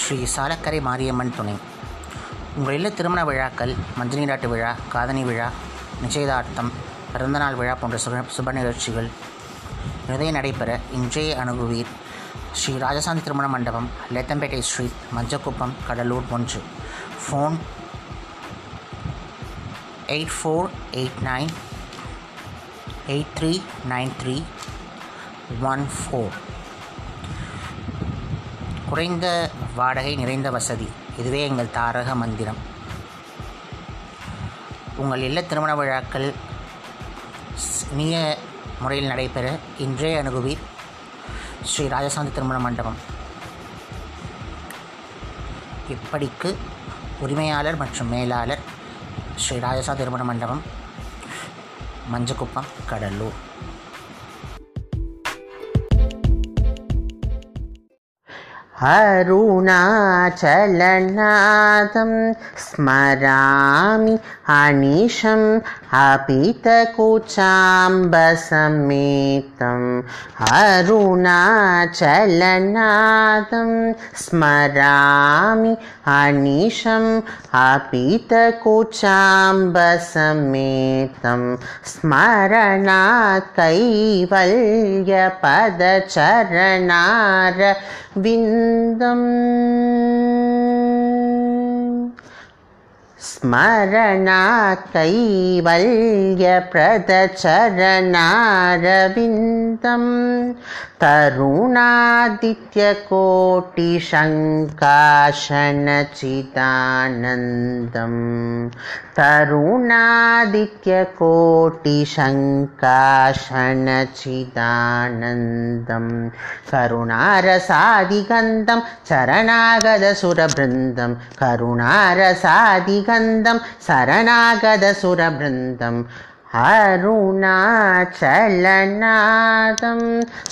ஸ்ரீ சாலக்கரை மாரியம்மன் துணை. உங்கள் இல்ல திருமண விழாக்கள் மஞ்சள் நீராட்டு விழா காதணி விழா நிச்சயதார்த்தம் பிறந்தநாள் விழா போன்ற சுப சுப நிகழ்ச்சிகள் நிறைய நடைபெற இன்றைய அணுகுவீர் ஸ்ரீ ராஜசாந்தி திருமண மண்டபம் லேத்தம்பேட்டை ஸ்ட்ரீட் மஞ்சக்குப்பம் கடலூர் ஒன்று. Phone eight four eight nine eight three nine three one four குறைந்த வாடகை நிறைந்த வசதி. இதுவே எங்கள் தாரக மந்திரம். உங்கள் இல்ல திருமண விழாக்கள் ஸ்- இனிய முறையில் நடைபெற இன்றைய அணுகுவீர். ஸ்ரீ ராஜசாந்தி திருமண மண்டபம். இப்படிக்கு உரிமையாளர் மற்றும் மேலாளர் ஸ்ரீ ராஜசாந்தி திருமண மண்டபம் மஞ்சக்குப்பம் கடலூர். अरुणाचलनादं स्मरामि अनिशम् अपितकुचाम्बसमेतम् अरुणाचलनादं स्मरामि अनिशम् अपितकुचाम्बसमेतं स्मरणात् कैवल्यपदचरणार विन्दम्। स्मरणाकैवल्यप्रदचरणारविन्दम् तरुणादित्यकोटिशङ्काशनचिदानन्दं तरुणादित्यकोटिशङ्काशनचिदानन्दं करुणारसादिगन्धं शरणागदसुरवृन्दं करुणारसादिगन्धं शरणागदसुरबृन्दं अरुणाचलनादं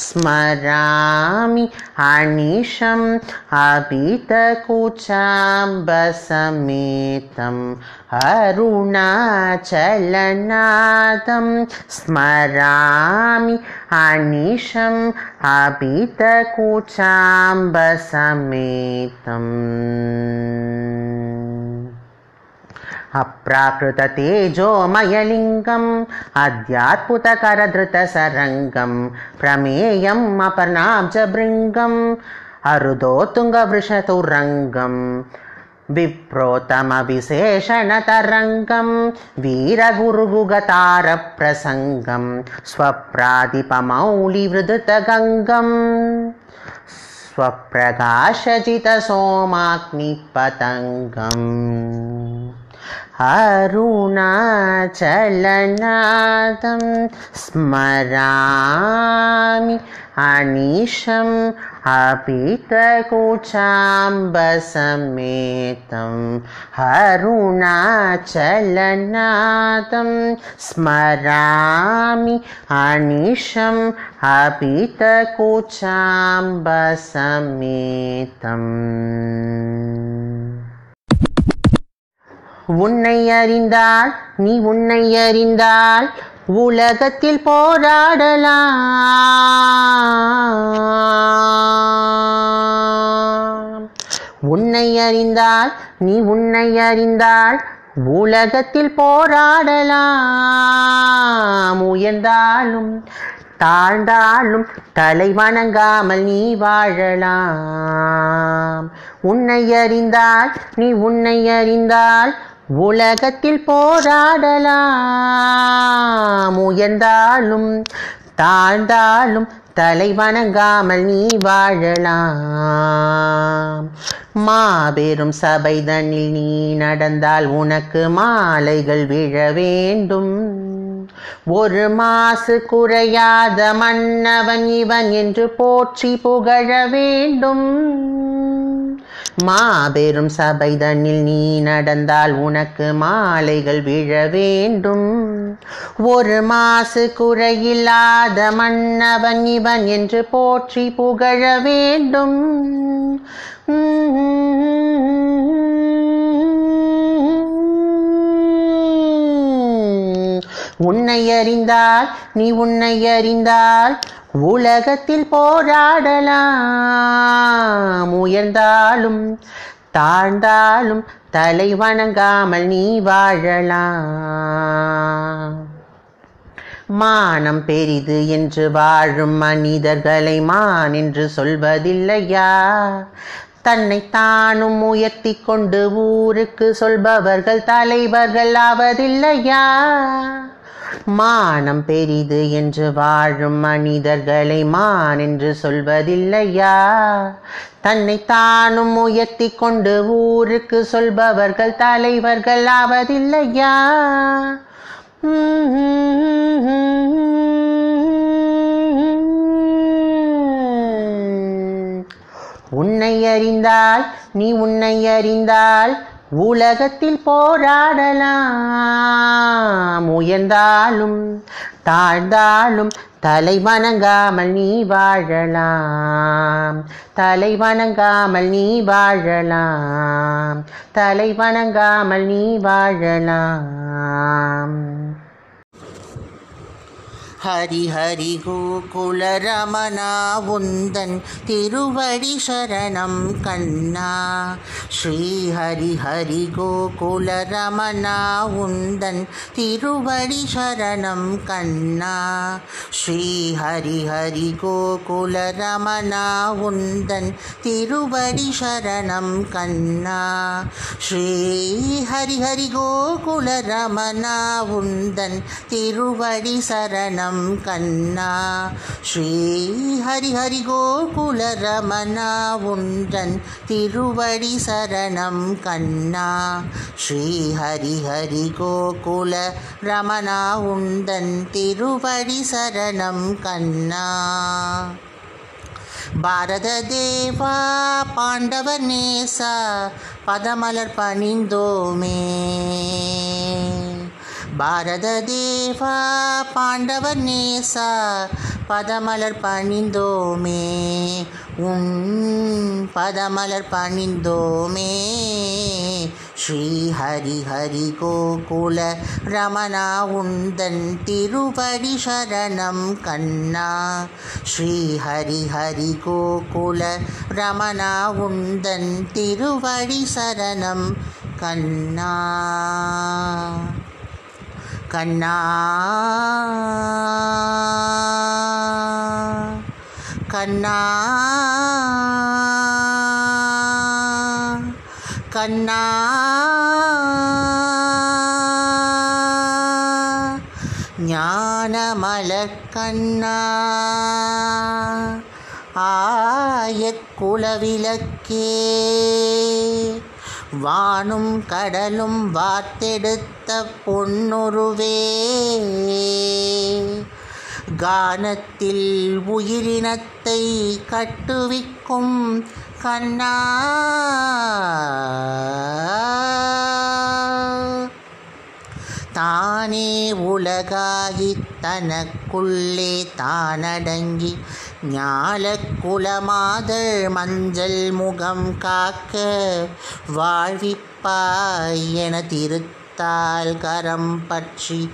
स्मरामि अनिशम् अभितकुचाम्बसमेतम् अरुणाचलनादं स्मरामि अनिशम् अभितकुचाम्बसमेतम् अप्राकृततेजोमयलिङ्गम् अध्यात्पुतकरधृतसरङ्गं प्रमेयम् अपर्णाब्जभृङ्गम् अरुदोत्तुङ्गवृषतुरङ्गम् विप्रोतमविशेषणतरङ्गं वीरगुरुगुगतारप्रसङ्गं स्वप्रादिपमौलिवृदुतगङ्गम् स्वप्रकाशजितसोमाग्निपतङ्गम् अरुणाचलनादं स्मरामि अनिशम् अपितकुचाम्बसमेतम् अरुणाचलनादं स्मरामि अनिशम् अपितकुचाम्बसमेतम् உன்னை அறிந்தால் நீ உன்னை அறிந்தால் உலகத்தில் போராடலாம். உன்னை அறிந்தால் நீ உன்னை அறிந்தால் உலகத்தில் போராடலாம். உயர்ந்தாலும் தாழ்ந்தாலும் தலை வணங்காமல் நீ வாழலாம். உன்னை அறிந்தால் நீ உன்னை அறிந்தால் உலகத்தில் போராடலாம். உயர்ந்தாலும் தாழ்ந்தாலும் தலை வணங்காமல் நீ வாழலாம். மாபெரும் சபைதனில் நீ நடந்தால் உனக்கு மாலைகள் விழ வேண்டும். ஒரு மாசு குறையாத மன்னவன் இவன் என்று போற்றி புகழ வேண்டும். மாபெரும் சபைதனில் நீ நடந்தால் உனக்கு மாலைகள் விழ வேண்டும். ஒரு மாசு குறையில்லாத மன்னவன் இவன் என்று போற்றி புகழ வேண்டும். உன்னை அறிந்தால் நீ உன்னை அறிந்தால் உலகத்தில் போராடலாம். உயர்ந்தாலும் தாழ்ந்தாலும் தலை வணங்காமல் நீ வாழலாம். மானம் பெரிது என்று வாழும் மனிதர்களை மான் என்று சொல்வதில்லையா? தன்னை தானும் உயர்த்தி கொண்டு ஊருக்கு சொல்பவர்கள் தலைவர்கள் ஆவதில்லையா மானம் பெரிது என்று வாழும் மனிதர்களை மான் என்று சொல்வதில்லையா? தன்னை தானும் உயர்த்தி கொண்டு ஊருக்கு சொல்பவர்கள் தலைவர்கள் ஆவதில்லையா? உன்னை அறிந்தால் நீ உன்னை அறிந்தால் உலகத்தில் போராடலாம். உயர்ந்தாலும் தாழ்ந்தாலும் தலை வணங்காமல் நீ வாழலாம். தலை வணங்காமல் நீ வாழலாம். தலை வணங்காமல் நீ வாழலாம். ஹரிஹரி ஹரி உந்தன் திருவடி சரணம் கண்ணா. ஸ்ரீ ஹரி ஹரி உந்தன் திருவடி சரணம் கண்ணா. ஸ்ரீ ஹரி ஹரி உந்தன் திருவடி சரணம் கண்ணா. ஸ்ரீ ஹரி ஹரி உந்தன் திருவடி சரணம் கண்ணா ஸ்ரீ ஹரி ஹரி கோகுல ரமணா உந்தன் திருவடி சரணம் கண்ணா ஸ்ரீ ஹரி ஹரி கோகுல ரமணா உந்தன் திருவடி சரணம் கண்ணா பாரத தேவா பாண்டவ நேசா பதமலர் பணிந்தோமே பாரத தேவா பாண்டவர் நேசா பதமலர் பணிந்தோமே. உன் பதமலர் பணிந்தோமே. ஸ்ரீ ஹரி ஹரி கோகுல ரமணா உந்தன் திருவடி சரணம் கண்ணா. ஸ்ரீ ஹரி ஹரி கோகுல ரமணா உந்தன் திருவடி சரணம் கண்ணா. கண்ணா. கண்ணா. கண்ணா. ஞானமல கண்ணா. ஆய குலவிளக்கே வானும் கடலும் வாத்தெடுத்த பொன்னுருவே. கானத்தில் உயிரினத்தை கட்டுவிக்கும் கண்ணா. தானே உலகாகி தனக்குள்ளே தானடங்கி ஞாலக்குலமாதழ் மஞ்சள் முகம் காக்க வாழ்விப்பாய் என திருத்தால் கரம் பற்றி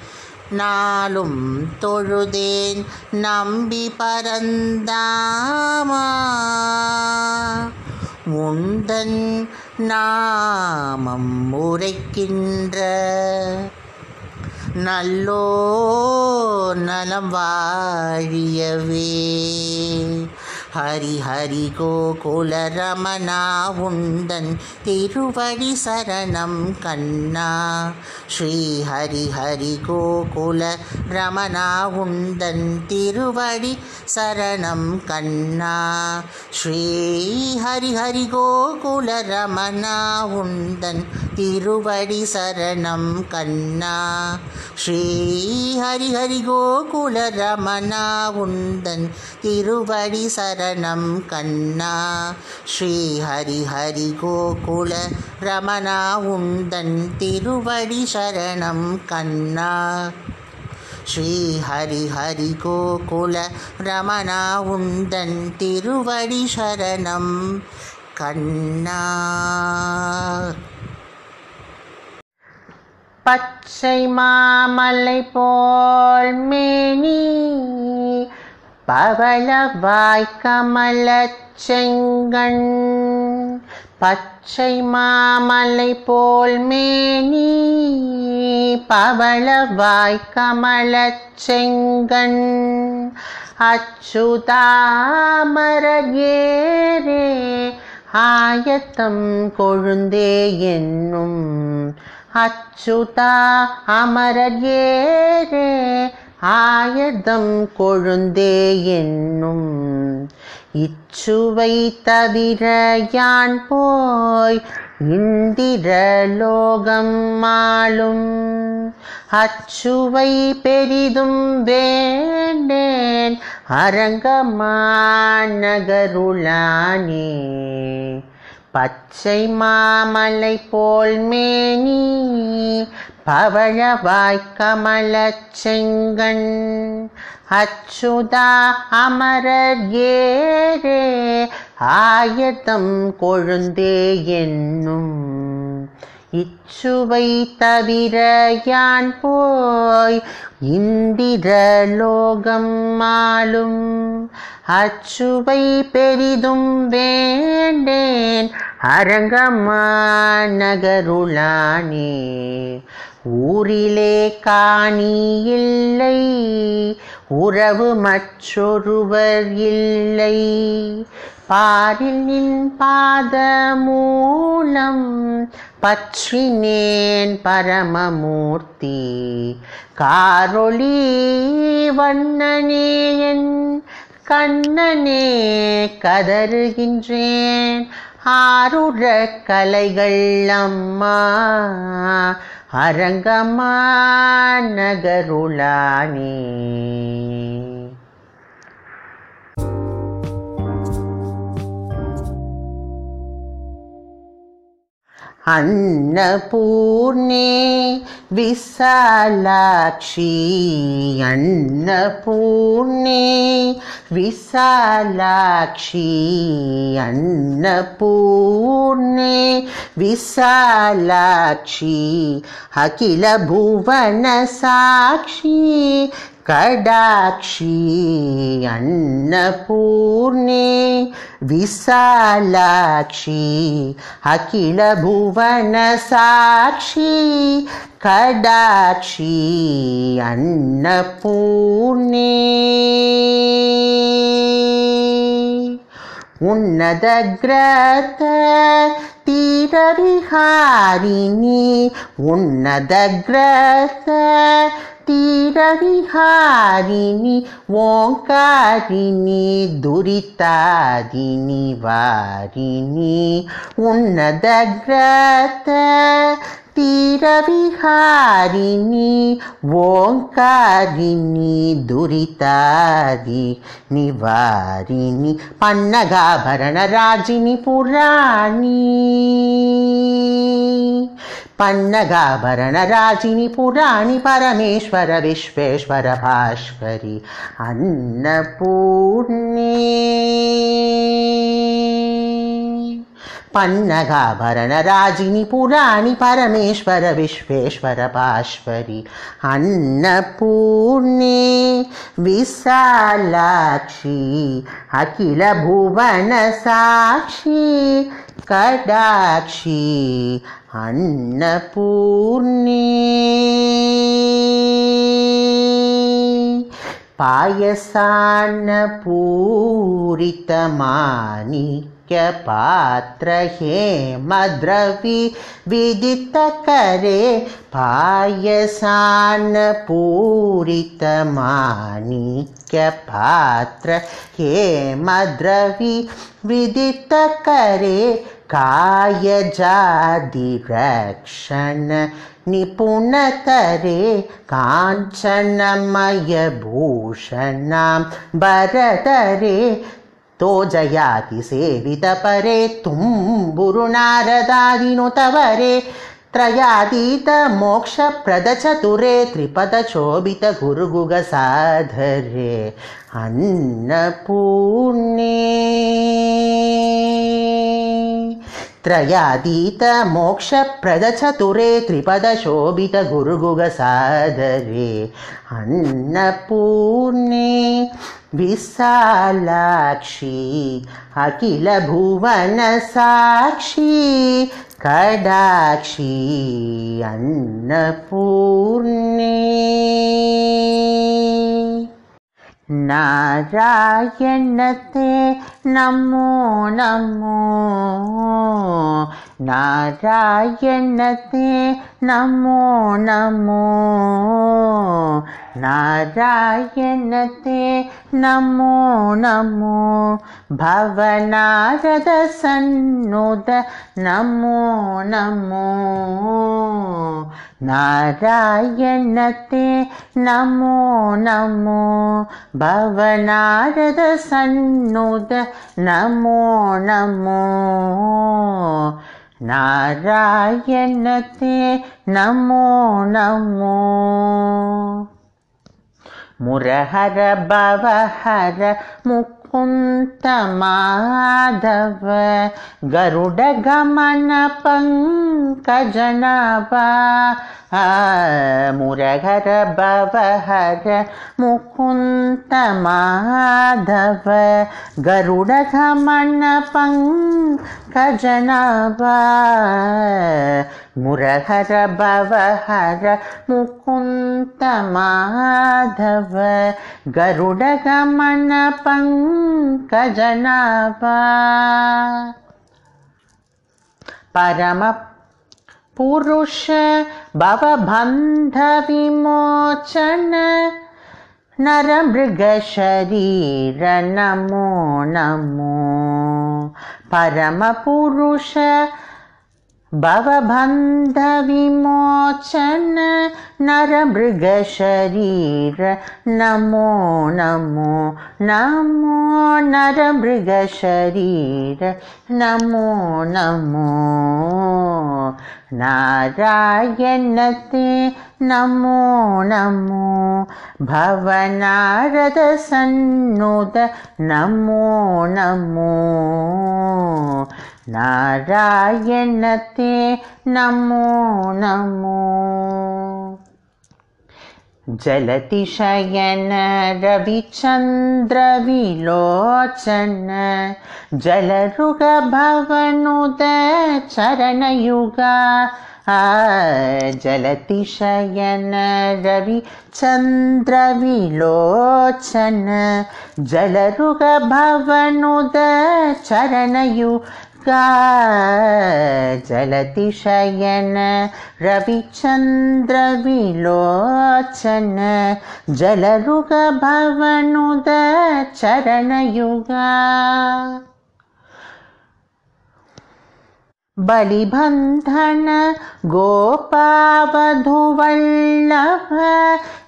நாளும் தொழுதேன் நம்பி பரந்தாமா. உந்தன் நாமம் உரைக்கின்ற நல்லோ நலம் வாழியவே. ஹரி ஹரி கோகுல ரமணா உந்தன் திருவடி சரணம் கண்ணா. ஸ்ரீ ஹரி ஹரி கோகுல ரமணா உந்தன் திருவடி சரணம் கண்ணா. ஸ்ரீ ஹரி ஹரி கோகுல ரமணா உந்தன் திருவடி சரணம் கண்ணா. ஸ்ரீ ஹரி ஹரி கோகுல ரமணா உந்தன் திருவடி சரணம் கண்ணா. ஸ்ரீ ஹரி கோகுல ரமணா உந்தன் திருவடி சரணம் கண்ணா. ஸ்ரீ ஹரி கோகுல ரமணா உந்தன் திருவடி சரணம் கண்ணா. பச்சை மாமலை போல் மேனி பவளவாய் கமலச் செங்கண் பச்சை மாமலை போல் மேனி பவளவாய் கமலச் செங்கண். அச்சுதாமரகேரே ஆயத்தம் கொழுந்தே என்னும் அச்சுதா அமரகேரே ஆயதம் கொழுந்தே என்னும் இச்சுவை தவிர யான் போய் இந்திர லோகம் மாளும் அச்சுவை பெரிதும் வேண்டேன் அரங்கமாநகருளானே. பச்சை மாமலை போல் மேனி பவழவாய் கமல செங்கண் அச்சுதா அமரர் ஏரே ஆயதம் கொழுந்தே என்னும். இச்சுவை தவிர யான் போய் இந்திர லோகம் மாளும் அச்சுவை பெரிதும் வேண்டேன் அரங்கமா நகருளானே ஊரிலே காணி இல்லை உறவு மற்றொருவர் இல்லை. பாரில் நின் பாத மூலம் பற்றினேன் பரமமூர்த்தி. காரொளி வண்ணனேயன் கண்ணனே கதறுகின்றேன். ஆருர கலைகள் அம்மா அரங்கமா நகருளானே अन्नपूर्णे विशालाक्षी अन्नपूर्णे विशालाक्षी अन्नपूर्णे विशालाक्षी अखिलभुवनसाक्षी कडाक्षी अन्नपूर्णे विशालाक्षी अखिलभुवनसाक्षी कडाक्षी अन्नपूर्णे उन्नतग्रत तीरविहारिणि उन्नतग्रत திரதிஹாரிணி ஓங்காரிணி துரிதாரிணி வாரிணி உன்னதகிரத तीरविहारिणि ओङ्कारिणि दुरितादि निवारिणि पन्नगाभरणराजिनि पुराणी। पन्नगाभरणराजिनि पुराणि परमेश्वर विश्वेश्वर भास्करि अन्नपूर्णे। पन्नगाभरणराजिनि पुराणि परमेश्वर विश्वेश्वर भास्वरि अन्नपूर्णे विशालाक्षी अखिलभुवनसाक्षी कडाक्षी अन्नपूर्णे पायसान्नपूरितमाणिक्यपात्र हेमद्रवि विदितकरे पायसान्नपूरितमाणिक्यपात्र हेमद्रवि विदितकरे कायजादिरक्षण निपुणतरे काञ्चनमयभूषणां भरतरे तो जयाति सेवितपरे तुम्बुरुनारदादिनुतवरे त्रयातीतमोक्षप्रदचतुरे त्रिपदशोभितगुरुगुगसाधरे अन्नपूर्णे। त्रयातीतमोक्षप्रदचतुरे त्रिपदशोभितगुरुगुगसादरे अन्नपूर्णे विशालाक्षी अखिलभुवनसाक्षी कडाक्षी अन्नपूर्णे ನಾರಾಯಣತೆ ನಮೋ ನಮೋ नारायणते नमो नमो। नारायणते नमो नमो। भवनारदसन्नुद नमो नमो। नारायणते नमो नमो। भवनारदसन्नुद नमो नमो നാരായണത്തെ നമോ നമോ മുരഹര ഭവഹര മുക്ക कुन्तमाधव गरुडगमनपङ्कजनवा। मुरहर भवहर मुकुन्तमाधव गरुडगमनपङ्कजनवा। मुरहर भवहर मुकुन्द माधव गरुडगमन पङ्कजनवा परम पुरुष भवबन्धविमोचन नरमृगशरीर नमो नमो। परमपुरुष भवबन्धविमोचन नरमृगशरीर। नमो नमो नमो नरमृगशरीर। नमो नमो नारायणते नमो नमो। भवनारदसन्नुद नमो नमो। नारायणते नमो नमो जलतिशयन रविचन्द्रविलोचन जलरुगभवनुद चरणयुगा जलतिशयन रविचन्द्रविलोचन जलरुगभवनुद चरणयुगा जलतिशयन रविचन्द्रविलोचन जलरुगभवनुद चरणयुगा बलिबन्धन गोपावधुवल्लभ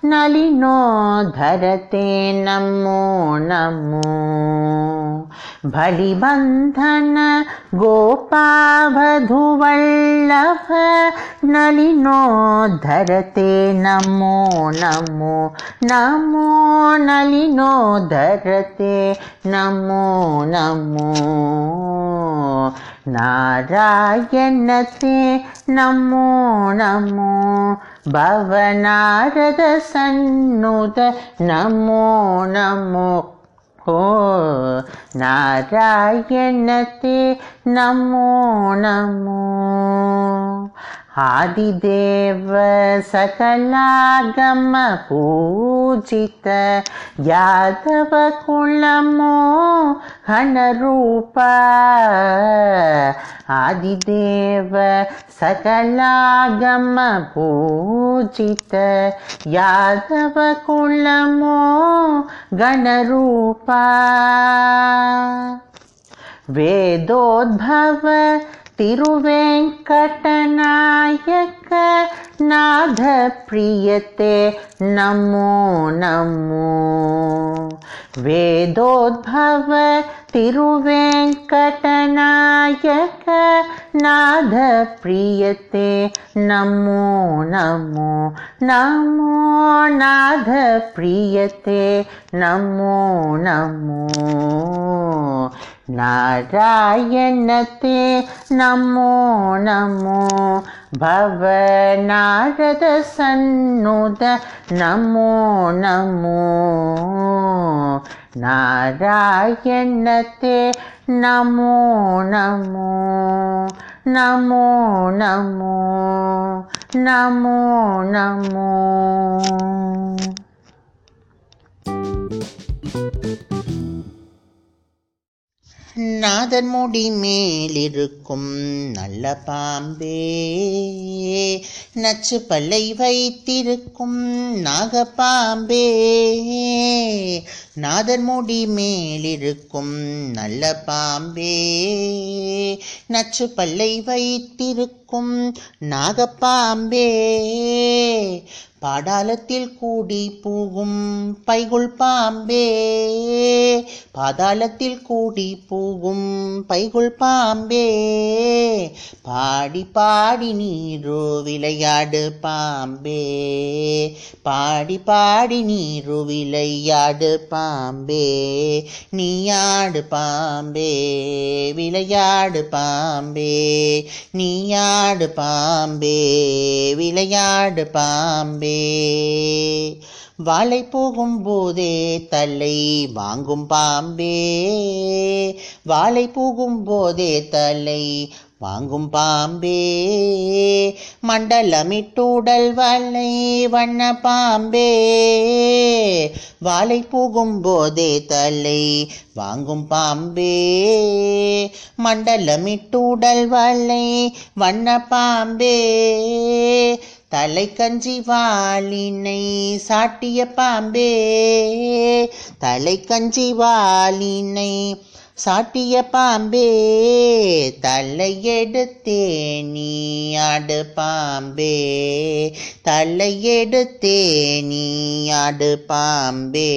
नलिनो धरते नमो नमो। बलिबन्धन गोपावधुवल्लभ नलिनो धरते नमो नमो। नमो नलिनो धरते नमो नमो नारायणते नमो नमो भवनारदसन्नुद नमो नमो हो नारायणते नमो नमो आदिदेव सकलागमपूजित यादवकुलमो घनरूप। आदिदेव सकलागमपूजित यादवकुलमो गणरूपा वेदोद्भव तिरुवेङ्कटनायक नाथप्रियते नमो नमो वेदोद्भव तिरुवेङ्कटनायक नाथप्रियते नमो नमो नमो नाथप्रियते नमो नमो नारायणते नमो नमो भवनारदसन्नुद नमो नमो नारायणते नमो नमो नमो नमो नमो नमो நாதன் முடி மேலிருக்கும் நல்ல பாம்பே. நச்சு பல்லை வைத்திருக்கும் நாகப்பாம்பே. நாதன் முடி மேலிருக்கும் நல்ல பாம்பே. நச்சு பல்லை வைத்திருக்கும் நிற்கும் நாகப்பாம்பே பாதாளத்தில் கூடி பூகும் பைகுள் பாம்பே. பாதாளத்தில் கூடி பூகும் பைகுள் பாம்பே. பாடி பாடி நீரோ விளையாடு பாம்பே. பாடி பாடி நீரோ விளையாடு பாம்பே. நீயாடு பாம்பே விளையாடு பாம்பே. நீயா விளையாடு பாம்பே விளையாடு பாம்பே. வாழை போகும் போதே தலை வாங்கும் பாம்பே. வாழை போகும் போதே தலை வாங்கும் பாம்பே. மண்டலமிட்டுடல் வலை வண்ண பாம்பே. வாழை போகும் போதே தலை வாங்கும் பாம்பே. மண்டலமிட்டுடல் வலை வண்ண பாம்பே. தலை கஞ்சி வாளினை சாட்டிய பாம்பே. தலை கஞ்சி வாளினை சாட்டிய பாம்பே தலையெடுத்தே நீ ஆடு பாம்பே தலையெடுத்தே நீ ஆடு பாம்பே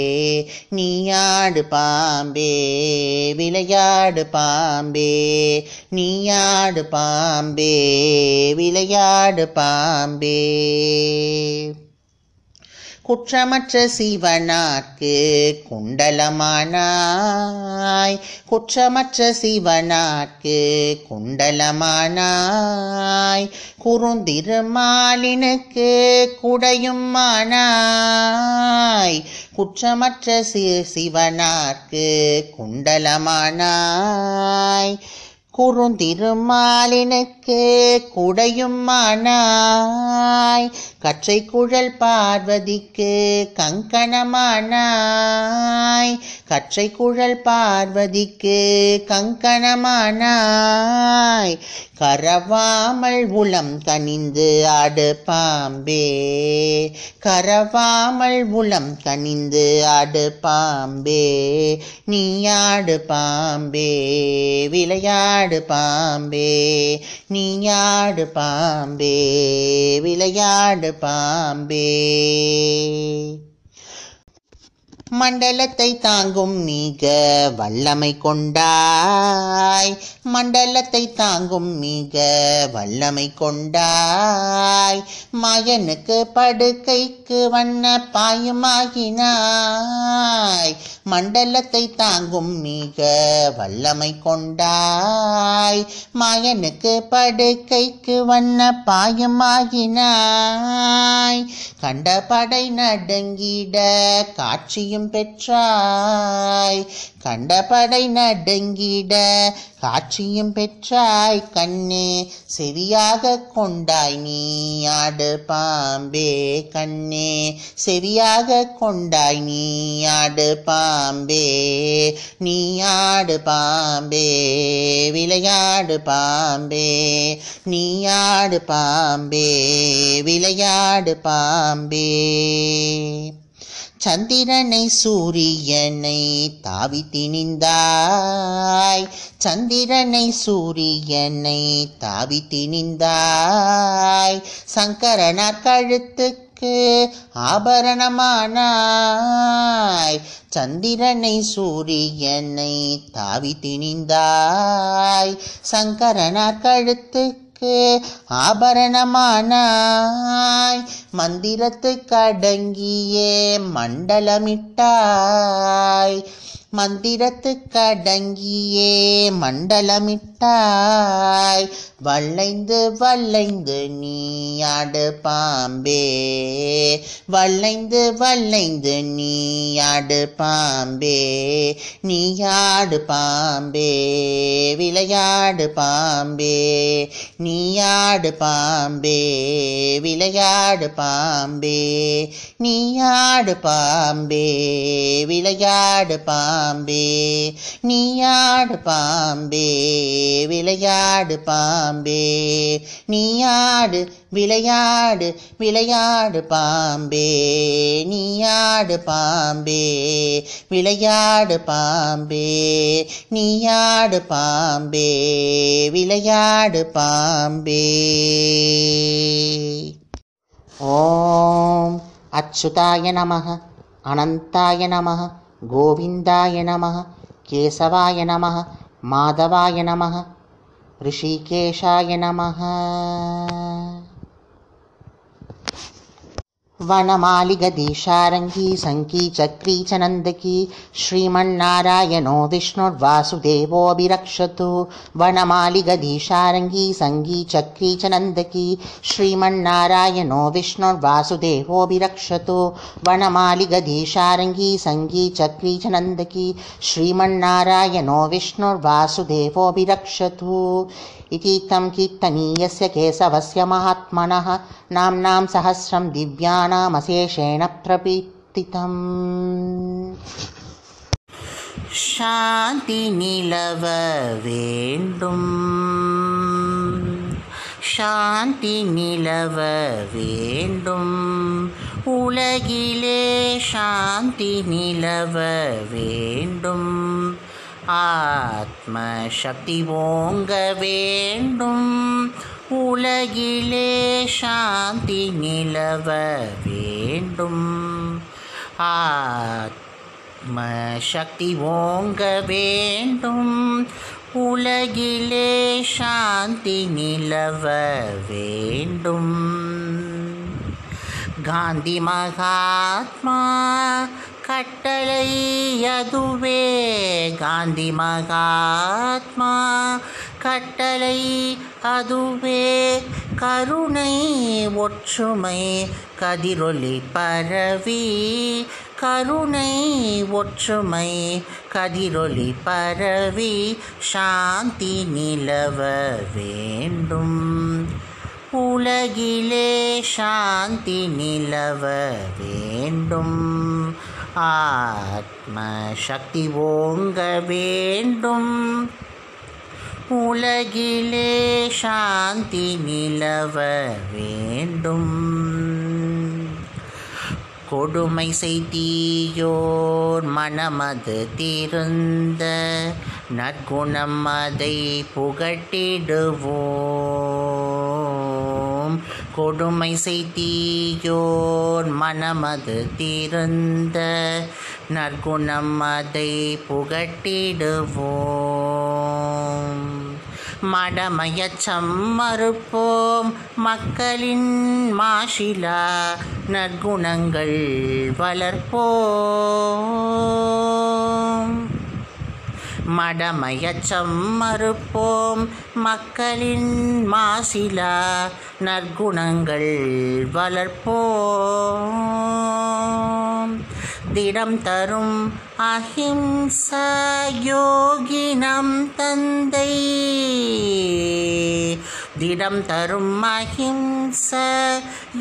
நீ ஆடு பாம்பே விளையாடு பாம்பே நீ ஆடு பாம்பே விளையாடு பாம்பே குற்றமற்ற சிவனாக்கு குண்டலமானாய். குற்றமற்ற சிவனாக்கு குண்டலமானாய். குறுந்திருமாலினுக்கு குடையுமானாய். குற்றமற்ற சிவனாக்கு குண்டலமானாய். குறுந்திருமாலினுக்கு குடையுமானாய் கற்றை குழல் பார்வதிக்கு கங்கணமானாய். கற்றை குழல் பார்வதிக்கு கங்கணமானாய். கரவாமல் உளம் கனிந்து ஆடு பாம்பே. கரவாமல் உளம் கனிந்து ஆடு பாம்பே. நீ ஆடு பாம்பே விளையாடு பாம்பே. நீ ஆடு பாம்பே விளையாடு பாம்பே. மண்டலத்தை தாங்கும் மிக வல்லமை கொண்டாய். மண்டலத்தை தாங்கும் மிக வல்லமை கொண்டாய். மயனுக்கு படுக்கைக்கு வண்ண பாயுமாகினாய். மண்டலத்தை தாங்கும் மிக வல்லமை கொண்டாய். மாயனுக்கு படுக்கைக்கு வண்ண பாயமாகினாய். கண்ட படை நடுங்கிட காட்சியும் பெற்றாய். கண்டபடை நடுங்கிட. காட்சியும் பெற்றாய் கண்ணே செவியாக கொண்டாய் நீ ஆடு பாம்பே கண்ணே செவியாக கொண்டாய் நீ ஆடு பாம்பே நீ ஆடு பாம்பே விளையாடு பாம்பே நீ ஆடு பாம்பே விளையாடு பாம்பே. சந்திரனை சூரியனை தாவி திணிந்தாய். சந்திரனை சூரியனை தாவி திணிந்தாய். சங்கரனார் கழுத்துக்கு ஆபரணமானாய். சந்திரனை சூரியனை தாவி திணிந்தாய். சங்கரனார் கழுத்துக்கு கண்ணுக்கு ஆபரணமானாய். மந்திரத்து கடங்கியே மண்டலமிட்டாய். மந்திரத்து கடங்கியே மண்டலமிட்டாய். வளைந்து வளைந்து நீ ஆடு பாம்பே. வளைந்து வளைந்து நீ ஆடு பாம்பே. நீ ஆடு பாம்பே விளையாடு பாம்பே. நீ ஆடு பாம்பே விளையாடு பாம்பே. நீ ஆடு பாம்பே விளையாடு பாம்பே. நீ ஆடு பாம்பே விளையாடு பாம்பே. பாம்பே. நீயாடு விளையாடு விளையாடு பாம்பே. நீயாடு பாம்பே. விளையாடு பாம்பே. நீயாடு பாம்பே. விளையாடு பாம்பே. ஓம் அச்சுதாய நமக அனந்தாய நமக கோவிந்தாய நமக கேசவாய நமக மாதவாய நமக ऋषिकेशाय नमः वनमालिगदीशारङ्गी सङ्की चक्री च नन्दकी श्रीमन्नारायणो विष्णुर्वासुदेवोऽभिरक्षतु। वनमालिगदीशारङ्गी सङ्गी चक्री च नन्दकी श्रीमन्नारायणो विष्णुर्वासुदेवोऽभिरक्षतु। वनमालिगदीशारङ्गी सङ्गी चक्री च नन्दकी श्रीमन्नारायणो विष्णुर्वासुदेवोऽभिरक्षतु इति तं कीर्तनीयस्य केशवस्य महात्मनः नाम्नां सहस्रं दिव्यानामशेषेण प्रकीर्तितम् சாந்தி நிலவ வேண்டும் சாந்தி நிலவ வேண்டும் உலகிலே சாந்தி நிலவ வேண்டும் ஆத்ம சக்தி ஓங்க வேண்டும். உலகிலே சாந்தி நிலவ வேண்டும். ஆத்ம சக்தி ஓங்க வேண்டும். உலகிலே சாந்தி நிலவ வேண்டும். காந்தி மகாத்மா கட்டளை அதுவே. காந்தி மகாத்மா கட்டளை அதுவே. கருணை ஒற்றுமை கதிரொலி பரவி. கருணை ஒற்றுமை கதிரொலி பரவி. சாந்தி நிலவ வேண்டும். உலகிலே சாந்தி நிலவ வேண்டும். ஆத்ம சக்தி ஓங்க வேண்டும் உலகிலே சாந்தி நிலவ வேண்டும். கொடுமை செய்தியோர் மனமது திருந்த நற்குணம் அதை புகட்டிடுவோம். கொடுமை செய்தியோர் மனமது திருந்த நற்குணம் அதை புகட்டிடுவோம். மடமயச்சம் மறுப்போம் மக்களின் மாஷிலா நற்குணங்கள் வளர்ப்போம். மடமயச்சம் மறுப்போம் மக்களின் மாசிலா நற்குணங்கள் வளர்ப்போம். திடம் தரும் அஹிம்ச யோகினம் தந்தை. திடம் தரும் அஹிம்ச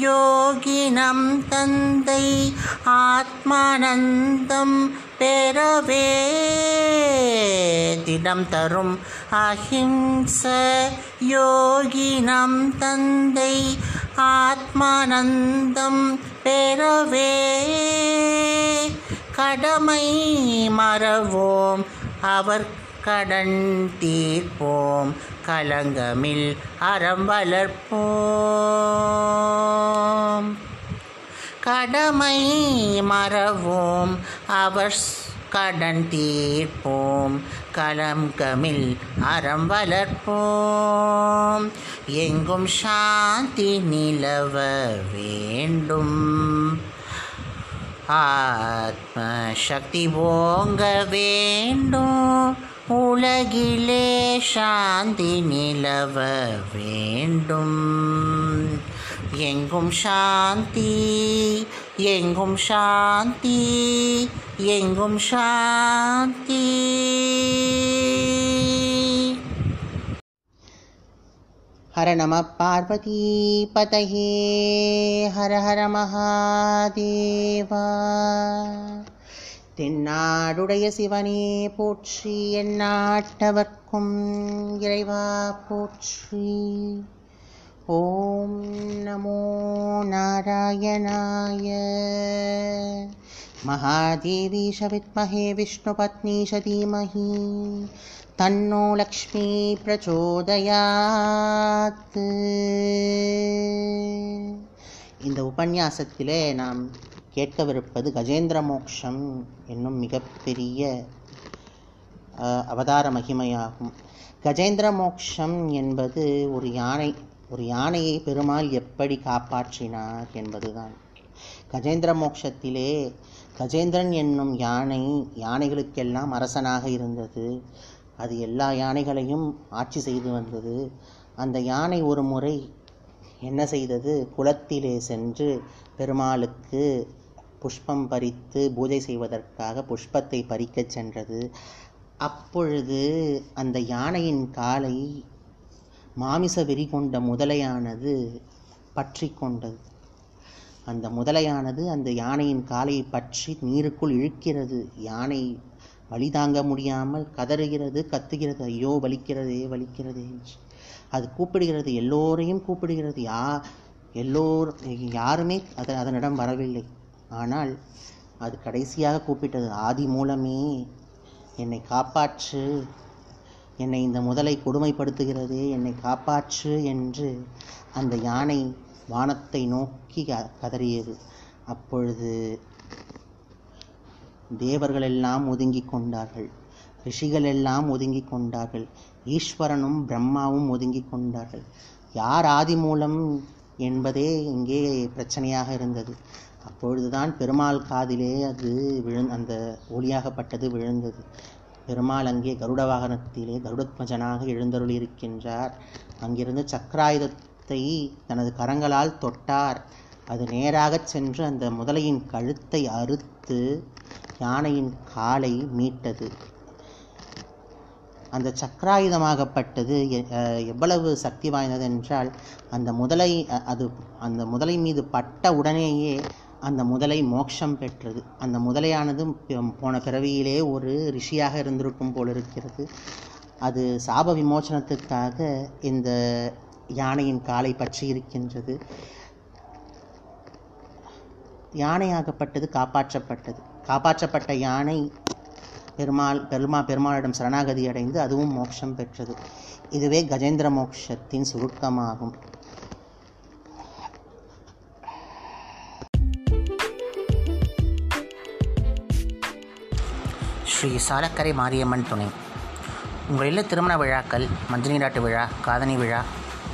யோகினம் தந்தை. ஆத்மானந்தம் பெறவே திடம் தரும் அஹிம்ச யோகினம் தந்தை. ஆத்மானந்தம் பெறவே கடமை மறவோம். அவர் கடன் தீர்ப்போம். கலங்கமில் அறம் வளர்ப்போம். கடமை மறவோம். அவர் கடன் தீர்ப்போம். கலங்கமில் அறம் வளர்ப்போம். எங்கும் சாந்தி நிலவ வேண்டும். ஆத்ம சக்தி ஓங்க வேண்டும். உலகிலே சாந்தி நிலவ வேண்டும். எங்கும் சாந்தி எங்கும் சாந்தி எங்கும் சாந்தி ஹர நம பார்வதி பதகே ஹர ஹர மகாதேவா தென்னாடுடைய சிவனே போற்றி என் நாட்டவர்க்கும் இறைவா போற்றி ஓம் நமோ நாராயணாய महादेवी च विद्महे विष्णुपत्नी च धीमहि तन्नो लक्ष्मी प्रचोदयात् இந்த உபன்யாசத்திலே நாம் கேட்கவிருப்பது கஜேந்திர மோக்ஷம் என்னும் மிகப்பெரிய அஹ், அவதார மகிமையாகும் கஜேந்திர மோக்ஷம் என்பது ஒரு யானை ஒரு யானையை பெருமாள் எப்படி காப்பாற்றினார் என்பதுதான். கஜேந்திர மோக்ஷத்திலே கஜேந்திரன் என்னும் யானை யானைகளுக்கெல்லாம் அரசனாக இருந்தது. அது எல்லா யானைகளையும் ஆட்சி செய்து வந்தது. அந்த யானை ஒரு முறை என்ன செய்தது? குளத்திலே சென்று பெருமாளுக்கு புஷ்பம் பறித்து பூஜை செய்வதற்காக புஷ்பத்தை பறிக்கச் சென்றது. அப்பொழுது அந்த யானையின் காலை மாமிச வெறி கொண்ட முதலையானது பற்றி கொண்டது. அந்த முதலையானது அந்த யானையின் காலை பற்றி நீருக்குள் இழுக்கிறது. யானை வலி தாங்க முடியாமல் கதறுகிறது கத்துகிறது. ஐயோ வலிக்கிறதே வலிக்கிறதே என்று. அது கூப்பிடுகிறது எல்லோரையும் கூப்பிடுகிறது. யா எல்லோர் யாருமே அது அதனிடம் வரவில்லை. ஆனால் அது கடைசியாக கூப்பிட்டது ஆதி மூலமே என்னை காப்பாற்று. என்னை இந்த முதலை கொடுமைப்படுத்துகிறதே. என்னை காப்பாற்று என்று அந்த யானை வானத்தை நோக்கி க- கதறியது. அப்பொழுது தேவர்கள் எல்லாம் ஒதுங்கிக் கொண்டார்கள். ரிஷிகள் எல்லாம் ஒதுங்கிக் கொண்டார்கள். ஈஸ்வரனும் பிரம்மாவும் ஒதுங்கி கொண்டார்கள். யார் ஆதி மூலம் என்பதே இங்கே பிரச்சனையாக இருந்தது. அப்பொழுதுதான் பெருமாள் காதிலே அது விழுந் அந்த ஒளியாகப்பட்டது விழுந்தது. பெருமாள் அங்கே கருட வாகனத்திலே கருடத்மஜனாக எழுந்தருளியிருக்கின்றார். அங்கிருந்து சக்கராயுதத்தை தனது கரங்களால் தொட்டார். அது நேராகச் சென்று அந்த முதலையின் கழுத்தை அறுத்து யானையின் காலை மீட்டது. அந்த சக்கராயுதமாகப்பட்டது எவ்வளவு சக்தி வாய்ந்தது என்றால் அந்த முதலை அது அந்த முதலை மீது பட்ட உடனேயே அந்த முதலை மோட்சம் பெற்றது. அந்த முதலையானது போன பிறவியிலே ஒரு ரிஷியாக இருந்திருக்கும் போல் இருக்கிறது. அது சாப விமோசனத்துக்காக இந்த யானையின் காலை பற்றி இருக்கின்றது. யானையாகப்பட்டது காப்பாற்றப்பட்டது. காப்பாற்றப்பட்ட யானை பெருமாள் பெருமா பெருமாளிடம் சரணாகதி அடைந்து அதுவும் மோட்சம் பெற்றது. இதுவே கஜேந்திர மோட்சத்தின் சுருக்கமாகும். ஸ்ரீ சாலக்கரை மாரியம்மன் துணை. உங்கள் இல்ல திருமண விழாக்கள் மஞ்சள் நீராட்டு விழா காதணி விழா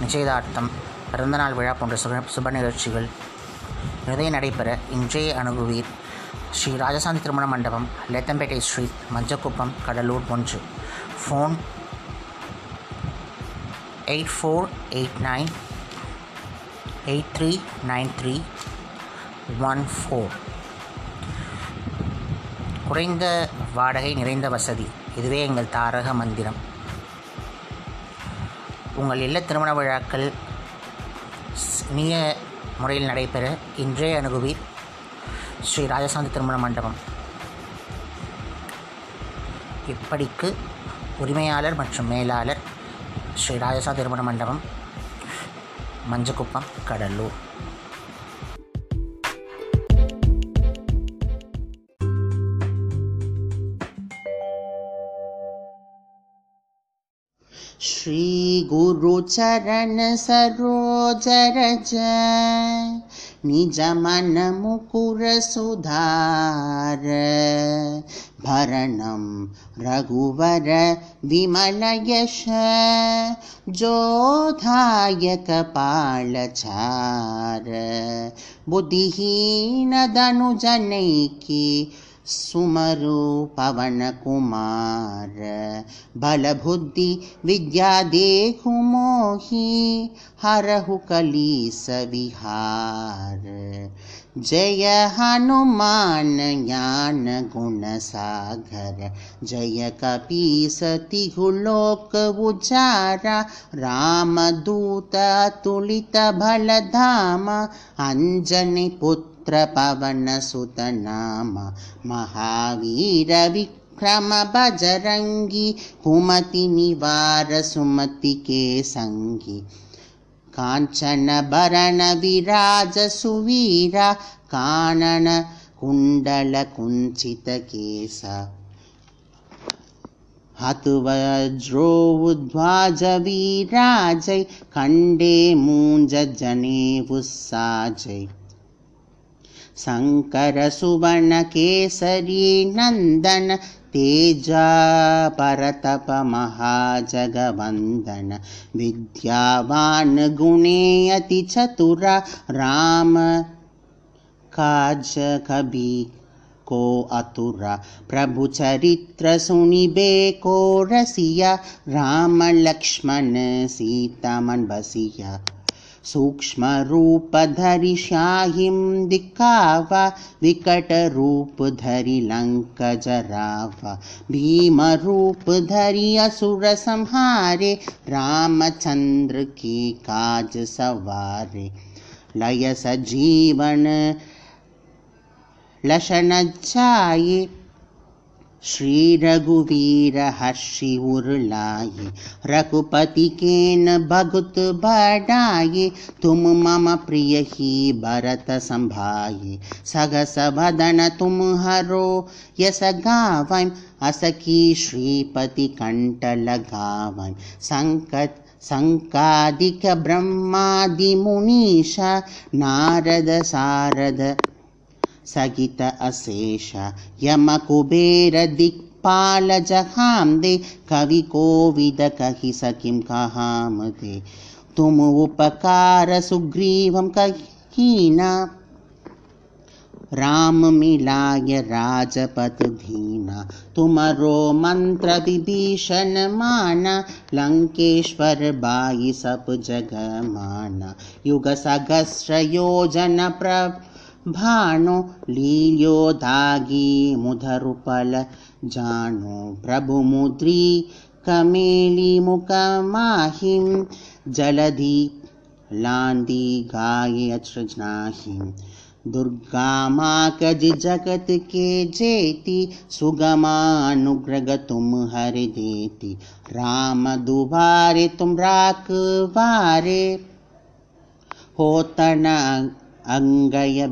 நிச்சயதார்த்தம் பிறந்தநாள் விழா போன்ற சுப சுப நிகழ்ச்சிகள் நிறைய நடைபெற இன்றைய அணுகுவீர் ஸ்ரீ ராஜசாந்தி திருமண மண்டபம் லேத்தம்பேட்டை ஸ்ட்ரீட் மஞ்சக்குப்பம் கடலூர் ஒன்று. Phone eight four eight nine eight three nine three one four. குறைந்த வாடகை நிறைந்த வசதி. இதுவே எங்கள் தாரக மந்திரம். உங்கள் இல்ல திருமண விழாக்கள் இனிய முறையில் நடைபெற இன்றே அணுகுவீர். ஸ்ரீ ராஜசாந்தி திருமண மண்டபம். இப்படிக்கு உரிமையாளர் மற்றும் மேலாளர் ஸ்ரீ ராஜசாந்தி திருமண மண்டபம் மஞ்சக்குப்பம் கடலூர். श्रीगुरुचरणसरोजरज निजमनमुकुरसुधार भरणं रघुवर विमलयश जोधायकपालचार बुद्धिहीनदनुजनैके मरु बलबुद्धि विद्यादेहु मोहि हरहु कलीसविहार जय हनुमान ज्ञान गुणसागर जय कपि सतिघु लोक गुजारा रामदूत तुलित बल धम अञ्जनि पुत्र पवन सुतनाम महावीर विक्रम भजरङ्गी हुमतिनिवार सुमति केशङ्गि काञ्चनभरणविराजसुवीरा काननकुण्डलकुञ्चितकेश हतुवज्रोवद्वाजवीराजय खण्डे मूञ्जने उत्साजै शङ्करसुवर्णकेसरी नन्दन तेजापरतपमहाजगवन्दन। विद्यावान् गुणयति चतुरा को अतुरा। प्रभुचरित्रसुनिबे को रसिया रामलक्ष्मण सीतामन्वसिया सूक्ष्मरूप धरि शाहिं दिका वा विकटरूप धरि असुरसंहारे रामचन्द्र के काज सवारे लय स जीवन जाये श्री रघुवीर हर्षि उर्लाये रघुपति केन भगुत बढ़ाये तुम मम प्रिय ही भरत संभाये। सगस वदन तुम हरो यस गावैं असखी श्रीपति कंठ लगावैं संकट संकादिक ब्रह्मादि मुनीषा नारद सारद सहित अशेष। यम कुबेर दिक्पाल जहाम दे कवि कोविद कहि सकिम कहाम दे तुम उपकार सुग्रीवम कहीना। राम मिलाय राजपत धीना। तुमरो मंत्र विभीषण माना। लंकेश्वर बाई सब जग माना युग सहस्र योजन प्रभ भाणो लील्यो दागी मुधरुपल। जाणो प्रभुमुद्री कमेलिमुखमाहिं जलधि लान्दी गायसृज्नाहिं दुर्गामाकजिजगत् के जेति सुगमानुग्रग तुम हरि देति। राम दुवारे तुम राक वारे। होतना अङ्गय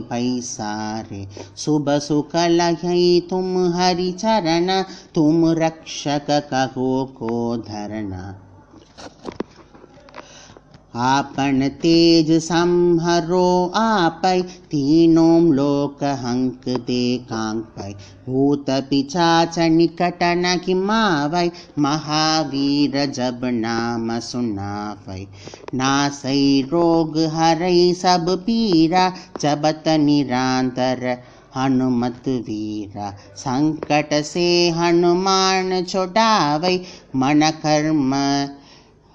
पैसारे शुभसुकलयै शुभ हरिचरण लै रक्षक कहो को को धरण आपन तेज संहरो आपै, तीनों लोक हंक दे कांपै। भूत पिचाच निकट न किमावै महावीर जब नाम सुनावै। नासै रोग हरै सब पीरा, जबत निरांतर हनुमत वीरा। संकट से हनुमान छुड़ावै, मन कर्म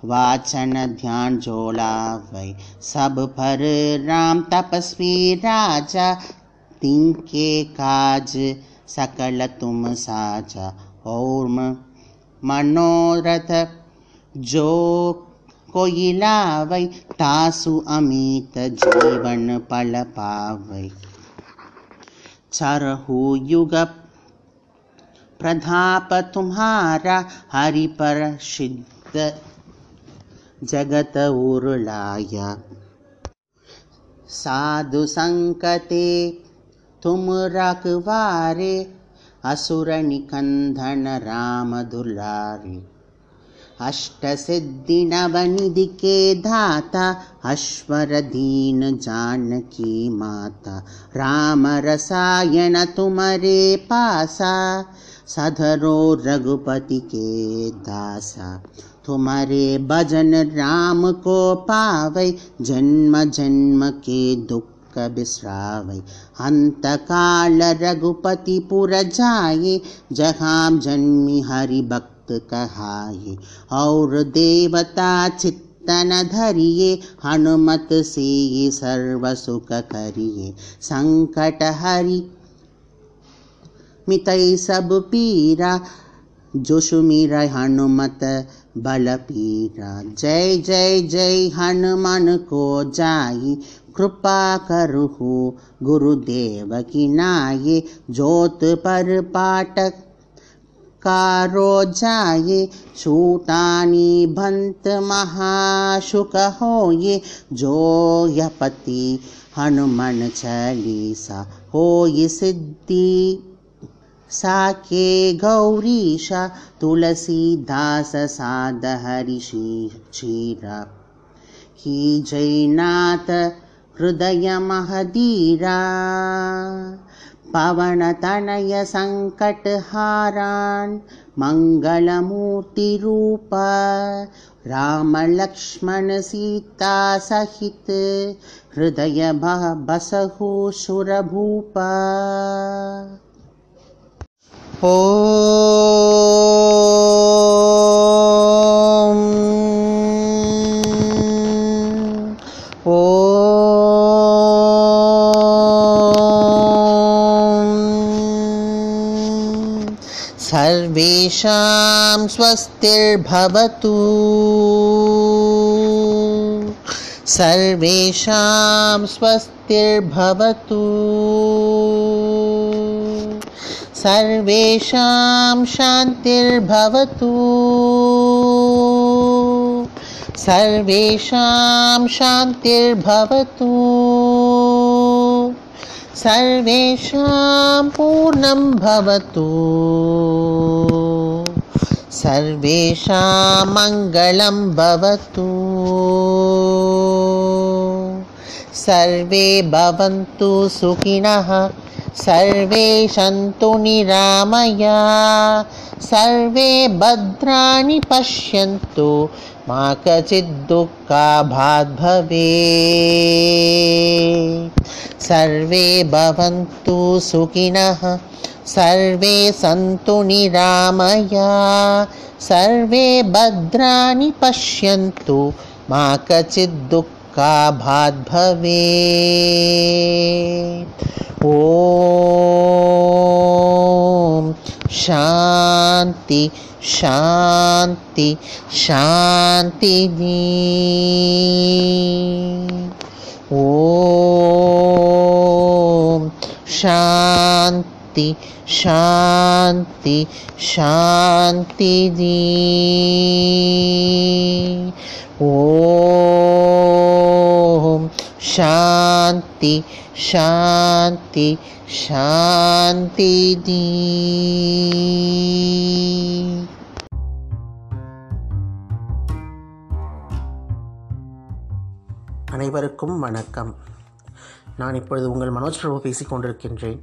वाचन ध्यान जोलावै सब पर राम तपस्वी राजा तिनके काज सकल तुम साजा। और मनोरथ जो कोई लावै तासु अमित जीवन पल पावै। चरहु युग प्रताप तुम्हारा हरि पर सिद्ध जगत उर्लाया साधु संकते तुम रखवारे असुर निकंदन राम दुलारे अष्टसिद्धिनवनिधि के धाता अश्वर दीन जानकी माता। राम रसायन तुम्हारे पासा सधरो रघुपति के दासा तुम्हारे भजन राम को पावै जन्म जन्म के दुख बिसरावै। अंत काल रघुपति पुर जहाँ जन्मी हरि भक्त कहाए। और देवता चित्तन धरिए हनुमत से सर्व संकट हरि मितई सब पीरा जो सुमीर हनुमत बल पीरा जय जय जय हनुमान को जाई, कृपा करहु गुरुदेव की नाये जोत पर पाटक कारो जाये शूटानी भंत महाशुक होये जो यपति हनुमान चालीसा होय सिद्धि। सा के गौरीश तुलसीदाससादहरिषी चीरा हि जैनाथ हृदयमहदीरा। पवनतनयसङ्कटहारान् मङ्गलमूर्तिरूप रामलक्ष्मणसीतासहित सहित बसहु सुरभूप। ॐ सर्वेषां स्वस्तिर्भवतु। सर्वेषां स्वस्तिर्भवतु। सर्वेषां शान्तिर्भवतु। सर्वेषां शान्तिर्भवतु। सर्वेषां पूर्णं भवतु। सर्वेषां मङ्गलं भवतु। सर्वे भवन्तु सुखिनः। सर्वे सन्तु निरामया सर्वे भद्राणि पश्यन्तु मा भवेत्। सर्वे भवन्तु सुखिनः सर्वे सन्तु निरामया सर्वे भद्राणि पश्यन्तु मा का भाद्भवे ओम शांति शांति शांति जी। शांति शांति शांति जी। ஓம் சாந்தி சாந்தி சாந்தி தீ அனைவருக்கும் வணக்கம். நான் இப்பொழுது உங்கள் மனோஜ் பிரபு பேசிக் கொண்டிருக்கின்றேன்.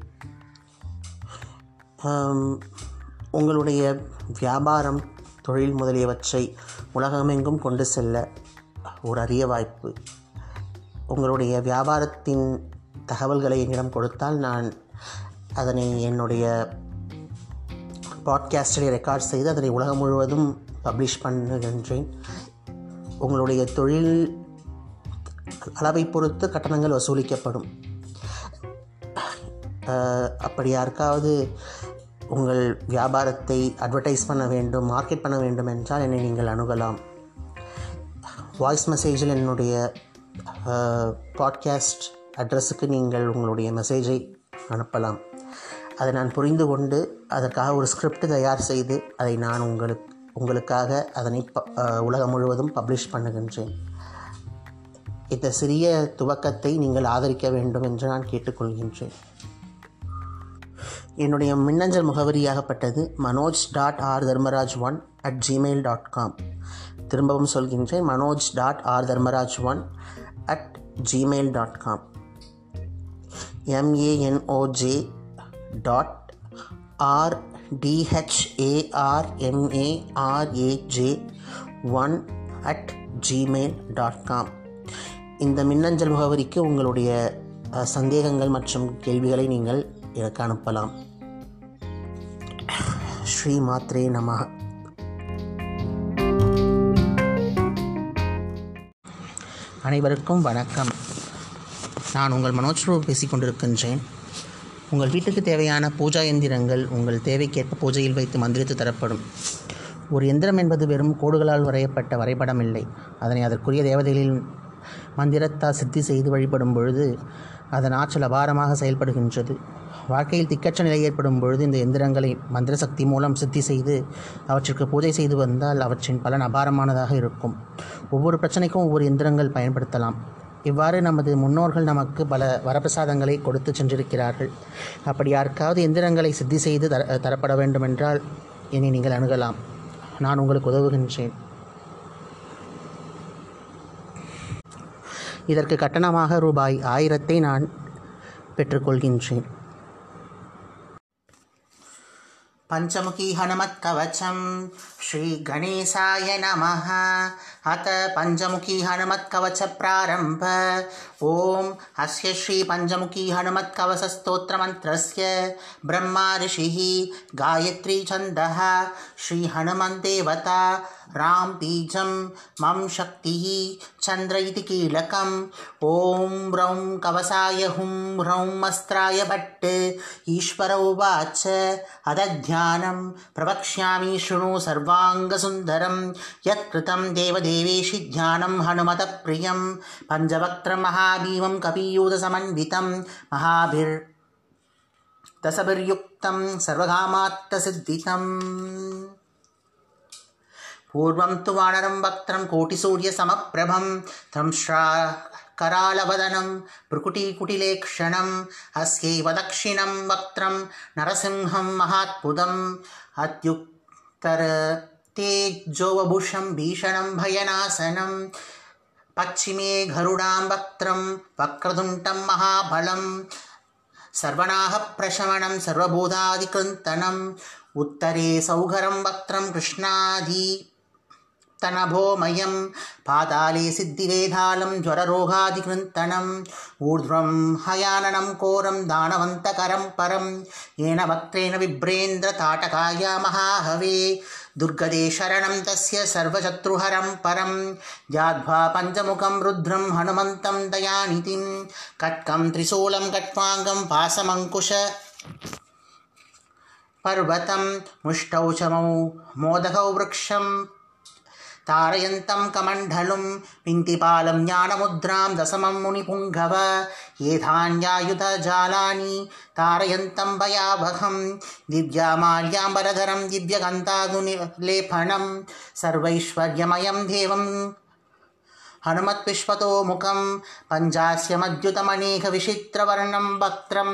உங்களுடைய வியாபாரம் தொழில் முதலியவற்றை உலகமெங்கும் கொண்டு செல்ல ஒரு அரிய வாய்ப்பு. உங்களுடைய வியாபாரத்தின் தகவல்களை என்னிடம் கொடுத்தால் நான் அதனை என்னுடைய பாட்காஸ்டரை ரெக்கார்ட் செய்து அதனை உலகம் முழுவதும் பப்ளிஷ் பண்ணுகின்றேன். உங்களுடைய தொழில் அளவை பொறுத்து கட்டணங்கள் வசூலிக்கப்படும். அப்படி யாருக்காவது உங்கள் வியாபாரத்தை அட்வர்டைஸ் பண்ண வேண்டும் மார்க்கெட் பண்ண வேண்டும் என்றால் என்னை நீங்கள் அணுகலாம். வாய்ஸ் மெசேஜில் என்னுடைய பாட்காஸ்ட் அட்ரஸுக்கு நீங்கள் உங்களுடைய மெசேஜை அனுப்பலாம். அதை நான் புரிந்து கொண்டு அதற்காக ஒரு ஸ்கிரிப்ட் தயார் செய்து அதை நான் உங்களுக்கு உங்களுக்காக அதனை ப உலகம் முழுவதும் பப்ளிஷ் பண்ணுகின்றேன். இந்த சிறிய துவக்கத்தை நீங்கள் ஆதரிக்க வேண்டும் என்று நான் கேட்டுக்கொள்கின்றேன். என்னுடைய மின்னஞ்சல் முகவரியாகப்பட்டது Manoj dot R Dharmaraj one at Gmail dot com திரும்பவும் சொல்கின்றேன் Manoj dot R Dharmaraj one at Gmail dot com எம்ஏஎன்ஓஜே dot R டிஹெச்ஏஆர்எம்ஏஆர்ஏஜே one at Gmail dot com இந்த மின்னஞ்சல் முகவரிக்கு உங்களுடைய சந்தேகங்கள் மற்றும் கேள்விகளை நீங்கள் எனக்கு அனுப்பலாம். ஸ்ரீ மாத்ரே நமக அனைவருக்கும் வணக்கம். நான் உங்கள் மனோஜ் பிரபு பேசிக்கொண்டிருக்கின்றேன் உங்கள் வீட்டுக்கு தேவையான பூஜா எந்திரங்கள் உங்கள் தேவைக்கேற்ப பூஜையில் வைத்து மந்திரித்து தரப்படும். ஒரு எந்திரம் என்பது வெறும் கோடுகளால் வரையப்பட்ட வரைபடம் இல்லை. அதனை அதற்குரிய தேவதைகளின் மந்திரத்தால் சித்தி செய்து வழிபடும் பொழுது அதன் ஆற்றல் அபாரமாக செயல்படுகின்றது. வாழ்க்கையில் திக்கற்ற நிலை ஏற்படும் பொழுது இந்த எந்திரங்களை மந்திர சக்தி மூலம் சித்தி செய்து அவற்றிற்கு பூஜை செய்து வந்தால் அவற்றின் பலன் அபாரமானதாக இருக்கும். ஒவ்வொரு பிரச்சனைக்கும் ஒவ்வொரு எந்திரங்கள் பயன்படுத்தலாம். இவ்வாறு நமது முன்னோர்கள் நமக்கு பல வரப்பிரசாதங்களை கொடுத்து சென்றிருக்கிறார்கள். அப்படி யாருக்காவது எந்திரங்களை சித்தி செய்து தர தரப்பட வேண்டுமென்றால் என்னை நீங்கள் அணுகலாம். நான் உங்களுக்கு உதவுகின்றேன். இதற்கு கட்டணமாக ரூபாய் ஆயிரத்தை நான் பெற்றுக்கொள்கின்றேன். पञ्चमुखी हनुमत्कवचं श्रीगणेशाय नमः। अथ पञ्चमुखी हनुमत्कवचप्रारम्भ ॐ अस्य श्रीपञ्चमुखी हनुमत्कवचस्तोत्रमन्त्रस्य ब्रह्मा ऋषिः गायत्रीछन्दः श्रीहनुमन्देवता रां बीजं मम शक्तिः चन्द्र इति कीलकम्। ॐ रौं कवसाय हुं रौं अस्त्राय भट्। ईश्वर उवाच अदध्यानं प्रवक्ष्यामि शृणु सर्वाङ्गसुन्दरं यत्कृतं देवदेवेशि ध्यानं हनुमतप्रियं पञ्चवक्त्रं महाभीमं कपियूतसमन्वितं महाभिर् दशभिर्युक्तं सर्वकामात्तसिद्धितम् पूर्वं तु वानरं वक्त्रं कोटिसूर्यसमप्रभं तं करालवदनं भ्रुकुटीकुटिलेक्षणम् अस्यैव दक्षिणं वक्त्रं नरसिंहं महात्पुदम् अत्युत्तर तेजोवभूषं भीषणं भयनासनं पश्चिमे गरुडां वक्त्रं वक्रतुण्डं महाबलं सर्वनाहप्रशमनं सर्वभूतादिकृन्तनम् उत्तरे सौघरं वक्त्रं कृष्णादि तनभोमयं पाताले सिद्धिवेधालं ज्वररोगादिकृन्तनम् ऊर्ध्वं हयाननं कोरं दानवन्तकरं परं येन वक्त्रेण बिभ्रेन्द्रताटकाय महाहवे दुर्गदे शरणं तस्य सर्वशत्रुहरं परं याध्वा पञ्चमुखं रुद्रं हनुमन्तं दयानिधिं कट्कं त्रिशूलं कट्वाङ्गं पासमङ्कुश पर्वतं मुष्टौ च मौ मोदकौ वृक्षं तारयन्तं कमण्डलुं पिन्तिपालं ज्ञानमुद्रां दशमं मुनिपुङ्गव येधान्यायुधजालानि तारयन्तं भयावहं दिव्यामाल्याम्बरधरं दिव्यगन्धादुनिलेपनं सर्वैश्वर्यमयं देवं हनुमत्विश्वतो मुखं पञ्चास्यमद्युतमनेकविचित्रवर्णं वक्त्रं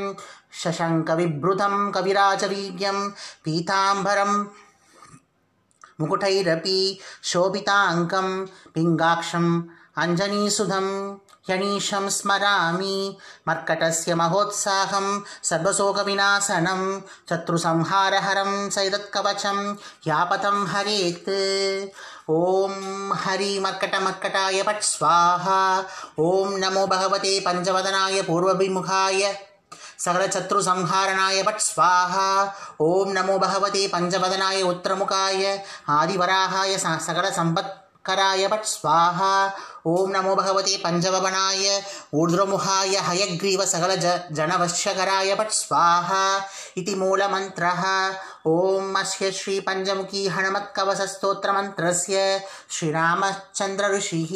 शशङ्कविभृतं कविराजवीर्यं पीताम्बरं मुकुटैरपि शोभिताङ्कं पिङ्गाक्षम् अञ्जनीसुधं यणीशं स्मरामि मर्कटस्य महोत्साहं सर्वशोकविनाशनं शत्रुसंहारहरं सैदत्कवचं यापतं हरेत्। ॐ हरिमर्कटमर्कटाय पट् स्वाहा। ॐ नमो भगवते पञ्चवदनाय पूर्वभिमुखाय सकलशत्रुसंहारणाय पट् स्वाहा ॐ नमो भगवते पञ्चवदनाय उत्तरमुखाय आदिवराहाय स- सकलसम्पत्कराय पट् स्वाहा ॐ नमो भगवते पञ्चवनाय ऊर्ध्वमुखाय हयग्रीव सकलज जनवश्यकराय पट् स्वाहा इति मूलमन्त्रः ॐ अस्य श्रीपञ्चमुखी हनुमत्कवचस्तोत्रमन्त्रस्य श्रीरामचन्द्रऋषिः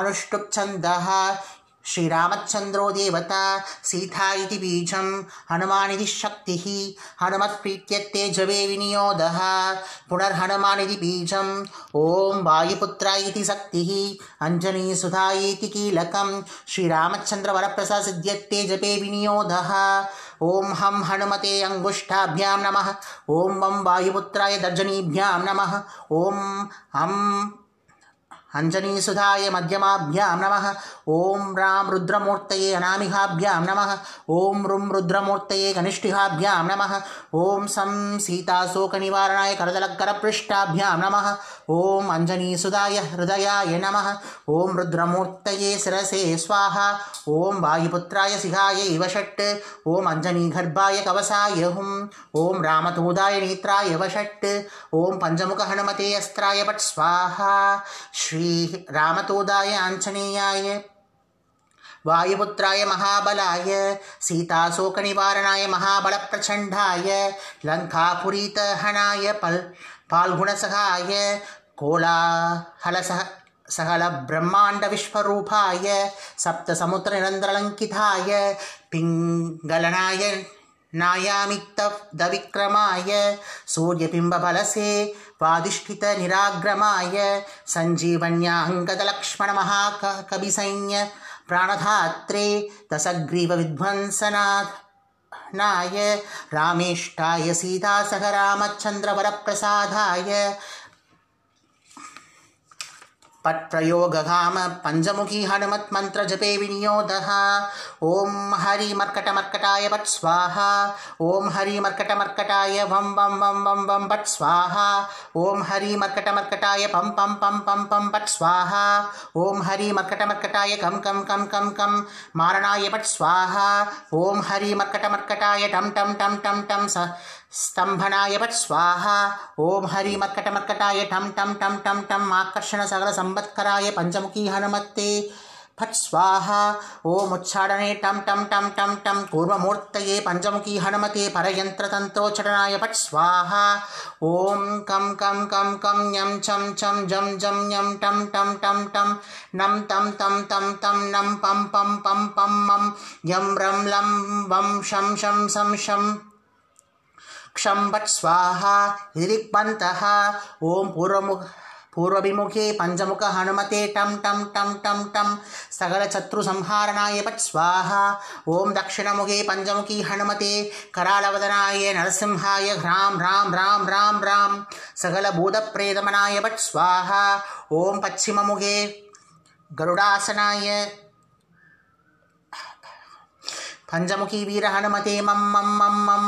अनुष्टुप्छन्दः श्रीरामचन्द्रो देवता सीता इति बीजं हनुमानिति शक्तिः हनुमत्प्रीत्यत्ते जवे विनियोगः पुनर्हनुमानिति बीजम् ॐ वायुपुत्रा इति शक्तिः अञ्जनीसुधा इति कीलकं श्रीरामचन्द्रवरप्रसादसिद्ध्यत्ते जपे विनियोगः ॐ हं हनुमते अङ्गुष्ठाभ्यां नमः ॐ वं वायुपुत्राय दर्जनीभ्यां नमः ॐ हं अञ्जनीसुधाय मध्यमाभ्यां नमः। ॐ रां रुद्रमूर्तये अनामिकाभ्यां नमः। ॐ रुं रुद्रमूर्तये कनिष्ठिकाभ्यां नमः। ॐ सं सीताशोकनिवारणाय करदलकरपृष्ठाभ्यां नमः। ॐ अञ्जनीसुधाय हृदयाय नमः। ॐ रुद्रमूर्तये शिरसे स्वाहा। ॐ वायुपुत्राय सिंहाय इव षट्। ॐ अञ्जनीगर्भाय कवसाय हुं। ॐ रामतूदाय नेत्राय वषट् ॐ पञ्चमुखहनुमते अस्त्राय पट् स्वाहा। श्रीरामतूदाय आञ्जनेयाय वायुपुत्राय महाबलाय सीताशोकनिवारणाय महाबलप्रचण्डाय लङ्कापुरीतहनाय पल् पाल्गुणसहाय कोलाहलसह सकलब्रह्माण्डविश्वरूपाय सप्तसमुद्रनिरन्तरलङ्किताय पिङ्गलनाय नायामित्तविक्रमाय सूर्यबिम्बफलसे वादिष्ठितनिराग्रमाय सञ्जीवन्याङ्गदलक्ष्मणमहाकविसैन्य प्राणधात्रे दशग्रीवविध्वंसनाथ नाय रामेष्टाय सीतासह रामचन्द्रवरप्रसादाय पट्प्रयोगघाम पञ्चमुखी हनुमत्मन्त्रजपे विनियोगः। ॐ हरिमर्कटमर्कटाय पट् स्वाहा। ॐ वं पट् स्वाहा। ॐ हरिमर्कटमर्कटाय पं पं पं पं पं पट् स्वाहा। ॐ हरिमर्कटमर्कटाय कं कं कं कं कं मारणाय पट् स्वाहा। ॐ हरिमर्कटमर्कटाय टं टं टं टं टं स स्तम्भनाय पट् स्वाहा ॐ हरिमर्कटमर्कटाय टं टं टं टं टम् आकर्षणसकलसम्वत्कराय पञ्चमुखी हनुमत्ते फट् स्वाहा ॐ उच्चाडने टं टं टं टं टं कूर्ममूर्तये पञ्चमुखी हनुमते परयन्त्रतन्त्रोच्चटनाय फट् स्वाहा ॐ कं कं कं कं यं चं चं जं जं यं टं टं टं टं नं तं तं तं तं नं पं पं पं पं मं यं रं लं वं शं शं शं शं क्षं वट् स्वाहा हिरिक्पन्तः। ॐ पूर्वमुख पूर्वभिमुखे पञ्चमुख हनुमते टं टं टं टं टं। सकलशत्रुसंहारणाय पट् स्वाहा। ॐ दक्षिणमुखे पञ्चमुखी हनुमते। करालवदनाय नरसिंहाय ह्रां रां रां रां रां सकलभूतप्रेतमनाय पट् स्वाहा। ॐ पश्चिममुखे गरुडासनाय पञ्चमुखी वीरहनुमते मं मं मं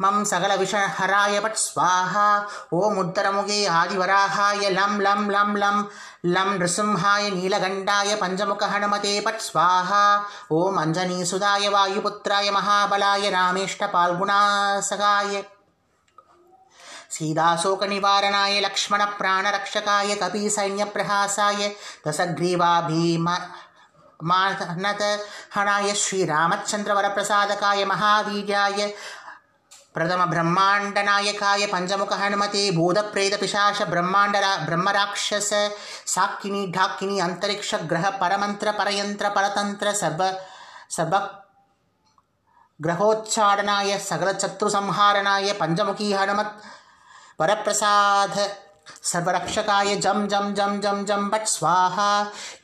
मं मं सकलविषहराय पट् स्वाहा ॐ उत्तरमुखे आदिवराहाय लं लं लं लं लं नृसिंहाय नीलगण्डाय पञ्चमुखहनुमते पट् स्वाहा ॐ अञ्जनीसुधाय वायुपुत्राय महाबलाय रामेष्टपाल्गुणासगाय सीताशोकनिवारणाय लक्ष्मणप्राणरक्षकाय कपिसैन्यप्रहासाय दशग्रीवा भीम मानत हणाय श्रीरामचन्द्रवरप्रसादकाय महावीर्याय प्रथमब्रह्माण्डनायकाय पञ्चमुखहनुमते भूतप्रेतपिशाच ब्रह्माण्ड ब्रह्मराक्षस साकिनी ढाकिनी सर्व सर्व ग्रहोच्चाडनाय सकलशत्रुसंहारणाय पञ्चमुखी हनुमत् वरप्रसाद सर्वरक्षकाय जं जं जं जं जं पट् स्वाहा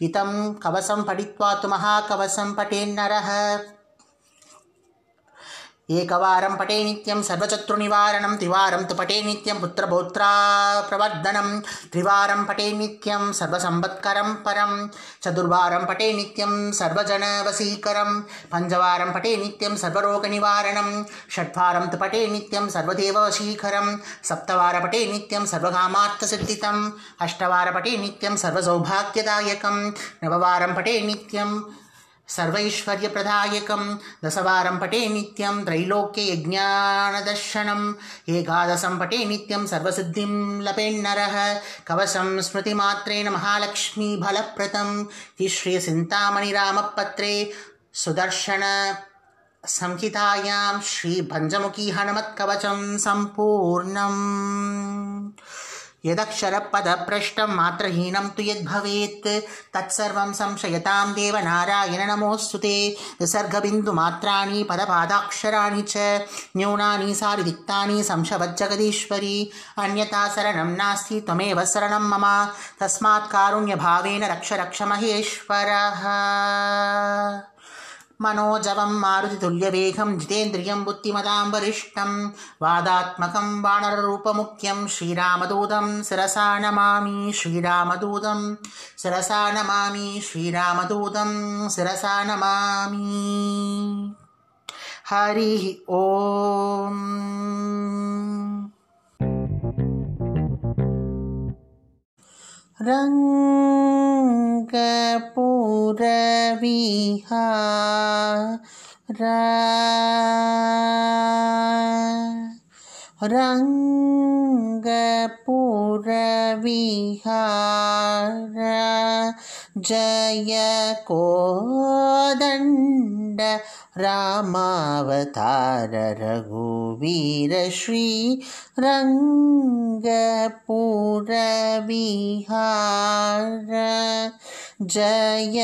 इतं कवसं पठित्वा तु महाकवसं पठेन्नरः एकवारं पटे नित्यं सर्वशत्रुनिवारणं त्रिवारं तु पटे नित्यं पुत्रपौत्रा प्रवर्धनं त्रिवारं पटे नित्यं सर्वसम्पत्करं परं चतुर्वारं पटे नित्यं सर्वजनवसीकरं पञ्चवारं पटे नित्यं सर्वरोगनिवारणं षट्वारं तु पटे नित्यं सर्वदेववशीकरं सप्तवारपटे नित्यं सर्वकामार्थसिद्धितम् अष्टवारपटे नित्यं सर्वसौभाग्यदायकं नववारं पटे नित्यं सर्वैश्वर्यप्रदायकं दशवारं पटे नित्यं त्रैलोक्ययज्ञानदर्शनम् एकादशं पटे नित्यं सर्वसिद्धिं लपेन्नरः। कवचं स्मृतिमात्रेण महालक्ष्मीफलप्रदं श्रीसिन्तामणिरामपत्रे सुदर्शन संहितायां श्रीपञ्चमुखी हनुमत्कवचं सम्पूर्णम् यदक्षरपदभ्रष्टं मात्रहीनं तु यद्भवेत् तत्सर्वं संशयतां देव नारायण नमोऽस्तु ते। विसर्गबिन्दुमात्राणि पदपादाक्षराणि च न्यूनानि सारिदिक्तानि संशवज्जगदीश्वरी। अन्यथा शरणं नास्ति त्वमेव शरणं मम। तस्मात् कारुण्यभावेन रक्ष रक्ष महेश्वरः मनोजवं मारुतितुल्यवेगं जितेन्द्रियं बुद्धिमतां वरिष्ठं वादात्मकं वानररूपमुख्यं श्रीरामदूतं शिरसा नमामि श्रीरामदूतं शिरसा नमामि श्रीरामदूतं शिरसा नमामि। हरिः ॐ रङ्गपूरविहा रङ्गपुरविहार जय कोदण्ड रामावतार रघुवीर श्री रङ्गपुरविहार जय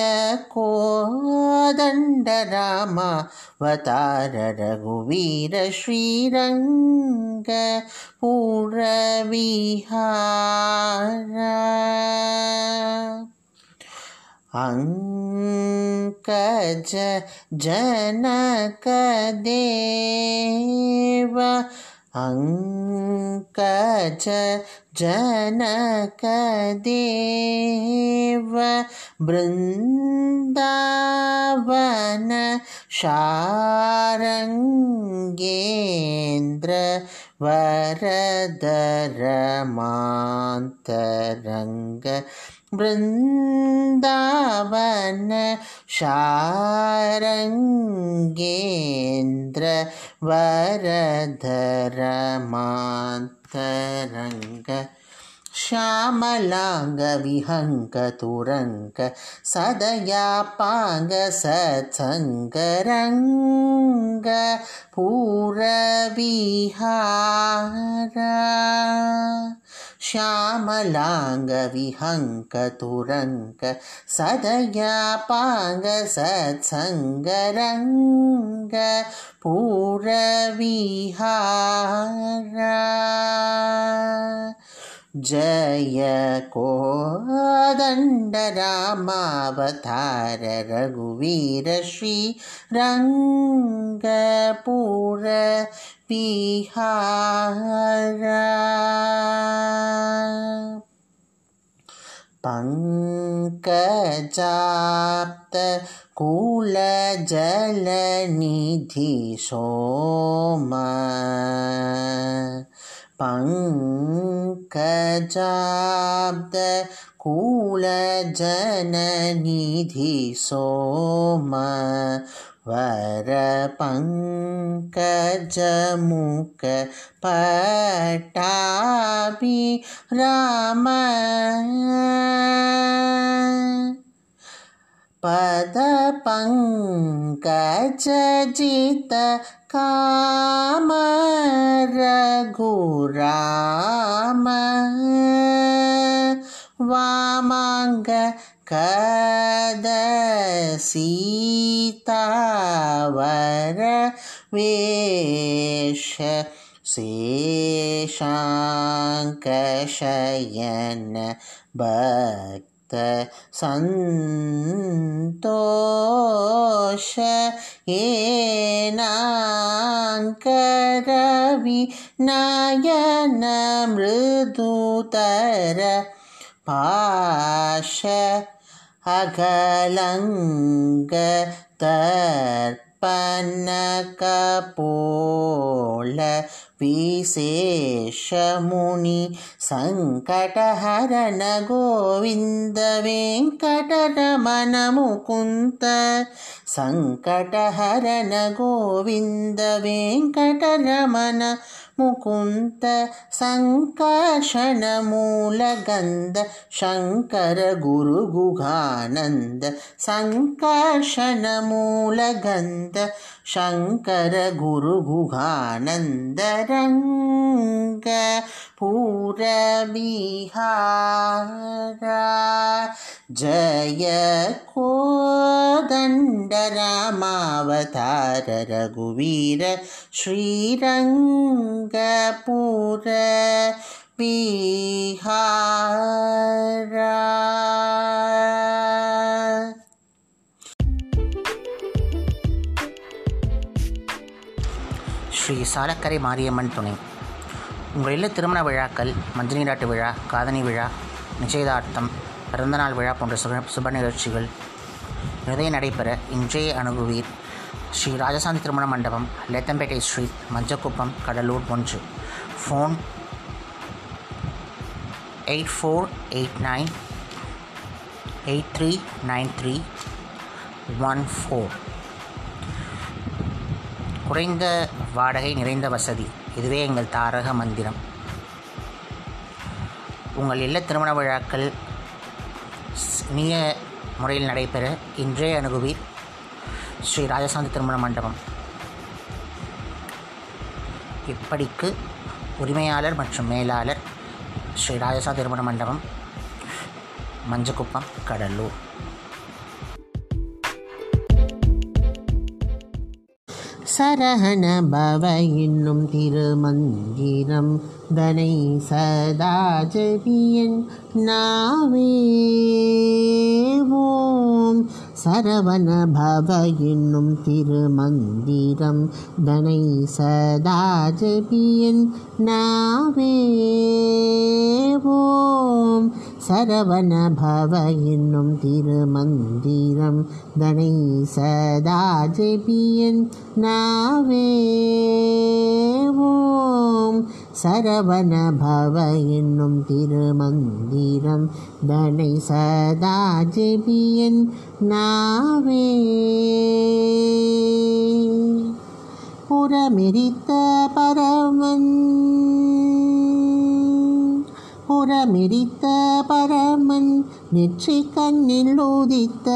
कोदण्ड रामावतार रघुवीर श्रीरङ्गपुरविहार अङ्कज जनकदेव अङ्कज जनकदेव बृन्दावन शारङ्गेन्द्र वरदरमान्तरङ्ग വൃന്ദാവന ശാരംഗേന്ദ്ര വരധരമാന്തരംഗ श्यामलाङ्गविहङ्गतुरङ्ग सदयापाङ्गसत्सङ्गरङ्ग सदया पाङ्गरङ्गरविः सदयापाङ्गसत्सङ्गरङ्ग तुरङ्क जय कोदण्ड रामावतार रघुवीर श्री रङ्गपुर विहार। पङ्कजाप्त कुलजलनिधि सोम पङ्कजाब्द कुलजननिधि सोम वरपङ्कजमुख पटाभि राम। पदपङ्कजजित काम रघुराम वामाङ्ग कदसीतावर वेश शेषाङ्कशयन भक्त सन्तोष येनाङ्करवि नयन मृदुतर पाश अगलङ्ग तर्पणकपोल विशेषमुनि सङ्कटहरण गोविन्द वेङ्कटरमण मुकुन्द सङ्कटहरण गोविन्द वेङ्कटरमण मुकुन्द सङ्कर्षणमूलगन्ध शङ्कर गुरुगुहानन्द सङ्कर्षणमूलगन्ध शङ्कर गुरुगुहानन्द रङ्ग पूरविहार जय कोदण्ड रामावतार रघुवीर श्रीरङ्गपुर विहार ஸ்ரீ சாலக்கரை மாரியம்மன் துணை. உங்கள் இல்ல திருமண விழாக்கள் மஞ்சள் நீராட்டு விழா காதணி விழா நிச்சயதார்த்தம் பிறந்தநாள் விழா போன்ற சுப சுப நிகழ்ச்சிகள் நிறைய நடைபெற இன்றைய அணுகுவீர் ஸ்ரீ ராஜசாந்தி திருமண மண்டபம் லேத்தம்பேட்டை ஸ்ட்ரீட் மஞ்சக்குப்பம் கடலூர் ஒன்று. Phone eight four eight nine eight three nine three one four. குறைந்த வாடகை நிறைந்த வசதி. இதுவே எங்கள் தாரக மந்திரம். உங்கள் இல்ல திருமண விழாக்கள் இனிய முறையில் நடைபெற இன்றே அணுகுவீர். ஸ்ரீ ராஜசாந்தி திருமண மண்டபம். இப்படிக்கு உரிமையாளர் மற்றும் மேலாளர் ஸ்ரீ ராஜசாந்தி திருமண மண்டபம் மஞ்சக்குப்பம் கடலூர். சரஹண பவ என்னும் திருமந்திரம். தனை சதா ஜபியன் நாவேவோம் சரவண பவ என்னும் திருமந்திரம். தனை சதா ஜபியன் நாவேவோம் சரவண பவ என்னும் திருமந்திரம். தனை சதா ஜபியன் நாவே ஓம் சரவண பவ என்னும் திருமந்திரம் தனை சதா ஜெபியன் நாவே புறமெரித்த பரமன் புறமெரித்த பரமன் நெற்றி கண்ணில் உதித்த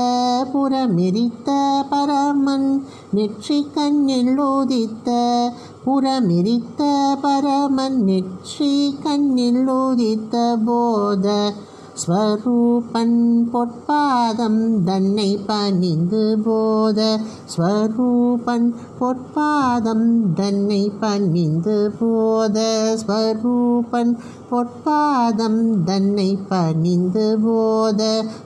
புறமெரித்த பரமன் நெற்றி கண்ணில் உதித்த புறமிரித்த பரமன் நெற்றி கண்ணில் உதித்த போத ஸ்வரூபன் பொற்பாதம் தன்னை பணிந்து போத ஸ்வரூபன் பொற்பாதம் தன்னை பணிந்து போத ஸ்வரூபன் பொற்பாதம் தன்னை பணிந்து போத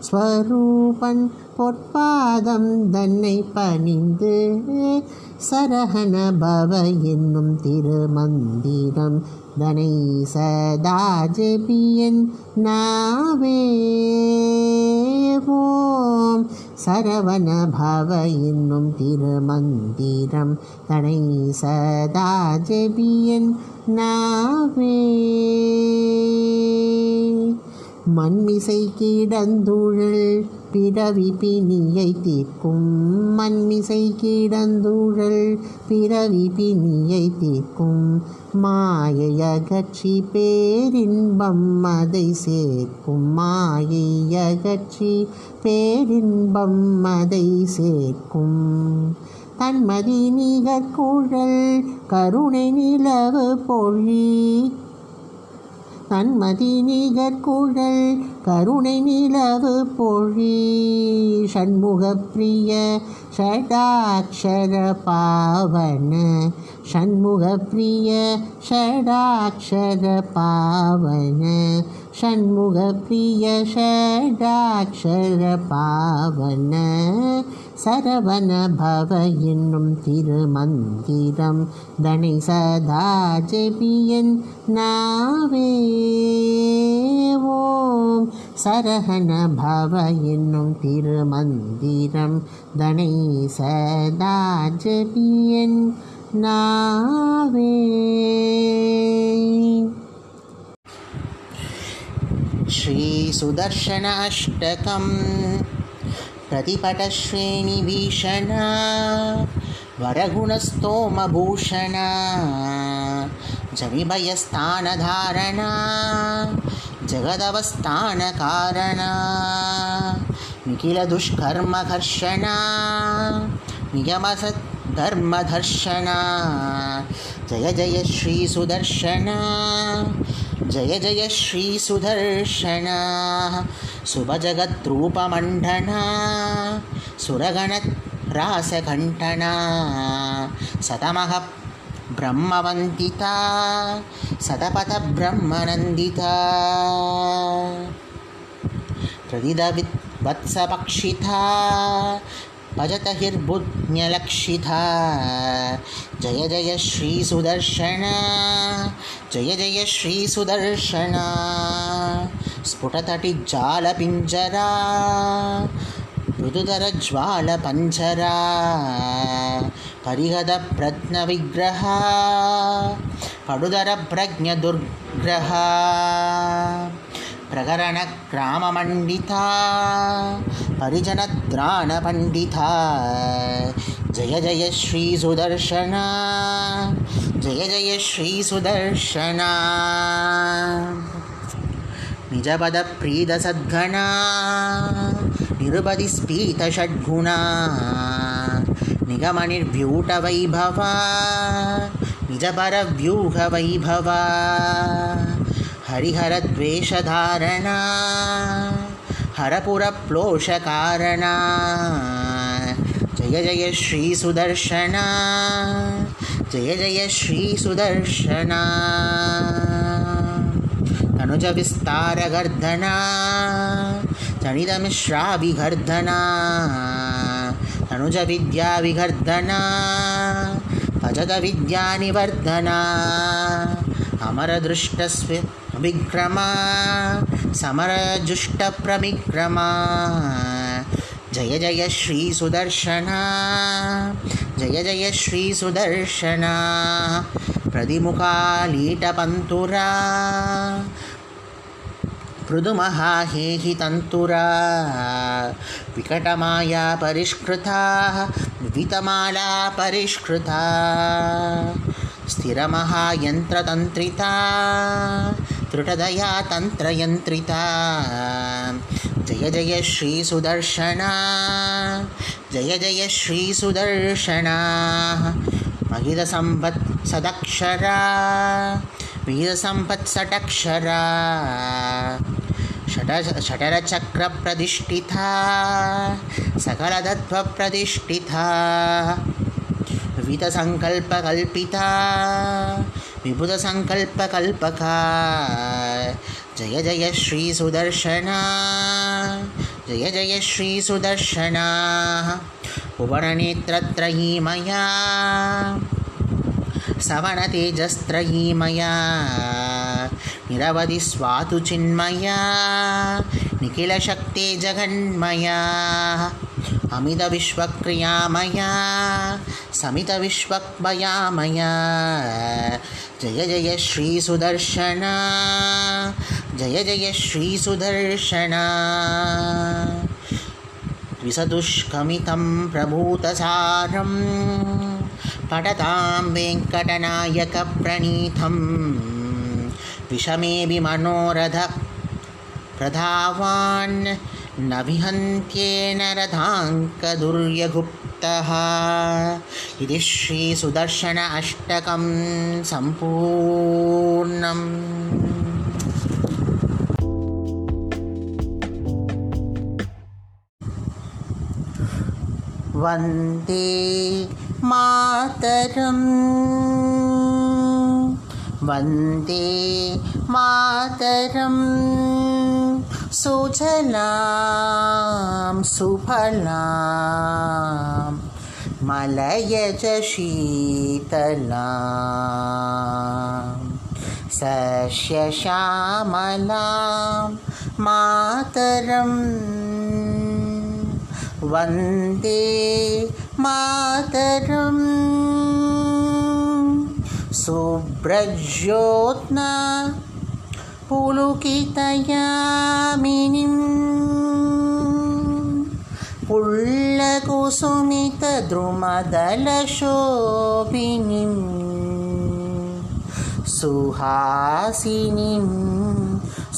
ஸ்வரூபன் பொற்பாதம் தன்னை பணிந்து சரஹண பவ என்னும் திருமந்திரம். தனை சதா ஜபியன் நாவே ஓம். சரவண பவ என்னும் திருமந்திரம். தனை சதா ஜபியன் நாவே மண்மிசை கீடந்தூழல் பிறவி பிணியை தீர்க்கும் மண்மிசை கீடந்தூழல் பிறவி பிணியை தீர்க்கும் மாயை அகற்றி பேரின்பம் அதை சேர்க்கும் மாயை அகற்றி பேரின்பம் அதை சேர்க்கும். தன்மதி நிகர் குழல் கருணை நிலவு பொழி தன்மதி நிகர் குழல் கருணை நிலவு பொழி. ஷண்முக பிரிய ஷடாட்சர பாவன ஷண்முக பிரிய ஷடாட்சர பாவன ஷண்முக பிரிய ஷடாட்சர பாவன சரவண பவ என்னும் திருமந்திரம் தனை சதா ஜெபியன் நாவே ஓம் சரஹண பவ என்னும் திருமந்திரம் தனை சதா ஜெபியன் நாவே श्रीसुदर्शन अष्टकं प्रतिपटश्रेणिभीषणा वरगुणस्तोमभूषणा। जविभयस्थानधारणा। जगदवस्थानकारणा। निखिलदुष्कर्मघर्षणा नियमसद्धर्मधर्षणा जय जय श्रीसुदर्शना जय जय श्रीसुदर्शना शुभजगद्रूपमण्डना सुरगणरासघण्टना। सतमः ब्रह्मवन्दिता सतपथब्रह्मनन्दिता। प्रदिदविद्वत्सपक्षिता भजतहिर्बुद्ध्यलक्षिता जय जय श्रीसुदर्शन। जय जय श्रीसुदर्शन। स्फुटतटिज्जालपिञ्जरा। मृदुधरज्वालपञ्जरा परिहदप्रज्ञविग्रह। पडुदरप्रज्ञदुर्ग्रह प्रकरणग्राममण्डिता परिजनद्राणपण्डिता। जय जय श्रीसुदर्शन जय जय श्रीसुदर्शन निजपदप्रीतसद्गणा निरुपदिस्फीतषड्गुणा निगमनिर्व्यूटवैभवा निजपरव्यूहवैभवा हरिहरद्वेषधारणा हरपुरप्लोषकारणा। जय जय श्रीसुदर्शना जय जय श्रीसुदर्शना। तनुजविस्तारगर्धना तणिदमिश्राविगर्धना तनुजविद्याविगर्धना भजदविद्यानिवर्धना अमरदृष्टस्व विक्रमा समरजुष्टप्रविक्रमा जय जय श्रीसुदर्शना जय जय श्रीसुदर्शना प्रतिमुखालीटपन्तुरा मृदुमहाहेहि तन्तुरा विकटमाया परिष्कृता विवितमाला परिष्कृता। स्थिरमहायन्त्रतन्त्रिता त्रुटदया तन्त्रयन्त्रिता। जय जय श्रीसुदर्शना जय जय श्रीसुदर्शना महितसम्पत् सदक्षरा। वीरसम्पत्सटक्षरा षट षटरचक्रप्रतिष्ठिता सकलतत्त्वप्रतिष्ठिता। विविधसङ्कल्पकल्पिता विबुधसङ्कल्पकल्पका जय जय श्रीसुदर्शना जय जय श्रीसुदर्शना भुवननेत्रत्रयीमया सवनतेजस्त्रयीमया। निरवधि स्वातु चिन्मया निखिलशक्ते जगन्मया अमितविश्वक्रियामया समितविश्वक्मयामया। जय जय श्रीसुदर्शना। जय जय श्रीसुदर्शना। द्विसदुष्कमितं प्रभूतसारं। पठतां वेङ्कटनायकप्रणीतं विषमेऽपि मनोरथ प्रधावान् न विहन्त्येन रथाङ्कदुर्यगुप्तः। इति श्रीसुदर्शन अष्टकं सम्पूर्णम्। वन्दे मातरम्। वन्दे मातरं सुजलां सुफलां मलयज शीतलां सस्यश्यामलां मातरम् वन्दे मातरम्। सुब्रज्योत्ना पुलुकितयामिनीं पुल्लकुसुमितद्रुमदलशोभिनीं सुहासिनीं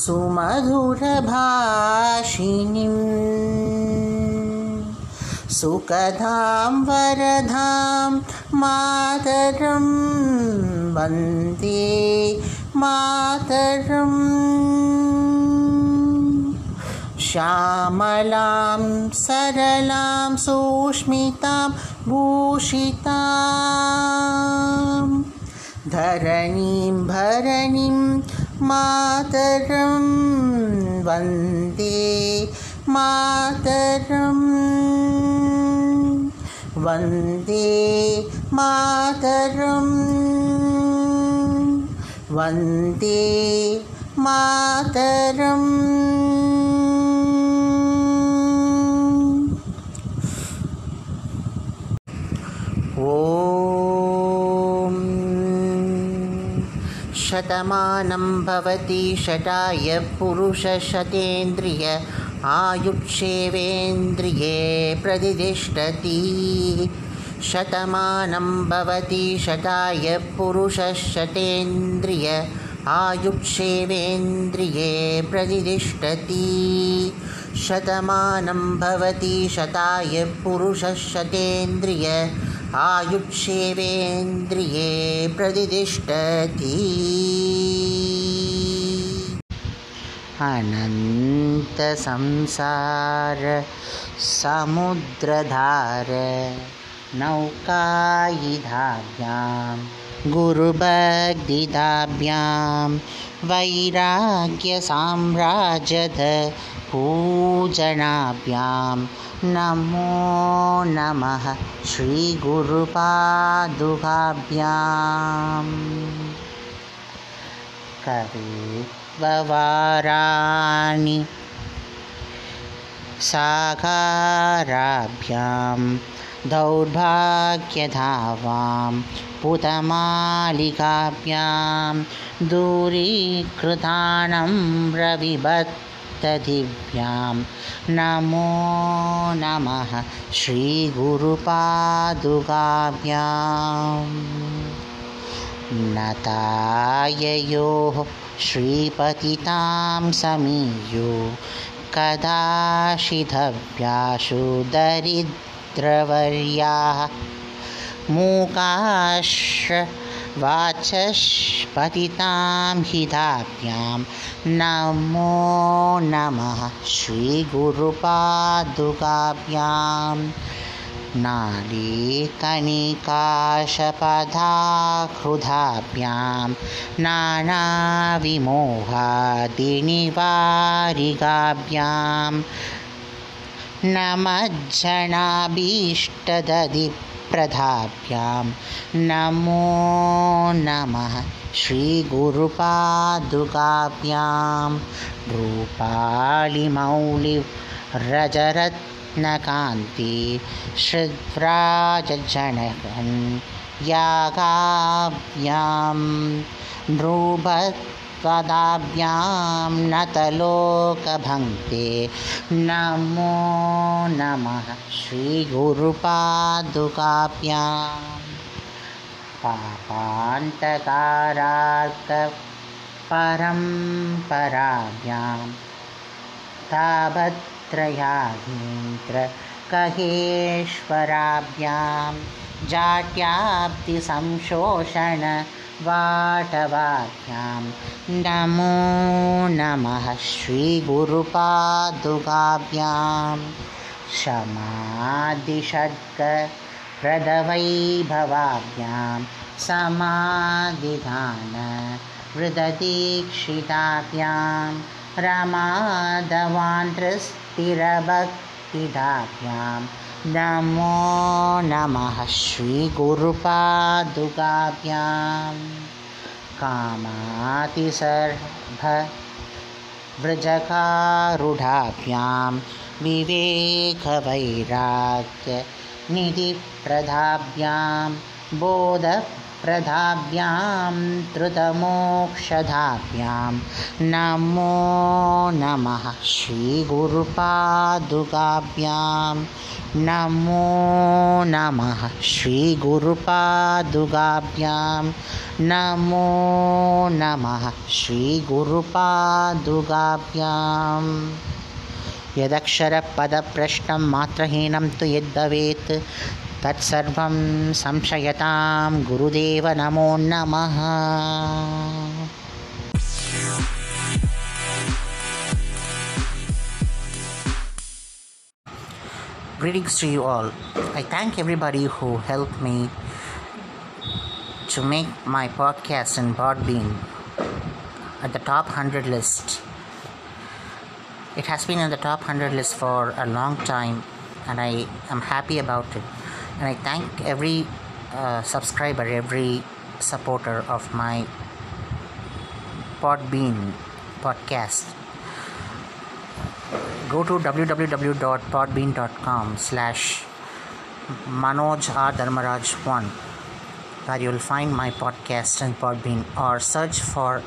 सुमधुरभाषिणीम् सुखदां वरदां मातरं वन्दे मातरम् श्यामलां सरलां सूष्मितां भूषितां धरणीं भरणीं मातरं वन्दे मातरम्। वन्दे मातरम् वन्दे मातरम्। ॐ शतमानं भवति शताय पुरुषशतेन्द्रिय आयुक्षेवेन्द्रिये प्रतिष्ठति शतमानं भवति शताय पुरुषशतेन्द्रिय आयुक्षेवेन्द्रिये प्रतिष्ठति। शतमानं भवति शताय पुरुषशतेन्द्रिय आयुक्षेवेन्द्रिये प्रतिष्ठति। अनन्तसंसार समुद्रधार नौकायिधाभ्यां गुरुभक्तिदाभ्यां वैराग्यसाम्राजद पूजनाभ्यां नमो नमः श्रीगुरुपादुकाभ्याम् कविववाराणि साकाराभ्यां दौर्भाग्यधावां पुतमालिकाभ्यां दूरीकृतानं रविभक्तदिभ्यां नमो नमः श्रीगुरुपादुकाभ्याम् नताययोः श्रीपतितां समीयो कदाशिधव्याशु पुत्रवर्याः द्रवर्याः मूकाशवाचष्पतितां हिताभ्यां नमो नमः श्रीगुरुपादुकाभ्यां नाडीकनिकाशपधा हृदाभ्यां नानाविमोहादिनिवारिगाभ्याम् नमज्जनाभीष्टदधिप्रदाभ्यां नमो नमः श्रीगुरुपादुकाभ्यां रूपालिमौलिव्रजरत्नकान्ति श्रुद्राजनकं यागाभ्यां नृभ त्वदाभ्यां नतलोकभङ्क्ते नमो नमः श्रीगुरुपादुकाभ्यां पापान्तकारात्परं पराभ्यां ताभत्रयाघेन्द्र कहेश्वराभ्यां जात्याब्धिसंशोषण जाट्याब्धिसंशोषणवाटवाभ्यां नमो नमः श्रीगुरुपादुकाभ्यां। शमादिषड्कप्रदवैभवाभ्यां समाधिधान वृददीक्षिताभ्यां। रमादवान्त्रस्थिरभक्तिदाभ्यां नमो नमः श्रीगुरुपादुकाभ्यां कामातिसर्भ व्रजकारूढाभ्यां विवेकवैराग्यनिधिप्रदाभ्यां बोधप्रदाभ्यां धृतमोक्षदाभ्यां नमो नमः श्रीगुरुपादुकाभ्यां नमो नमः। श्रीगुरुपादुकाभ्यां नमो नमः। श्रीगुरुपादुकाभ्याम् यदक्षरपदप्रश्नं मात्रहीनं तु यद्भवेत् तत्सर्वं संशयतां। गुरुदेव नमो नमः Greetings to you all. I thank everybody who helped me to make my podcast in Podbean at the top 100 list. It has been in the top 100 list for a long time and I am happy about it. and I thank every uh, subscriber, every supporter of my Podbean podcast Go to www.podbean.com slash Manoj R. Dharmaraj 1 where you'll find my podcast and Podbean or search for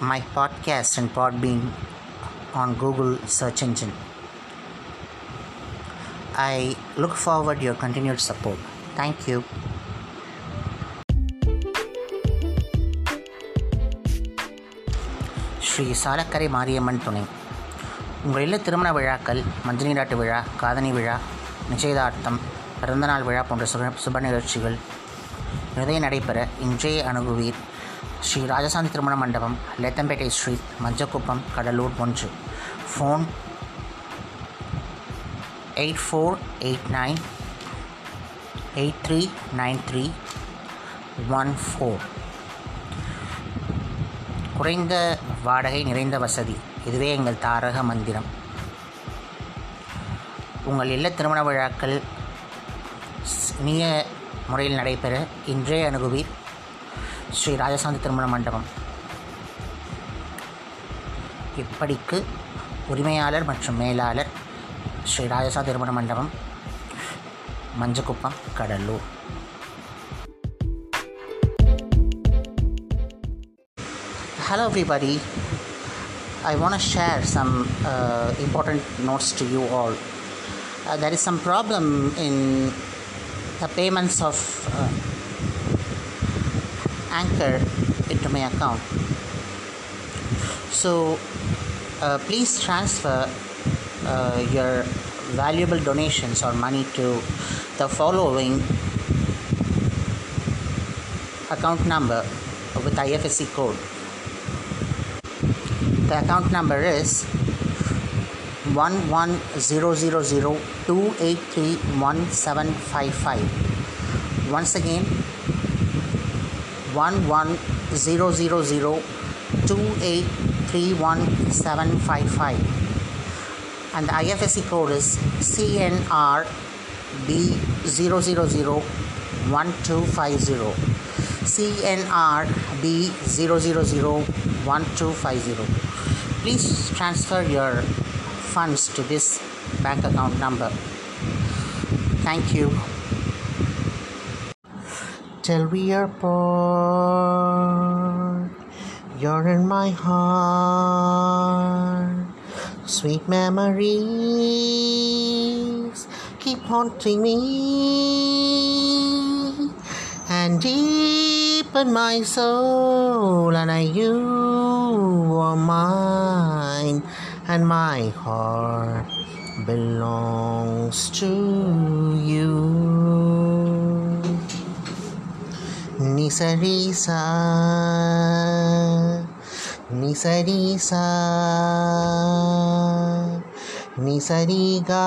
my podcast and Podbean on Google search engine. I look forward your continued support. Thank you. Sri Salakkarai Mariamman துணை உங்கள் இல்ல திருமண விழாக்கள் மஞ்சள் நீராட்டு விழா காதணி விழா நிச்சயதார்த்தம் பிறந்தநாள் விழா போன்ற சுப சுப நிகழ்ச்சிகள் நிறைய நடைபெற இன்றைய அணுகுவீர் ஸ்ரீ ராஜசாந்தி திருமண மண்டபம் லேத்தம்பேட்டை ஸ்ட்ரீட் மஞ்சக்குப்பம் கடலூர் ஒன்று. Phone eight four eight nine eight three nine three one four. குறைந்த வாடகை நிறைந்த வசதி. இதுவே எங்கள் தாரக மந்திரம். உங்கள் இல்ல திருமண விழாக்கள் இனிய முறையில் நடைபெற இன்றைய அணுகுவீர். ஸ்ரீ ராஜசாந்தி திருமண மண்டபம். இப்படிக்கு உரிமையாளர் மற்றும் மேலாளர் ஸ்ரீ ராஜசா திருமண மண்டபம் Manjakuppam Cuddalore. Hello everybody. I want to share some uh, important notes to you all. Uh, there is some problem in the payments of uh, Anchor into my account. So, uh, please transfer uh, your valuable donations or money to the following account number with IFSC code. The account number is 11000283155. Once again, 11000283155 and the IFSC code is CNRB0001250. CNRB0001250. Please transfer your funds to this bank account number. Thank you. Are apart, you're in my heart. Sweet memories keep haunting me and deep in my soul, and I you are mine, and my heart belongs to you. Nisarisa, Nisarisa, Nisariga,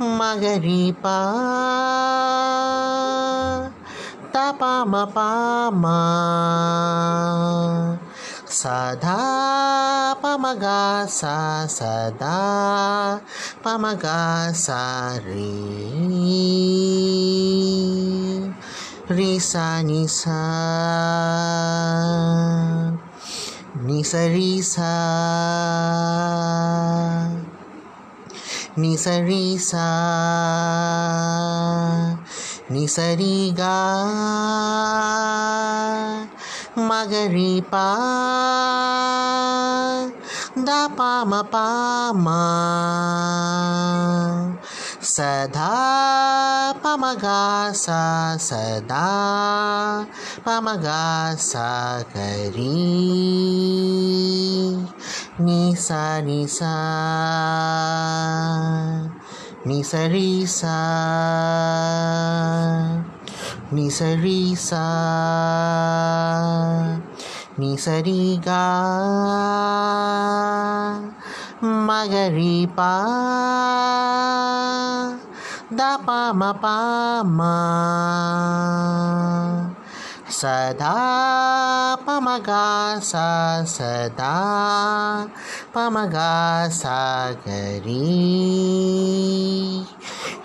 மகரிபா தபாம பாமா சதா பமகா சா சதா பமகா சா ரே ரே சா நிசா நிசரிசா Nisarisa Nisariga Magaripa Dapama Pama Sada Pamagasa Sada Pamagasa Kari. Nisa Nisa. Nisa Risa. Nisa Risa. Nisa Riga. Magaripa सदा पमगा सा सदा पमगा सा गरी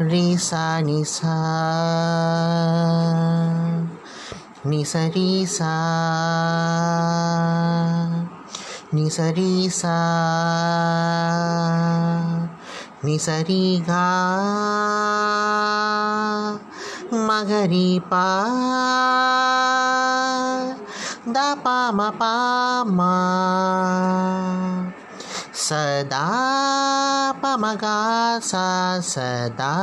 रे सा निसा निसरी सा निसरी सा निसरी गा magaripa da pama pama sada pamagasa sada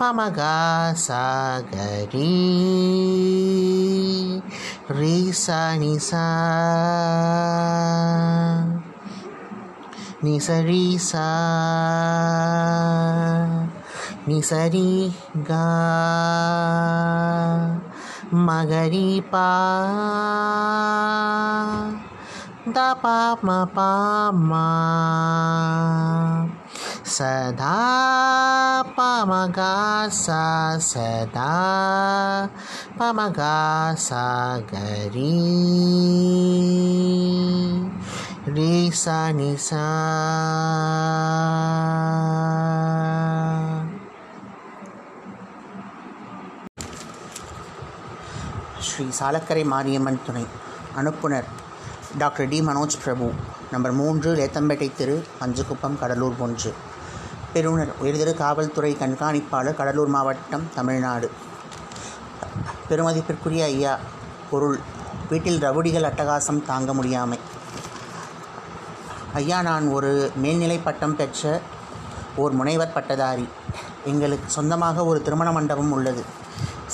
pamagasa gari risa nisa nisa risa Bama சதா பமகா சா சதா பமகா சாகரி ரீசா நிசா நிசரீசா நிசரி கா மகரிபா த பாம பாமா சதா பமகா சா சதா பமகா சாகரி ரீசா நிசா ஸ்ரீ சாலக்கரை மாரியம்மன் துணை அனுப்புனர். Doctor D. Manoj Prabhu number மூன்று லேத்தம்பேட்டை தெரு பஞ்சுக்குப்பம் கடலூர் ஒன்று. பெறுநர் உயர்திரு காவல்துறை கண்காணிப்பாளர் கடலூர் மாவட்டம் தமிழ்நாடு. பெருமதிப்பிற்குரிய ஐயா பொருள் வீட்டில் ரவுடிகள் அட்டகாசம் தாங்க முடியாமை. ஐயா நான் ஒரு மேல்நிலை பட்டம் பெற்ற ஓர் முனைவர் பட்டதாரி. எங்களுக்கு சொந்தமாக ஒரு திருமண மண்டபம் உள்ளது.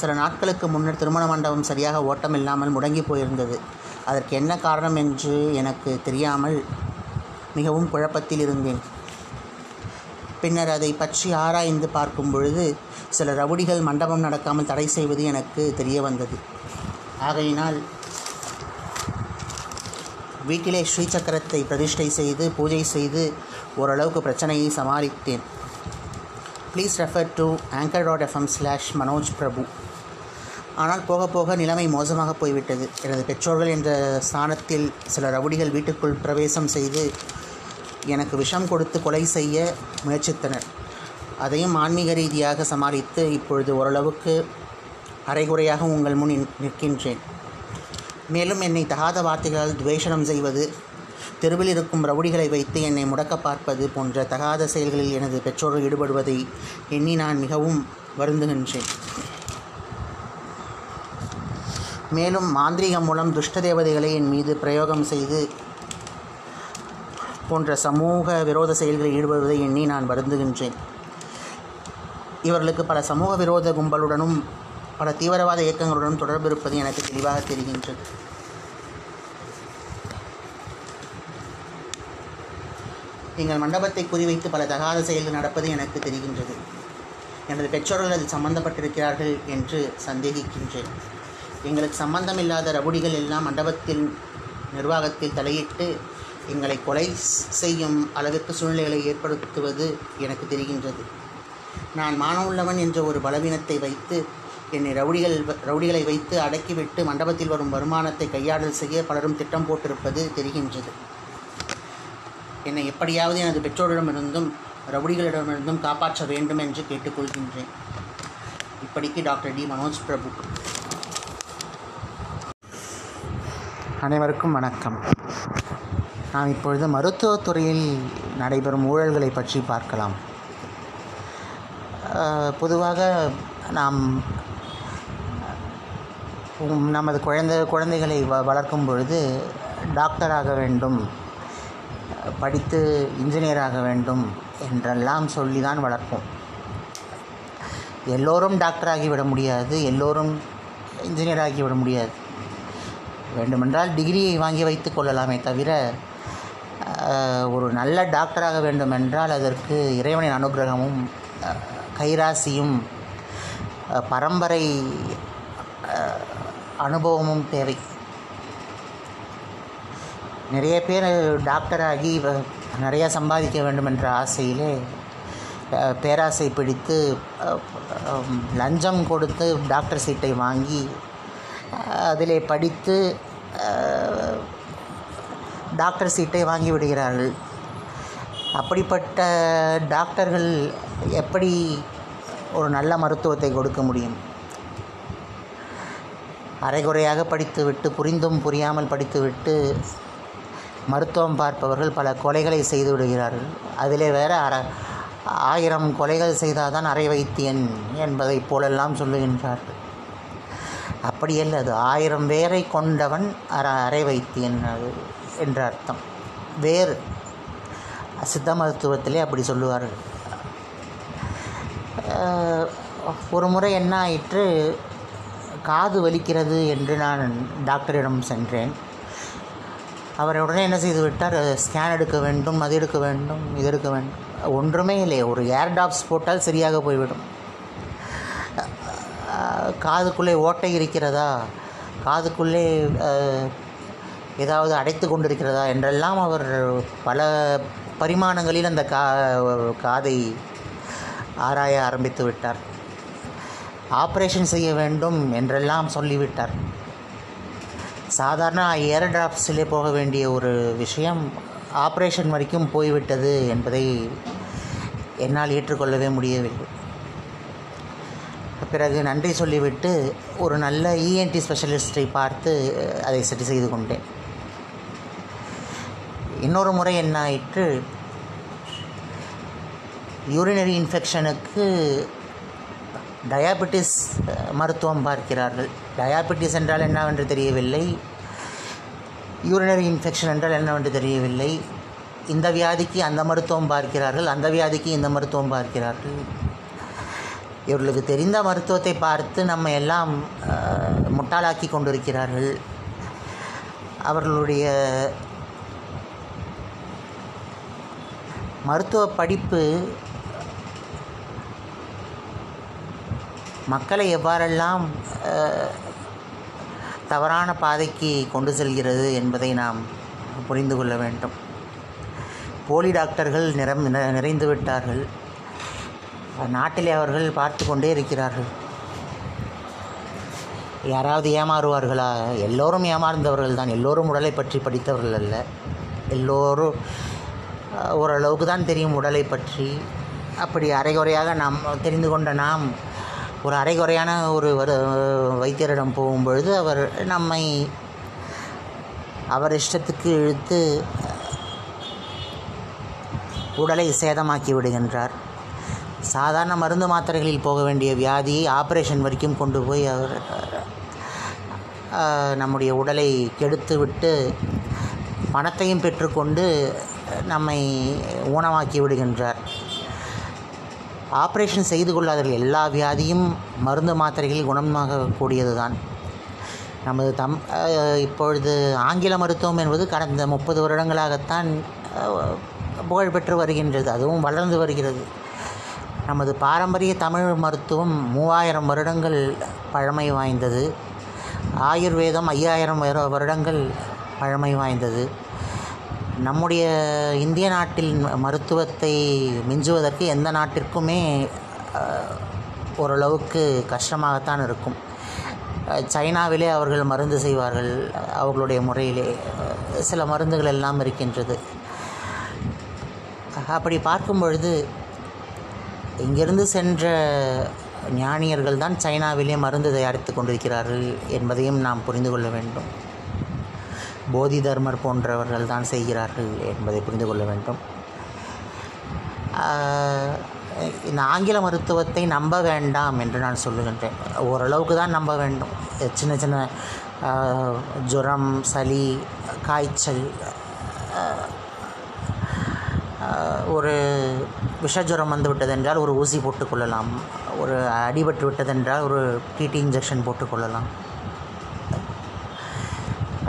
சில நாட்களுக்கு முன்னர் திருமண மண்டபம் சரியாக ஓட்டம் இல்லாமல் முடங்கி போயிருந்தது. அதற்கு என்ன காரணம் என்று எனக்கு தெரியாமல் மிகவும் குழப்பத்தில் இருந்தேன். பின்னர் அதை பற்றி ஆராய்ந்து பார்க்கும் பொழுது சில ரவுடிகள் மண்டபம் நடக்காமல் தடை செய்வது எனக்கு தெரிய வந்தது. ஆகையினால் வீட்டிலே ஸ்ரீசக்கரத்தை பிரதிஷ்டை செய்து பூஜை செய்து ஓரளவுக்கு பிரச்சனையை சமாளித்தேன். Please refer to anchor dot FM slash Manoj Prabhu ஆனால் போக போக நிலைமை மோசமாக போய்விட்டது. எனது பெற்றோர்கள் என்ற ஸ்தானத்தில் சில ரவுடிகள் வீட்டுக்குள் பிரவேசம் செய்து எனக்கு விஷம் கொடுத்து கொலை செய்ய முயற்சித்தனர். அதையும் ஆன்மீக ரீதியாக சமாளித்து இப்பொழுது ஓரளவுக்கு அரைகுறையாக உங்கள் முன் நின்- நிற்கின்றேன். மேலும் என்னை தகாத வார்த்தைகளால் துவேஷனம் செய்வது தெருவில் இருக்கும் ரவுடிகளை வைத்து என்னை முடக்க பார்ப்பது போன்ற தகாத செயல்களில் எனது பெற்றோர்கள் ஈடுபடுவதை எண்ணி நான் மிகவும் வருந்துகின்றேன். மேலும் மாந்திரிகம் மூலம் துஷ்ட தேவதைகளை என் மீது பிரயோகம் செய்து போன்ற சமூக விரோத செயல்களில் ஈடுபடுவதை எண்ணி நான் வருந்துகின்றேன். இவர்களுக்கு பல சமூக விரோத கும்பலுடனும் பல தீவிரவாத இயக்கங்களுடனும் தொடர்பு இருப்பது எனக்கு தெளிவாக தெரிகின்றது. எங்கள் மண்டபத்தை குறிவைத்து பல தகாத செயல்கள் நடப்பது எனக்கு தெரிகின்றது. எனது பெற்றோர்கள் அதில் சம்பந்தப்பட்டிருக்கிறார்கள் என்று சந்தேகிக்கின்றேன். எங்களுக்கு சம்பந்தமில்லாத ரவுடிகள் எல்லாம் மண்டபத்தில் நிர்வாகத்தில் தலையிட்டு எங்களை கொலை செய்யும் அளவிற்கு சூழ்நிலைகளை ஏற்படுத்துவது எனக்கு தெரிகின்றது. நான் மானமுள்ளவன் என்ற ஒரு பலவீனத்தை வைத்து என்னை ரவுடிகள் ரவுடிகளை வைத்து அடக்கிவிட்டு மண்டபத்தில் வரும் வருமானத்தை கையாடல் செய்ய பலரும் திட்டம் போட்டிருப்பது தெரிகின்றது. என்னை எப்படியாவது எனது பெற்றோரிடமிருந்தும் ரவுடிகளிடமிருந்தும் காப்பாற்ற வேண்டும் என்று கேட்டுக்கொள்கின்றேன். இப்படிக்கு டாக்டர் டி. மனோஜ் பிரபு. அனைவருக்கும் வணக்கம். நாம் இப்பொழுது மருத்துவத்துறையில் நடைபெறும் ஊழல்களை பற்றி பார்க்கலாம். பொதுவாக நாம் நமது குழந்தை குழந்தைகளை வ வளர்க்கும் பொழுது டாக்டராக வேண்டும் படித்து இன்ஜினியர் ஆக வேண்டும் என்றெல்லாம் சொல்லி தான் வளர்ப்போம். எல்லோரும் டாக்டர் ஆகிவிட முடியாது எல்லோரும் இன்ஜினியர் ஆகிவிட முடியாது. வேண்டுமென்றால் டிகிரியை வாங்கி வைத்து கொள்ளலாமே தவிர ஒரு நல்ல டாக்டராக வேண்டுமென்றால் அதற்கு இறைவனின் அனுகிரகமும் கைராசியும் பரம்பரை அனுபவமும் தேவை. நிறைய பேர் டாக்டராகி நிறையா சம்பாதிக்க வேண்டும் என்ற ஆசையிலே பேராசை பிடித்து லஞ்சம் கொடுத்து டாக்டர் சீட்டை வாங்கி அதிலே படித்து டாக்டர் சீட்டை வாங்கி விடுகிறார்கள். அப்படிப்பட்ட டாக்டர்கள் எப்படி ஒரு நல்ல மருத்துவத்தை கொடுக்க முடியும்? அரைகுறையாக படித்துவிட்டு புரிந்தும் புரியாமல் படித்துவிட்டு மருத்துவம் பார்ப்பவர்கள் பல கொலைகளை செய்து விடுகிறார்கள். அதிலே வேற அற ஆயிரம் கொலைகள் செய்தால்தான் அரை வைத்தியன் என்பதைப் போலெல்லாம் சொல்லுகின்றார்கள். அப்படியல்ல அது ஆயிரம் வேரை கொண்டவன் அற அறை வைத்தியன் அது என்ற அர்த்தம். வேறு. சித்த மருத்துவத்திலே அப்படி சொல்லுவார்கள். ஒரு முறை என்ன ஆயிற்று காது வலிக்கிறது என்று நான் டாக்டரிடம் சென்றேன். அவர் உடனே என்ன செய்து விட்டார்? ஸ்கேன் எடுக்க வேண்டும் அது எடுக்க வேண்டும் இது எடுக்க வேண்டும். ஒன்றுமே இல்லை. ஒரு ஏர் டாப்ஸ் போட்டால் சரியாக போய்விடும். காதுக்குள்ளே ஓட்டை இருக்கிறதா? காதுக்குள்ளே ஏதாவது அடைத்து கொண்டிருக்கிறதா? என்றெல்லாம் அவர் பல பரிமாணங்களில் அந்த கா காதை ஆராய ஆரம்பித்து விட்டார். ஆப்ரேஷன் செய்ய வேண்டும் என்றெல்லாம் சொல்லிவிட்டார். சாதாரண ஏர் டிராப்ஸிலே போக வேண்டிய ஒரு விஷயம் ஆப்ரேஷன் வரைக்கும் போய்விட்டது என்பதை என்னால் ஏற்றுக்கொள்ளவே முடியவில்லை. பிறகு நன்றி சொல்லிவிட்டு ஒரு நல்ல இஎன்டி ஸ்பெஷலிஸ்ட்டை பார்த்து அதை சரி செய்து கொண்டேன். இன்னொரு முறை என்ன ஆயிற்று? யூரினரி இன்ஃபெக்ஷனுக்கு டயாபெட்டிஸ் மருத்துவம் பார்க்கிறார்கள். டயாபெட்டிஸ் என்றால் என்னவென்று தெரியவில்லை. யூரினரி இன்ஃபெக்ஷன் என்றால் என்னவென்று தெரியவில்லை. இந்த வியாதிக்கு அந்த மருத்துவம் பார்க்கிறார்கள் அந்த வியாதிக்கு இந்த மருத்துவம் பார்க்கிறார்கள். இவர்களுக்கு தெரிந்த மருத்துவத்தை பார்த்து நம்ம எல்லாம் முட்டாளாக்கி கொண்டிருக்கிறார்கள். அவர்களுடைய மருத்துவ படிப்பு மக்களை எவ்வாறெல்லாம் தவறான பாதைக்கு கொண்டு செல்கிறது என்பதை நாம் புரிந்து கொள்ள வேண்டும். போலி டாக்டர்கள் நிறம் நிறைந்து விட்டார்கள் நாட்டிலே அவர்கள் பார்த்து கொண்டே இருக்கிறார்கள். யாராவது ஏமாறுவார்களா? எல்லோரும் ஏமாந்தவர்கள் தான் எல்லோரும் உடலை பற்றி படித்தவர்கள் அல்ல. எல்லோரும் ஓரளவுக்கு தான் தெரியும் உடலை பற்றி. அப்படி அரைகுறையாக நாம் தெரிந்து கொண்ட நாம் ஒரு அரைகுறையான ஒரு வரு வைத்தியரிடம் போகும்பொழுது அவர் நம்மை அவர் இஷ்டத்துக்கு இழுத்து உடலை சேதமாக்கி விடுகின்றார். சாதாரண மருந்து மாத்திரைகளில் போக வேண்டிய வியாதியை ஆப்ரேஷன் வரைக்கும் கொண்டு போய் அவர் நம்முடைய உடலை கெடுத்து விட்டு பணத்தையும் பெற்றுக்கொண்டு நம்மை ஊனமாக்கி விடுகின்றார். ஆப்ரேஷன் செய்து கொள்ளாதவர்கள் எல்லா வியாதியும் மருந்து மாத்திரைகளில் குணமாகக்கூடியது தான் நமது தம் இப்பொழுது ஆங்கில மருத்துவம் என்பது கடந்த முப்பது வருடங்களாகத்தான் புகழ்பெற்று வருகின்றது. அதுவும் வளர்ந்து வருகிறது. நமது பாரம்பரிய தமிழ் மருத்துவம் மூவாயிரம் வருடங்கள் பழமை வாய்ந்தது. ஆயுர்வேதம் ஐயாயிரம் வரு- வருடங்கள் பழமை வாய்ந்தது. நம்முடைய இந்திய நாட்டில் மருத்துவத்தை மிஞ்சுவதற்கு எந்த நாட்டிற்குமே ஓரளவுக்கு கஷ்டமாகத்தான் இருக்கும். சைனாவிலே அவர்கள் மருந்து செய்வார்கள் அவர்களுடைய முறையிலே சில மருந்துகள் எல்லாம் இருக்கின்றது. அப்படி பார்க்கும் பொழுது இங்கிருந்து சென்ற ஞானியர்கள் தான் சைனாவிலே மருந்து தயாரித்து கொண்டிருக்கிறார்கள் என்பதையும் நாம் புரிந்து கொள்ள வேண்டும். போதி தர்மர் போன்றவர்கள் தான் செய்கிறார்கள் என்பதை புரிந்து கொள்ள வேண்டும். இந்த ஆங்கில மருத்துவத்தை நம்ப வேண்டாம் என்று நான் சொல்லுகின்றேன். ஓரளவுக்கு தான் நம்ப வேண்டும். சின்ன சின்ன ஜுரம் சளி காய்ச்சல் ஒரு விஷஜுரம் வந்து விட்டதென்றால் ஒரு ஊசி போட்டுக்கொள்ளலாம். ஒரு அடிபட்டு விட்டதென்றால் ஒரு டிடி இன்ஜெக்ஷன் போட்டுக்கொள்ளலாம்.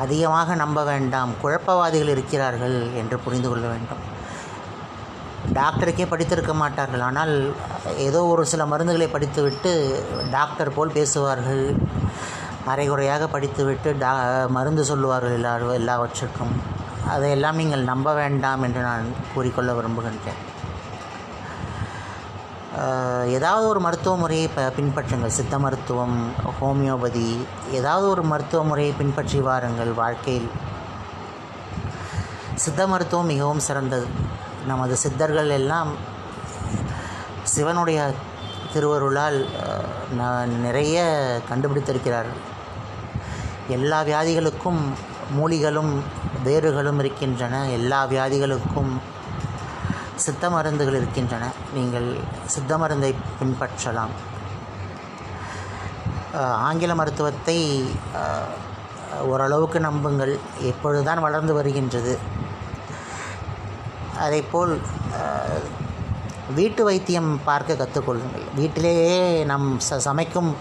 அதிகமாக நம்ப வேண்டாம். குழப்பவாதிகள் இருக்கிறார்கள் என்று புரிந்து கொள்ள வேண்டும். டாக்டருக்கே படித்திருக்க மாட்டார்கள். ஆனால் ஏதோ ஒரு சில மருந்துகளை படித்துவிட்டு டாக்டர் போல் பேசுவார்கள். அரைகுறையாக படித்துவிட்டு டா மருந்து சொல்லுவார்கள் எல்லா எல்லாவற்றுக்கும் அதையெல்லாம் நீங்கள் நம்ப வேண்டாம் என்று நான் கூறிக்கொள்ள விரும்புகின்றேன். ஏதாவது ஒரு மருத்துவ முறையை ப பின்பற்றுங்கள். சித்த மருத்துவம் ஹோமியோபதி ஏதாவது ஒரு மருத்துவ முறையை பின்பற்றி வாருங்கள் வாழ்க்கையில். சித்த மருத்துவம் மிகவும் சிறந்தது. நமது சித்தர்கள் எல்லாம் சிவனுடைய திருவருளால் நிறைய கண்டுபிடித்திருக்கிறார்கள். எல்லா வியாதிகளுக்கும் மூலிகளும் வேறுகளும் இருக்கின்றன எல்லா வியாதிகளுக்கும் சித்த மருந்துகள் இருக்கின்றன. நீங்கள் சித்த மருந்தை பின்பற்றலாம். ஆங்கில மருத்துவத்தை ஓரளவுக்கு நம்புங்கள். எப்பொழுதுதான் வளர்ந்து வருகின்றது. அதேபோல் வீட்டு வைத்தியம் பார்க்க கற்றுக்கொள்ளுங்கள். வீட்டிலேயே நம் ச சமைக்கும்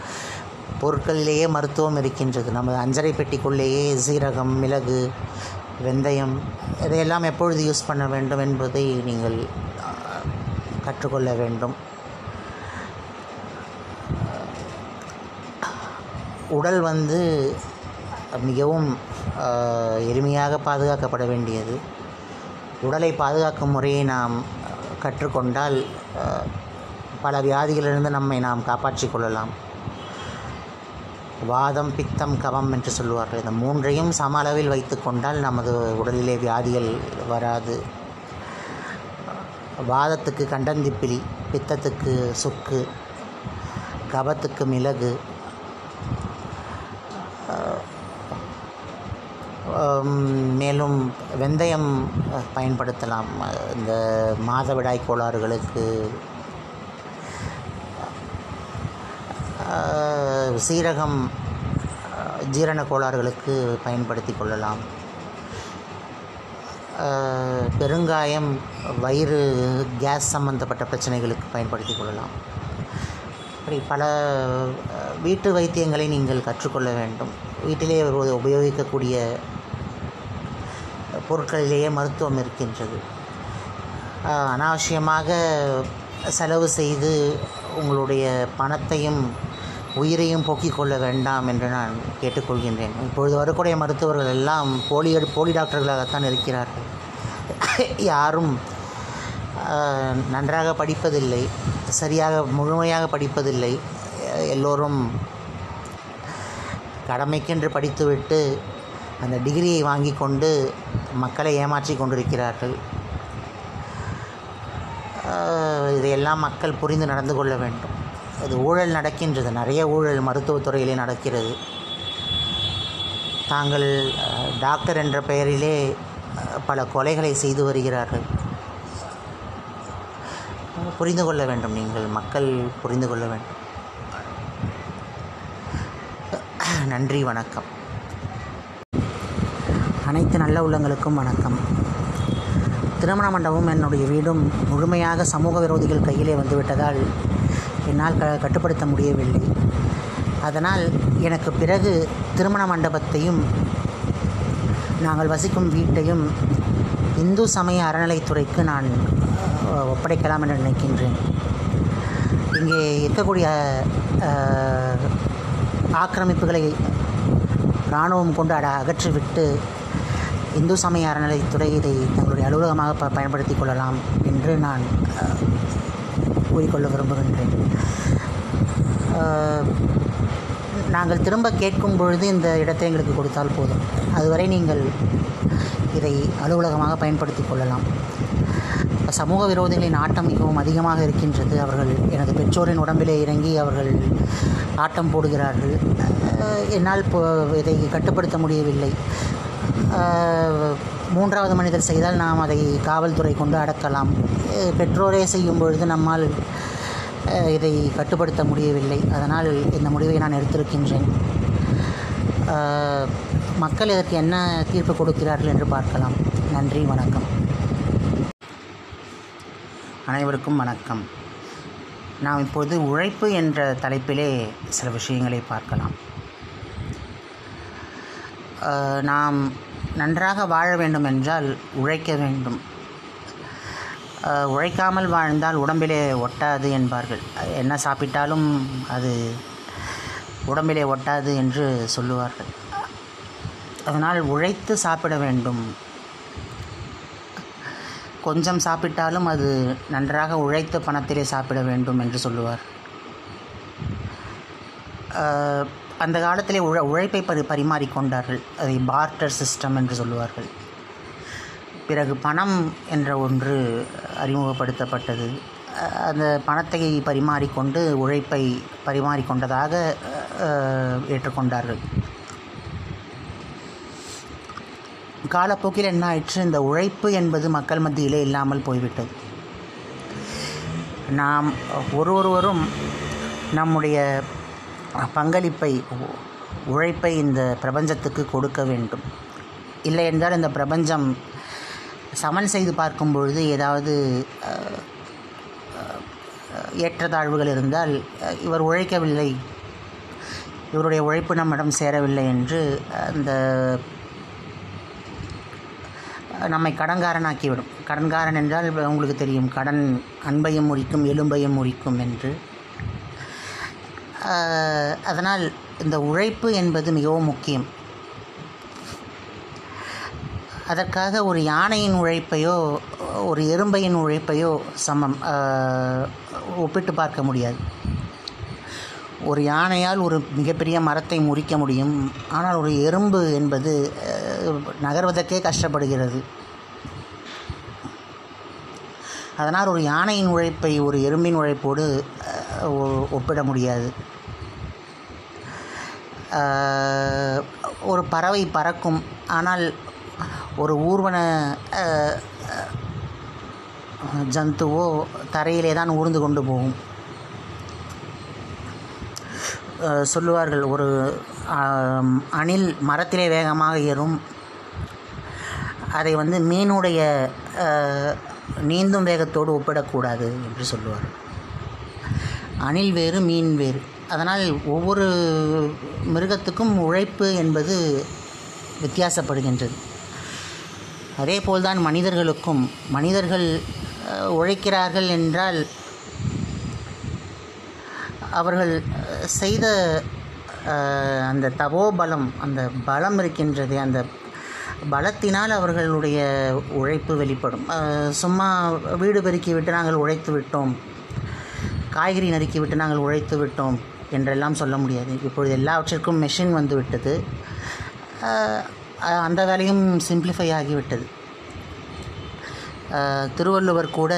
பொருட்களிலேயே மருத்துவம் இருக்கின்றது. நமது அஞ்சரை பெட்டிக்குள்ளேயே சீரகம் மிளகு வெந்தயம் இதையெல்லாம் எப்பொழுது யூஸ் பண்ண வேண்டும் என்பதை நீங்கள் கற்றுக்கொள்ள வேண்டும். உடல் வந்து மிகவும் எளிமையாக பாதுகாக்கப்பட வேண்டியது. உடலை பாதுகாக்கும் முறையை நாம் கற்றுக்கொண்டால் பல வியாதிகளிலிருந்து நம்மை நாம் காப்பாற்றிக் கொள்ளலாம். வாதம் பித்தம் கவம் என்று சொல்லுவார்கள். இந்த மூன்றையும் சம அளவில் வைத்து கொண்டால் நமது உடலிலே வியாதிகள் வராது. வாதத்துக்கு கண்டந்திப்பிலி பித்தத்துக்கு சுக்கு கபத்துக்கு மிளகு மேலும் வெந்தயம் பயன்படுத்தலாம். இந்த மாதவிடாய் கோளாறுகளுக்கு சீரகம் ஜீரண கோளாறுகளுக்கு பயன்படுத்தி கொள்ளலாம். பெருங்காயம் வயிறு கேஸ் சம்பந்தப்பட்ட பிரச்சனைகளுக்கு பயன்படுத்தி கொள்ளலாம். இப்படி பல வீட்டு வைத்தியங்களை நீங்கள் கற்றுக்கொள்ள வேண்டும். வீட்டிலே உபயோகிக்கக்கூடிய பொருட்களிலேயே மருத்துவம் இருக்கின்றது. அனாவசியமாக செலவு செய்து உங்களுடைய பணத்தையும் உயிரையும் போக்கிக் கொள்ள வேண்டாம் என்று நான் கேட்டுக்கொள்கின்றேன். இப்பொழுது வரக்கூடிய மருத்துவர்கள் எல்லாம் போலி போலி டாக்டர்களாகத்தான் இருக்கிறார்கள். யாரும் நன்றாக படிப்பதில்லை சரியாக முழுமையாக படிப்பதில்லை. எல்லோரும் கடமைக்கென்று படித்துவிட்டு அந்த டிகிரியை வாங்கி கொண்டு மக்களை ஏமாற்றி கொண்டிருக்கிறார்கள். இதையெல்லாம் மக்கள் புரிந்து நடந்து கொள்ள வேண்டும். அது ஊழல் நடக்கின்றது. நிறைய ஊழல் மருத்துவத்துறையிலே நடக்கிறது. தாங்கள் டாக்டர் என்ற பெயரிலே பல கொலைகளை செய்து வருகிறார்கள். புரிந்து கொள்ள வேண்டும். நீங்கள் மக்கள் புரிந்து கொள்ள வேண்டும். நன்றி. வணக்கம். அனைத்து நல்ல உள்ளங்களுக்கும் வணக்கம். திருமண மண்டபம் என்னுடைய வீடும் முழுமையாக சமூக விரோதிகள் கையிலே வந்துவிட்டதால் என்னால் க கட்டுப்படுத்த முடியவில்லை. அதனால் எனக்கு பிறகு திருமண மண்டபத்தையும் நாங்கள் வசிக்கும் வீட்டையும் இந்து சமய அறநிலைத்துறைக்கு நான் ஒப்படைக்கலாம் என்று நினைக்கின்றேன். இங்கே இருக்கக்கூடிய ஆக்கிரமிப்புகளை இராணுவம் கொண்டு அட அகற்றிவிட்டு இந்து சமய அறநிலைத்துறை இதை தங்களுடைய அலுவலகமாக ப பயன்படுத்தி கொள்ளலாம் என்று நான் கூறிக்கொள்ள விரும்புகின்றேன். நாங்கள் திரும்ப கேட்கும் பொழுது இந்த இடத்தை எங்களுக்கு கொடுத்தால் போதும். அதுவரை நீங்கள் இதை அலுவலகமாக பயன்படுத்தி கொள்ளலாம். சமூக விரோதிகளின் ஆட்டம் மிகவும் அதிகமாக இருக்கின்றது. அவர்கள் எனது பெற்றோரின் உடம்பிலே இறங்கி அவர்கள் ஆட்டம் போடுகிறார்கள். என்னால் இப்போ இதை கட்டுப்படுத்த முடியவில்லை. மூன்றாவது மனிதர் செய்தால் நாம் அதை காவல்துறை கொண்டு அடக்கலாம். பெற்றோரே செய்யும் பொழுது நம்மால் இதை கட்டுப்படுத்த முடியவில்லை. அதனால் இந்த முடிவை நான் எடுத்திருக்கின்றேன். மக்கள் இதற்கு என்ன தீர்ப்பு கொடுக்கிறார்கள் என்று பார்க்கலாம். நன்றி வணக்கம். அனைவருக்கும் வணக்கம். நாம் இப்போது உழைப்பு என்ற தலைப்பிலே சில விஷயங்களை பார்க்கலாம். நாம் நன்றாக வாழ வேண்டும் என்றால் உழைக்க வேண்டும். உழைக்காமல் வாழ்ந்தால் உடம்பிலே ஒட்டாது என்பார்கள். என்ன சாப்பிட்டாலும் அது உடம்பிலே ஒட்டாது என்று சொல்லுவார்கள். அதனால் உழைத்து சாப்பிட வேண்டும். கொஞ்சம் சாப்பிட்டாலும் அது நன்றாக உழைத்த பணத்திலே சாப்பிட வேண்டும் என்று சொல்லுவார். அந்த காலத்திலே உழ உழைப்பை பரி பரிமாறிக்கொண்டார்கள். அதை பார்ட்டர் சிஸ்டம் என்று சொல்லுவார்கள். பிறகு பணம் என்ற ஒன்று அறிமுகப்படுத்தப்பட்டது. அந்த பணத்தை பரிமாறிக்கொண்டு உழைப்பை பரிமாறிக்கொண்டதாக ஏற்றுக்கொண்டார்கள். காலப்போக்கில் என்ன ஆயிற்று இந்த உழைப்பு என்பது மக்கள் மத்தியிலே இல்லாமல் போய்விட்டது. நாம் ஒரு ஒருவரும் நம்முடைய பங்களிப்பை உழைப்பை இந்த பிரபஞ்சத்துக்கு கொடுக்க வேண்டும். இல்லை என்றால் இந்த பிரபஞ்சம் சமன் செய்து பார்க்கும் பொழுது ஏதாவது அஹ், ஏற்றத்தாழ்வுகள் இருந்தால் இவர் உழைக்கவில்லை. இவருடைய உழைப்பு நம்மிடம் சேரவில்லை என்று அந்த நம்மை கடன்காரனாக்கிவிடும். கடன்காரன் என்றால் உங்களுக்கு தெரியும். கடன் அன்பையும் முறிக்கும் எலும்பையும் முறிக்கும் என்று. அதனால் இந்த உழைப்பு என்பது மிகவும் முக்கியம். அதற்காக ஒரு யானையின் உழைப்பையோ ஒரு எறும்பையின் உழைப்பையோ சமம் ஒப்பிட்டு பார்க்க முடியாது. ஒரு யானையால் ஒரு மிகப்பெரிய மரத்தை முறிக்க முடியும். ஆனால் ஒரு எறும்பு என்பது நகர்வதற்கே கஷ்டப்படுகிறது. அதனால் ஒரு யானையின் உழைப்பை ஒரு எறும்பின் உழைப்போடு ஒ- ஒப்பிட முடியாது. ஒரு பறவை பறக்கும். ஆனால் ஒரு ஊர்வன ஜந்துவோ தரையிலே தான் ஊர்ந்து கொண்டு போகும். சொல்லுவார்கள் ஒரு அணில் மரத்திலே வேகமாக ஏறும். அதை வந்து மீனுடைய நீந்தும் வேகத்தோடு ஒப்பிடக்கூடாது என்று சொல்லுவார் அணில் வேறு மீன் வேறு. அதனால் ஒவ்வொரு மிருகத்துக்கும் உழைப்பு என்பது வித்தியாசப்படுகின்றது. அதே போல்தான் மனிதர்களுக்கும் மனிதர்கள் உழைக்கிறார்கள் என்றால் அவர்கள் செய்த அந்த தபோபலம் அந்த பலம் இருக்கின்றது அந்த பலத்தினால் அவர்களுடைய உழைப்பு வெளிப்படும். சும்மா வீடு பெருக்கி விட்டு நாங்கள் உழைத்து விட்டோம் காய்கறி நறுக்கி விட்டு நாங்கள் உழைத்து விட்டோம் என்றெல்லாம் சொல்ல முடியாது. இப்பொழுது எல்லாவற்றிற்கும் மெஷின் வந்துவிட்டது. அந்த வேலையும் சிம்பிளிஃபை ஆகிவிட்டது. திருவள்ளுவர் கூட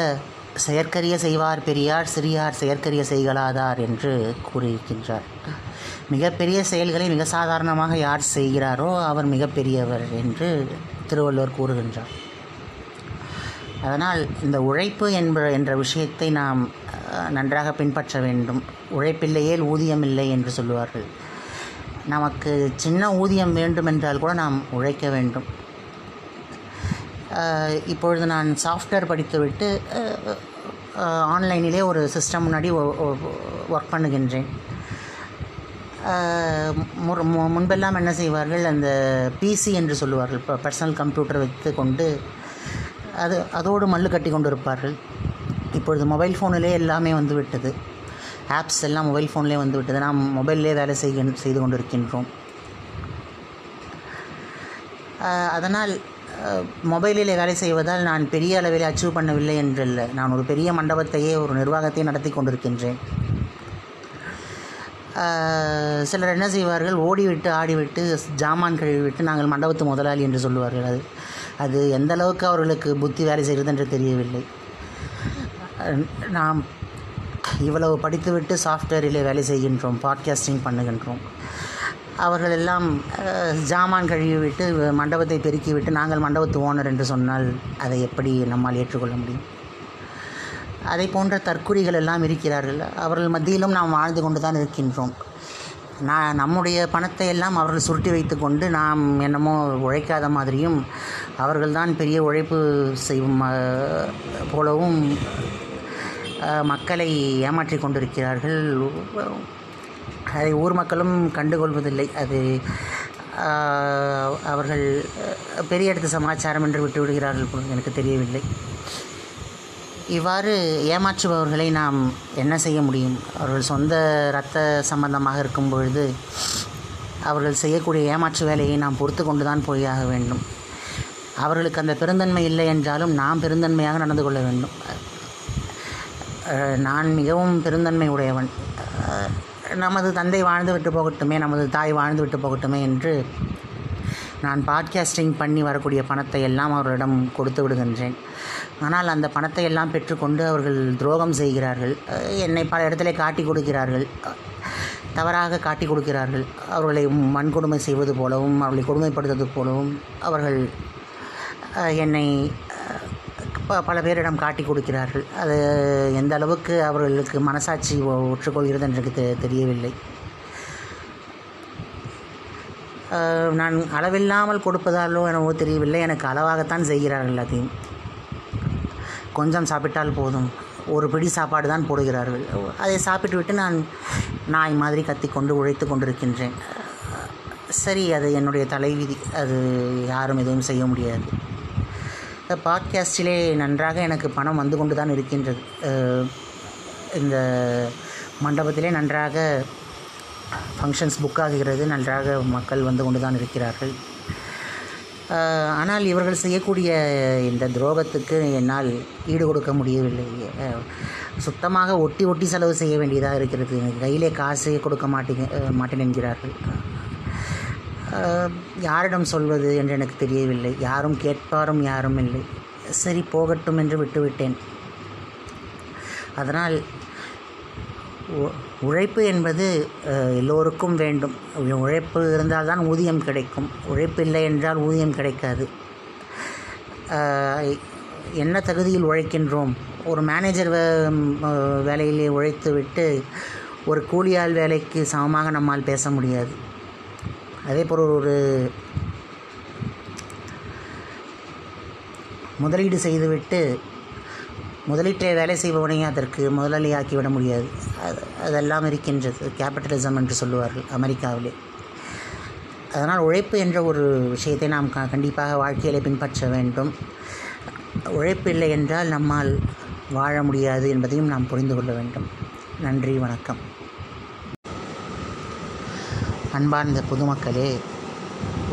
செயற்கரிய செய்வார் பெரியார் சிறியார் செயற்கரிய செய்கலாதார் என்று கூறியிருக்கின்றார். மிகப்பெரிய செயல்களை மிக சாதாரணமாக யார் செய்கிறாரோ அவர் மிகப்பெரியவர் என்று திருவள்ளுவர் கூறுகின்றார். அதனால் இந்த உழைப்பு என்ப என்ற விஷயத்தை நாம் நன்றாக பின்பற்ற வேண்டும். உழைப்பில்லையே ஊதியம் இல்லை என்று சொல்லுவார்கள். நமக்கு சின்ன ஊதியம் வேண்டுமென்றால் கூட நாம் உழைக்க வேண்டும். இப்பொழுது நான் சாஃப்ட்வேர் படித்துவிட்டு ஆன்லைனிலே ஒரு சிஸ்டம் முன்னாடி ஒர்க் பண்ணுகின்றேன். மு- முன்பெல்லாம் என்ன செய்வார்கள் அந்த பிசி என்று சொல்லுவார்கள் இப்போ பர்சனல் கம்ப்யூட்டர் வைத்து கொண்டு அது அதோடு மல்லு கட்டி கொண்டு இருப்பார்கள் இப்பொழுது மொபைல் ஃபோனிலே எல்லாமே வந்து விட்டது ஆப்ஸ் எல்லாம் மொபைல் ஃபோன்லேயே வந்து விட்டது. நாம் மொபைல்லே வேலை செய்க செய்து கொண்டிருக்கின்றோம். அதனால் மொபைலில் மொபைலிலே வேலை செய்வதால் நான் பெரிய அளவில் அச்சீவ் பண்ணவில்லை என்றல்ல. நான் ஒரு பெரிய மண்டபத்தையே ஒரு நிர்வாகத்தையே நடத்தி கொண்டிருக்கின்றேன். சிலர் என்ன செய்வார்கள்? ஓடிவிட்டு ஆடிவிட்டு ஜாமான் கழுவிவிட்டு நாங்கள் மண்டபத்து முதலாளி என்று சொல்லுவார்கள். அது அது எந்த அளவுக்கு அவர்களுக்கு புத்தி வேலை செய்கிறது என்று தெரியவில்லை நாம் இவ்வளவு படித்துவிட்டு சாஃப்ட்வேரிலே வேலை செய்கின்றோம் பாட்காஸ்டிங் பண்ணுகின்றோம். அவர்கள் எல்லாம் ஜாமான் கழுவிவிட்டு மண்டபத்தை பெருக்கிவிட்டு நாங்கள் மண்டபத்து ஓனர் என்று சொன்னால் அதை எப்படி நம்மால் ஏற்றுக்கொள்ள முடியும்? அதை போன்ற தற்குறிகள் எல்லாம் இருக்கிறார்கள். அவர்கள் மத்தியிலும் நாம் வாழ்ந்து கொண்டு தான் இருக்கின்றோம். நான் நம்முடைய பணத்தை எல்லாம் அவர்கள் சுருட்டி வைத்துக்கொண்டு நாம் என்னமோ உழைக்காத மாதிரியும் அவர்கள்தான் பெரிய உழைப்பு செய்யும் போலவும் மக்களை ஏமாற்றி கொண்டிருக்கிறார்கள். அதை ஊர் மக்களும் கண்டுகொள்வதில்லை. அது அவர்கள் பெரிய இடத்து சமாச்சாரம் என்று விட்டு விடுகிறார்கள் எனக்கு தெரியவில்லை. இவ்வாறு ஏமாற்றுபவர்களை நாம் என்ன செய்ய முடியும்? அவர்கள் சொந்த இரத்த சம்பந்தமாக இருக்கும் பொழுது அவர்கள் செய்யக்கூடிய ஏமாற்று வேலையை நாம் பொறுத்து கொண்டு தான் போயாக வேண்டும். அவர்களுக்கு அந்த பெருந்தன்மை இல்லை என்றாலும் நாம் பெருந்தன்மையாக நடந்து கொள்ள வேண்டும். நான் மிகவும் பெருந்தன்மை உடையவன் நமது தந்தை வாழ்ந்து விட்டு போகட்டுமே நமது தாய் வாழ்ந்து விட்டு போகட்டுமே என்று நான் பாட்காஸ்டிங் பண்ணி வரக்கூடிய பணத்தை எல்லாம் அவர்களிடம் கொடுத்து விடுகின்றேன். ஆனால் அந்த பணத்தை எல்லாம் பெற்றுக்கொண்டு அவர்கள் துரோகம் செய்கிறார்கள். என்னை பல இடத்துல காட்டி கொடுக்கிறார்கள். தவறாக காட்டி கொடுக்கிறார்கள். அவர்களை வன்கொடுமை செய்வது போலவும் அவர்களை கொடுமைப்படுத்துவது போலவும் அவர்கள் என்னை பல பேரிடம் காட்டி கொடுக்கிறார்கள். அது எந்த அளவுக்கு அவர்களுக்கு மனசாட்சி ஒ- ஒற்றுக்கொள்கிறது என்று எனக்கு தெ- தெரியவில்லை. நான் அளவில்லாமல் கொடுப்பதாலோ எனவோ தெரியவில்லை. எனக்கு அளவாகத்தான் செய்கிறார்கள் எல்லாத்தையும். கொஞ்சம் சாப்பிட்டால் போதும். ஒரு பிடி சாப்பாடு தான் போடுகிறார்கள். அதை சாப்பிட்டு விட்டு நான் நாய் மாதிரி கத்திக்கொண்டு உழைத்து கொண்டிருக்கின்றேன். சரி அது என்னுடைய தலைவிதி. அது யாரும் எதுவும் செய்ய முடியாது. பாட்காஸ்டிலே நன்றாக எனக்கு பணம் வந்து கொண்டு தான் இருக்கின்றது இந்த மண்டபத்திலே நன்றாக ஃபங்க்ஷன்ஸ் புக் ஆகிறது நன்றாக மக்கள் வந்து கொண்டு தான் இருக்கிறார்கள் ஆனால் இவர்கள் செய்யக்கூடிய இந்த துரோகத்துக்கு என்னால் ஈடு கொடுக்க முடியவில்லை. சுத்தமாக ஒட்டி ஒட்டி செலவு செய்ய வேண்டியதாக இருக்கிறது. எனக்கு கையிலே காசு கொடுக்க மாட்டேங்க மாட்டேன் என்கிறார்கள். யாரிடம் சொல்வது என்று எனக்கு தெரியவில்லை. யாரும் கேட்பாரும் யாரும் இல்லை. சரி போகட்டும் என்று விட்டுவிட்டேன். அதனால் உ- உழைப்பு என்பது எல்லோருக்கும் வேண்டும். உழைப்பு இருந்தால் தான் ஊதியம் கிடைக்கும். உழைப்பு இல்லை என்றால் ஊதியம் கிடைக்காது. என்ன தகுதியில் உழைக்கின்றோம்? ஒரு மேனேஜர் வே வேலையிலே உழைத்து விட்டு ஒரு கூலியாள் வேலைக்கு சமமாக நம்மால் பேச முடியாது. அதே போல் ஒரு முதலீடு செய்துவிட்டு முதலீட்டை வேலை செய்பவனை அதற்கு முதலாளியாக்கிவிட முடியாது. அது அதெல்லாம் இருக்கின்றது. கேபிட்டலிசம் என்று சொல்லுவார்கள் அமெரிக்காவிலே. அதனால் உழைப்பு என்ற ஒரு விஷயத்தை நாம் க கண்டிப்பாக வாழ்க்கையிலே பின்பற்ற வேண்டும். உழைப்பு இல்லை என்றால் நம்மால் வாழ முடியாது என்பதையும் நாம் புரிந்து கொள்ள வேண்டும். நன்றி வணக்கம். அன்பார்ந்த பொதுமக்களே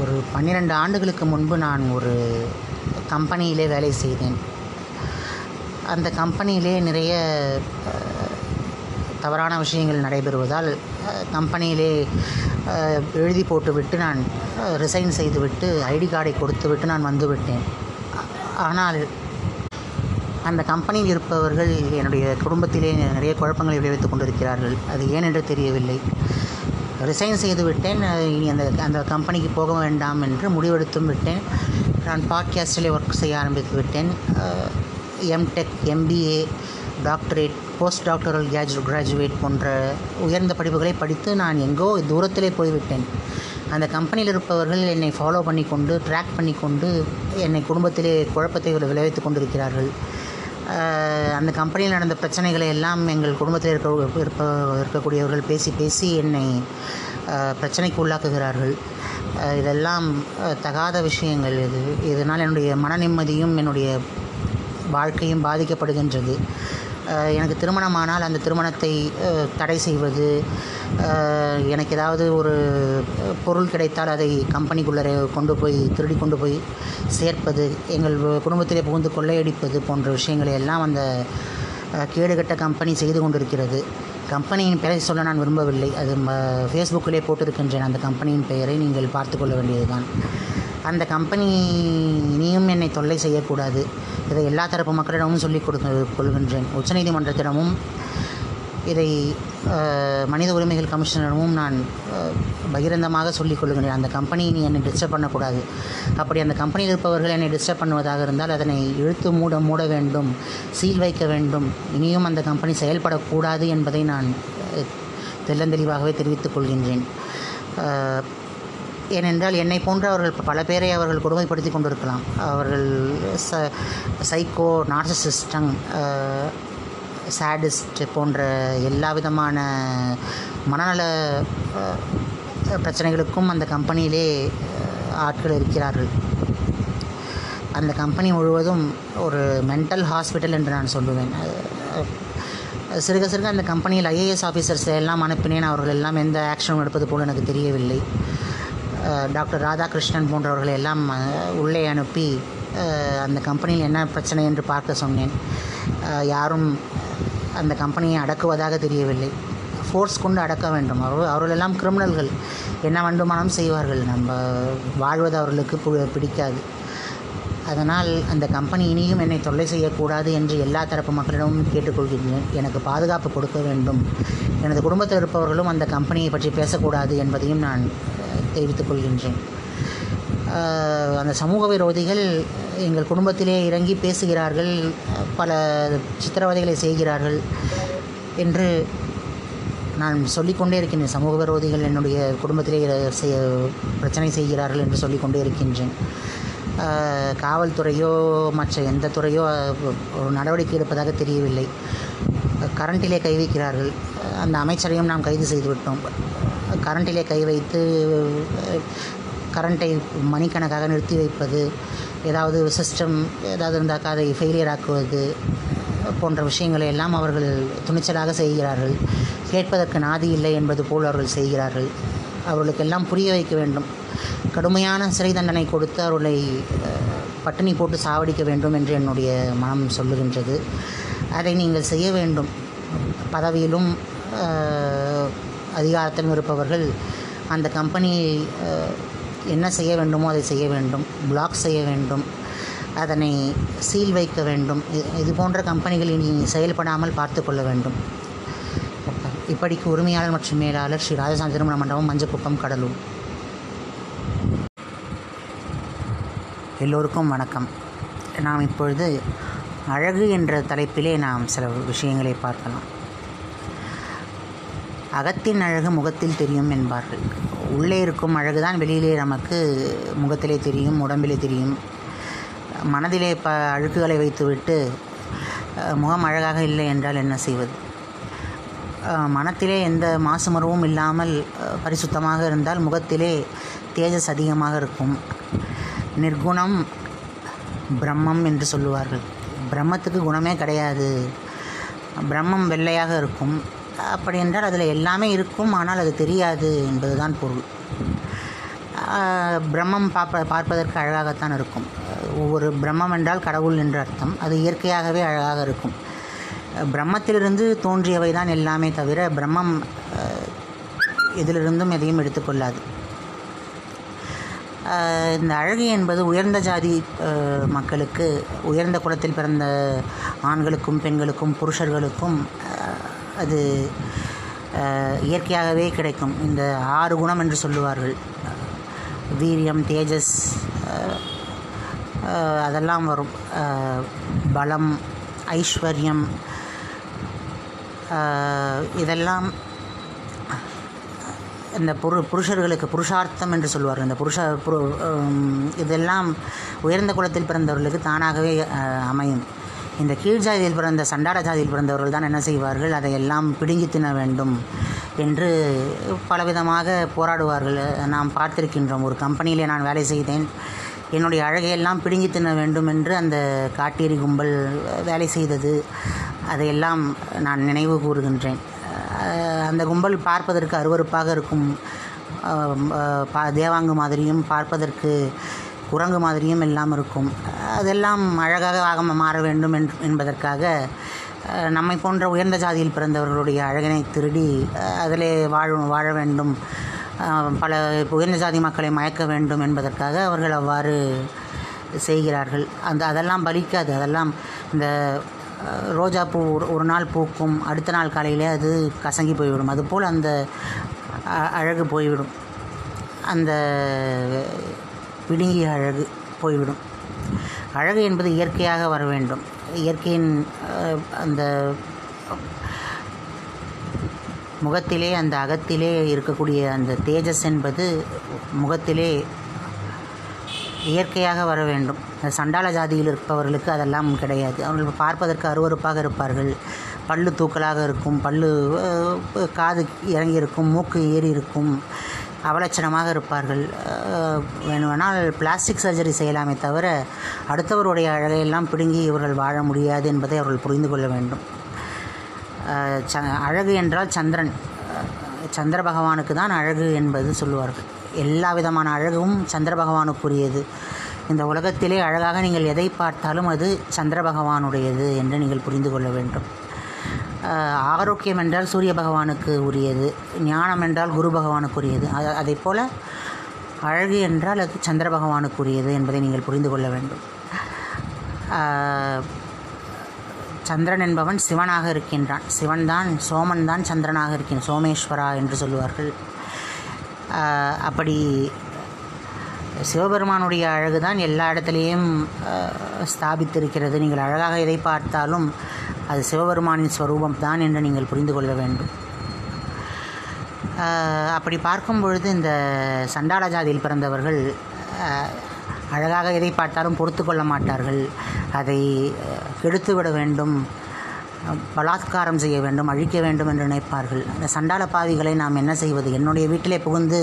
ஒரு பன்னிரெண்டு ஆண்டுகளுக்கு முன்பு நான் ஒரு கம்பெனியிலே வேலை செய்தேன். அந்த கம்பெனியிலே நிறைய தவறான விஷயங்கள் நடைபெறுவதால் கம்பெனியிலே எழுதி போட்டுவிட்டு நான் ரிசைன் செய்துவிட்டு ஐடி கார்டை கொடுத்துவிட்டு நான் வந்துவிட்டேன் ஆனால் அந்த கம்பெனியில் இருப்பவர்கள் என்னுடைய குடும்பத்திலே நிறைய குழப்பங்களை விளைவித்துக் கொண்டிருக்கிறார்கள். அது ஏன் என்று தெரியவில்லை. ரிசைன் செய்து விட்டேன். இனி அந்த அந்த கம்பெனிக்கு போக வேண்டாம் என்று முடிவெடுத்தும் விட்டேன். நான் பாட்காஸ்டிலே ஒர்க் செய்ய ஆரம்பித்து விட்டேன். MTech MBA doctorate post doctoral gauge graduate போன்ற உயர்ந்த படிப்புகளை படித்து நான் எங்கோ தூரத்திலே போய்விட்டேன். அந்த கம்பெனியில் இருப்பவர்கள் என்னை ஃபாலோ பண்ணி கொண்டு ட்ராக் பண்ணி கொண்டு என்னை குடும்பத்திலே குழப்பத்தை விளைவித்துக் கொண்டிருக்கிறார்கள். அந்த கம்பெனியில் நடந்த பிரச்சனைகளை எல்லாம் எங்கள் குடும்பத்தில் இருக்க இருப்ப இருக்கக்கூடியவர்கள் பேசி பேசி என்னை பிரச்சனைக்கு உள்ளாக்குகிறார்கள். இதெல்லாம் தகாத விஷயங்கள் இது. இதனால் என்னுடைய மன நிம்மதியும் என்னுடைய வாழ்க்கையும் பாதிக்கப்படுகின்றது. எனக்கு திருமணமானால் அந்த திருமணத்தை தடை செய்வது எனக்கு ஏதாவது ஒரு பொருள் கிடைத்தால் அதை கம்பெனிக்குள்ளே கொண்டு போய் திருடி கொண்டு போய் சேர்ப்பது எங்கள் குடும்பத்திலே புகுந்து கொள்ளையடிப்பது போன்ற விஷயங்களை எல்லாம் அந்த கேடுகட்ட கம்பெனி செய்து கொண்டிருக்கிறது. கம்பெனியின் பெயரை சொல்ல நான் விரும்பவில்லை. அது ஃபேஸ்புக்கிலே போட்டிருக்கின்றேன். அந்த கம்பெனியின் பெயரை நீங்கள் பார்த்து கொள்ள வேண்டியதுதான். அந்த கம்பெனி இனியும் என்னை தொல்லை செய்யக்கூடாது. இதை எல்லா தரப்பு மக்களிடமும் சொல்லிக் கொடுக்க கொள்கின்றேன். உச்சநீதிமன்றத்திடமும் இதை மனித உரிமைகள் கமிஷனரிடமும் நான் பகிரந்தமாக சொல்லிக் கொள்கின்றேன். அந்த கம்பெனி நீ என்னை டிஸ்டர்ப் பண்ணக்கூடாது. அப்படி அந்த கம்பெனியில் இருப்பவர்கள் என்னை டிஸ்டர்ப் பண்ணுவதாக இருந்தால் அதனை இழுத்து மூட மூட வேண்டும். சீல் வைக்க வேண்டும். இனியும் அந்த கம்பெனி செயல்படக்கூடாது என்பதை நான் தெள்ளந்தெளிவாகவே தெரிவித்துக் கொள்கின்றேன். ஏனென்றால் என்னை போன்ற அவர்கள் பல பேரை அவர்கள் கொடுமைப்படுத்தி கொண்டிருக்கலாம். அவர்கள் ச சைக்கோ நார்சசிஸ்டங் சேடிஸ்ட் போன்ற எல்லா விதமான மனநல பிரச்சனைகளுக்கும் அந்த கம்பெனியிலே ஆட்கள் இருக்கிறார்கள். அந்த கம்பெனி முழுவதும் ஒரு மென்டல் ஹாஸ்பிட்டல் என்று நான் சொல்லுவேன். சிறுக சிறுக அந்த கம்பெனியில் ஐஏஎஸ் ஆஃபீஸர்ஸ் எல்லாம் அனுப்பினேன். அவர்கள் எல்லாம் எந்த ஆக்ஷனும் எடுப்பது போல் எனக்கு தெரியவில்லை. டாக்டர் ராதாகிருஷ்ணன் போன்றவர்களை எல்லாம் உள்ளே அனுப்பி அந்த கம்பெனியில் என்ன பிரச்சனை என்று பார்க்க சொன்னேன். யாரும் அந்த கம்பெனியை அடக்குவதாக தெரியவில்லை. ஃபோர்ஸ் கொண்டு அடக்க வேண்டும். அவர்கள் அவர்களெல்லாம் கிரிமினல்கள் என்ன வேண்டுமானாலும் செய்வார்கள்? நம்ம வாழ்வது அவர்களுக்கு பு- பிடிக்காது. அதனால் அந்த கம்பெனி இனியும் என்னை தொல்லை செய்யக்கூடாது என்று எல்லா தரப்பு மக்களிடமும் கேட்டுக்கொள்கிறேன் எனக்கு பாதுகாப்பு கொடுக்க வேண்டும். எனது குடும்பத்தில் இருப்பவர்களும் அந்த கம்பெனியை பற்றி பேசக்கூடாது என்பதையும் நான் தெரிவித்துக் கொள்கின்றேன். அந்த சமூக விரோதிகள் எங்கள் குடும்பத்திலே இறங்கி பேசுகிறார்கள் பல சித்திரவதைகளை செய்கிறார்கள் என்று நான் சொல்லிக்கொண்டே இருக்கின்றேன். சமூக விரோதிகள் என்னுடைய குடும்பத்திலே செய்ய பிரச்சனை செய்கிறார்கள் என்று சொல்லிக்கொண்டே இருக்கின்றேன். காவல்துறையோ மற்ற எந்த துறையோ ஒரு நடவடிக்கை எடுப்பதாக தெரியவில்லை. கரண்டிலே கை வைக்கிறார்கள். அந்த அமைச்சரையும் நாம் கைது செய்துவிட்டோம். கரண்டிலே கை வைத்து கரண்ட்டை மணிக்கணக்காக நிறுத்தி வைப்பது ஏதாவது சிஸ்டம் ஏதாவது இருந்தாக்கா அதை ஃபெயிலியர் ஆக்குவது போன்ற விஷயங்களை எல்லாம் அவர்கள் துணிச்சலாக செய்கிறார்கள். கேட்பதற்கு நாதி இல்லை என்பது போல் அவர்கள் செய்கிறார்கள். அவர்களுக்கெல்லாம் புரிய வைக்க வேண்டும். கடுமையான சிறை தண்டனை கொடுத்து அவர்களை பட்டினி போட்டு சாவடிக்க வேண்டும் என்று என்னுடைய மனம் சொல்லுகின்றது. அதை நீங்கள் செய்ய வேண்டும். பதவியிலும் அதிகாரத்திலும் இருப்பவர்கள் அந்த கம்பெனியை என்ன செய்ய வேண்டுமோ அதை செய்ய வேண்டும். பிளாக் செய்ய வேண்டும். அதனை சீல் வைக்க வேண்டும். இது போன்ற கம்பெனிகள் இனி செயல்படாமல் பார்த்து கொள்ள வேண்டும். இப்படிக்கு உரிமையாளர் மற்றும் மேலாளர் ஸ்ரீ ராஜசாமி திருமண மண்டபம் மஞ்சக்குப்பம் கடலூர். எல்லோருக்கும் வணக்கம். நாம் இப்பொழுது அழகு என்ற தலைப்பிலே நாம் சில விஷயங்களை பார்க்கலாம். அகத்தின் அழகு முகத்தில் தெரியும் என்பார்கள். உள்ளே இருக்கும் அழகு தான் வெளியிலே நமக்கு முகத்திலே தெரியும் உடம்பிலே தெரியும். மனதிலே ப அழுக்குகளை வைத்துவிட்டு முகம் அழகாக இல்லை என்றால் என்ன செய்வது? மனத்திலே எந்த மாசுமருவும் இல்லாமல் பரிசுத்தமாக இருந்தால் முகத்திலே தேஜஸ் அதிகமாக இருக்கும். நிர்குணம் பிரம்மம் என்று சொல்லுவார்கள். பிரம்மத்துக்கு குணமே கிடையாது. பிரம்மம் வெள்ளையாக இருக்கும். அப்படி என்றால் அதில் எல்லாமே இருக்கும் ஆனால் அது தெரியாது என்பதுதான் பொருள். பிரம்மம் பார்ப்ப பார்ப்பதற்கு அழகாகத்தான் இருக்கும். ஒவ்வொரு பிரம்மம் என்றால் கடவுள் என்ற அர்த்தம். அது இயற்கையாகவே அழகாக இருக்கும். பிரம்மத்திலிருந்து தோன்றியவை தான் எல்லாமே தவிர பிரம்மம் எதிலிருந்தும் எதையும் எடுத்துக்கொள்ளாது. இந்த அழகு என்பது உயர்ந்த ஜாதி மக்களுக்கு உயர்ந்த குலத்தில் பிறந்த ஆண்களுக்கும் பெண்களுக்கும் புருஷர்களுக்கும் அது இயற்கையாகவே கிடைக்கும். இந்த ஆறு குணம் என்று சொல்லுவார்கள். வீரியம் தேஜஸ் அதெல்லாம் வரும். பலம் ஐஸ்வர்யம் இதெல்லாம் இந்த புரு புருஷர்களுக்கு புருஷார்த்தம் என்று சொல்லுவார்கள். இந்த புருஷ புரு இதெல்லாம் உயர்ந்த குலத்தில் பிறந்தவர்களுக்கு தானாகவே அமையும். இந்த கீழ் ஜாதியில் பிறந்த சண்டாட ஜாதியில் பிறந்தவர்கள் தான் என்ன செய்வார்கள்? அதையெல்லாம் பிடுங்கி தின்ன வேண்டும் என்று பலவிதமாக போராடுவார்கள். நாம் பார்த்திருக்கின்றோம். ஒரு கம்பெனியிலே நான் வேலை செய்தேன். என்னுடைய அழகையெல்லாம் பிடுங்கி தின்ன வேண்டும் என்று அந்த காட்டேரி கும்பல் வேலை செய்தது. அதையெல்லாம் நான் நினைவு கூறுகின்றேன். அந்த கும்பல் பார்ப்பதற்கு அருவருப்பாக இருக்கும். தேவாங்கு மாதிரியும் பார்ப்பதற்கு குரங்கு மாதிரியும் எல்லாம் இருக்கும். அதெல்லாம் அழகாக ஆக மாற வேண்டும் என்- என்பதற்காக நம்மை போன்ற உயர்ந்த ஜாதியில் பிறந்தவர்களுடைய அழகினை திருடி அதிலே வாழ வாழ வேண்டும். பல உயர்ந்த ஜாதி மக்களை மயக்க வேண்டும் என்பதற்காக அவர்கள் அவ்வாறு செய்கிறார்கள். அந்த அதெல்லாம் பலிக்காது. அதெல்லாம் இந்த ரோஜா ரோஜாப்பூ ஒரு ஒரு நாள் பூக்கும் அடுத்த நாள் காலையிலே அது கசங்கி போய்விடும். அதுபோல் அந்த அழகு போய்விடும். அந்த பிடுங்கிய அழகு போய்விடும். அழகு என்பது இயற்கையாக வர வேண்டும். இயற்கையின் அந்த முகத்திலே அந்த அகத்திலே இருக்கக்கூடிய அந்த தேஜஸ் என்பது முகத்திலே இயற்கையாக வர வேண்டும். சண்டாள ஜாதியில் இருப்பவர்களுக்கு அதெல்லாம் கிடையாது. அவர்கள் பார்ப்பதற்கு அருவருப்பாக இருப்பார்கள். பல்லு தூக்கலாக இருக்கும். பல்லு காது இறங்கியிருக்கும். மூக்கு ஏறி இருக்கும் அவலட்சணமாக இருப்பார்கள். வேணுமானால் பிளாஸ்டிக் சர்ஜரி செய்யலாமே தவிர அடுத்தவருடைய அழகையெல்லாம் பிடுங்கி இவர்கள் வாழ முடியாது என்பதை அவர்கள் புரிந்து கொள்ள வேண்டும். ச அழகு என்றால் சந்திரன். சந்திர பகவானுக்கு தான் அழகு என்பது சொல்லுவார்கள். எல்லா விதமான அழகும் சந்திர பகவானுக்குரியது. இந்த உலகத்திலே அழகாக நீங்கள் எதை பார்த்தாலும் அது சந்திர பகவானுடையது என்று நீங்கள் புரிந்து கொள்ள வேண்டும். ஆரோக்கியம் என்றால் சூரிய பகவானுக்கு உரியது ஞானம் என்றால் குரு பகவானுக்கு உரியது. அதை போல் அழகு என்றால் அது சந்திர பகவானுக்கு உரியது என்பதை நீங்கள் புரிந்து கொள்ள வேண்டும். சந்திரன் என்பவன் சிவனாக இருக்கின்றான். சிவன் தான் சோமன் தான் சந்திரனாக இருக்கின்றான் சோமேஸ்வரா என்று சொல்லுவார்கள். அப்படி சிவபெருமானுடைய அழகு தான் எல்லா இடத்துலையும் ஸ்தாபித்திருக்கிறது. நீங்கள் அழகாக எதை பார்த்தாலும் அது சிவபெருமானின் ஸ்வரூபம் தான் என்று நீங்கள் புரிந்து கொள்ள வேண்டும். அப்படி பார்க்கும் பொழுது இந்த சண்டாள ஜாதியில் பிறந்தவர்கள் அழகாக எதை பார்த்தாலும் பொறுத்து கொள்ள மாட்டார்கள். அதை கெடுத்து விட வேண்டும் பலாத்காரம் செய்ய வேண்டும் அழிக்க வேண்டும் என்று நினைப்பார்கள். இந்த சண்டாள பாவிகளை நாம் என்ன செய்வது? என்னுடைய வீட்டிலே புகுந்து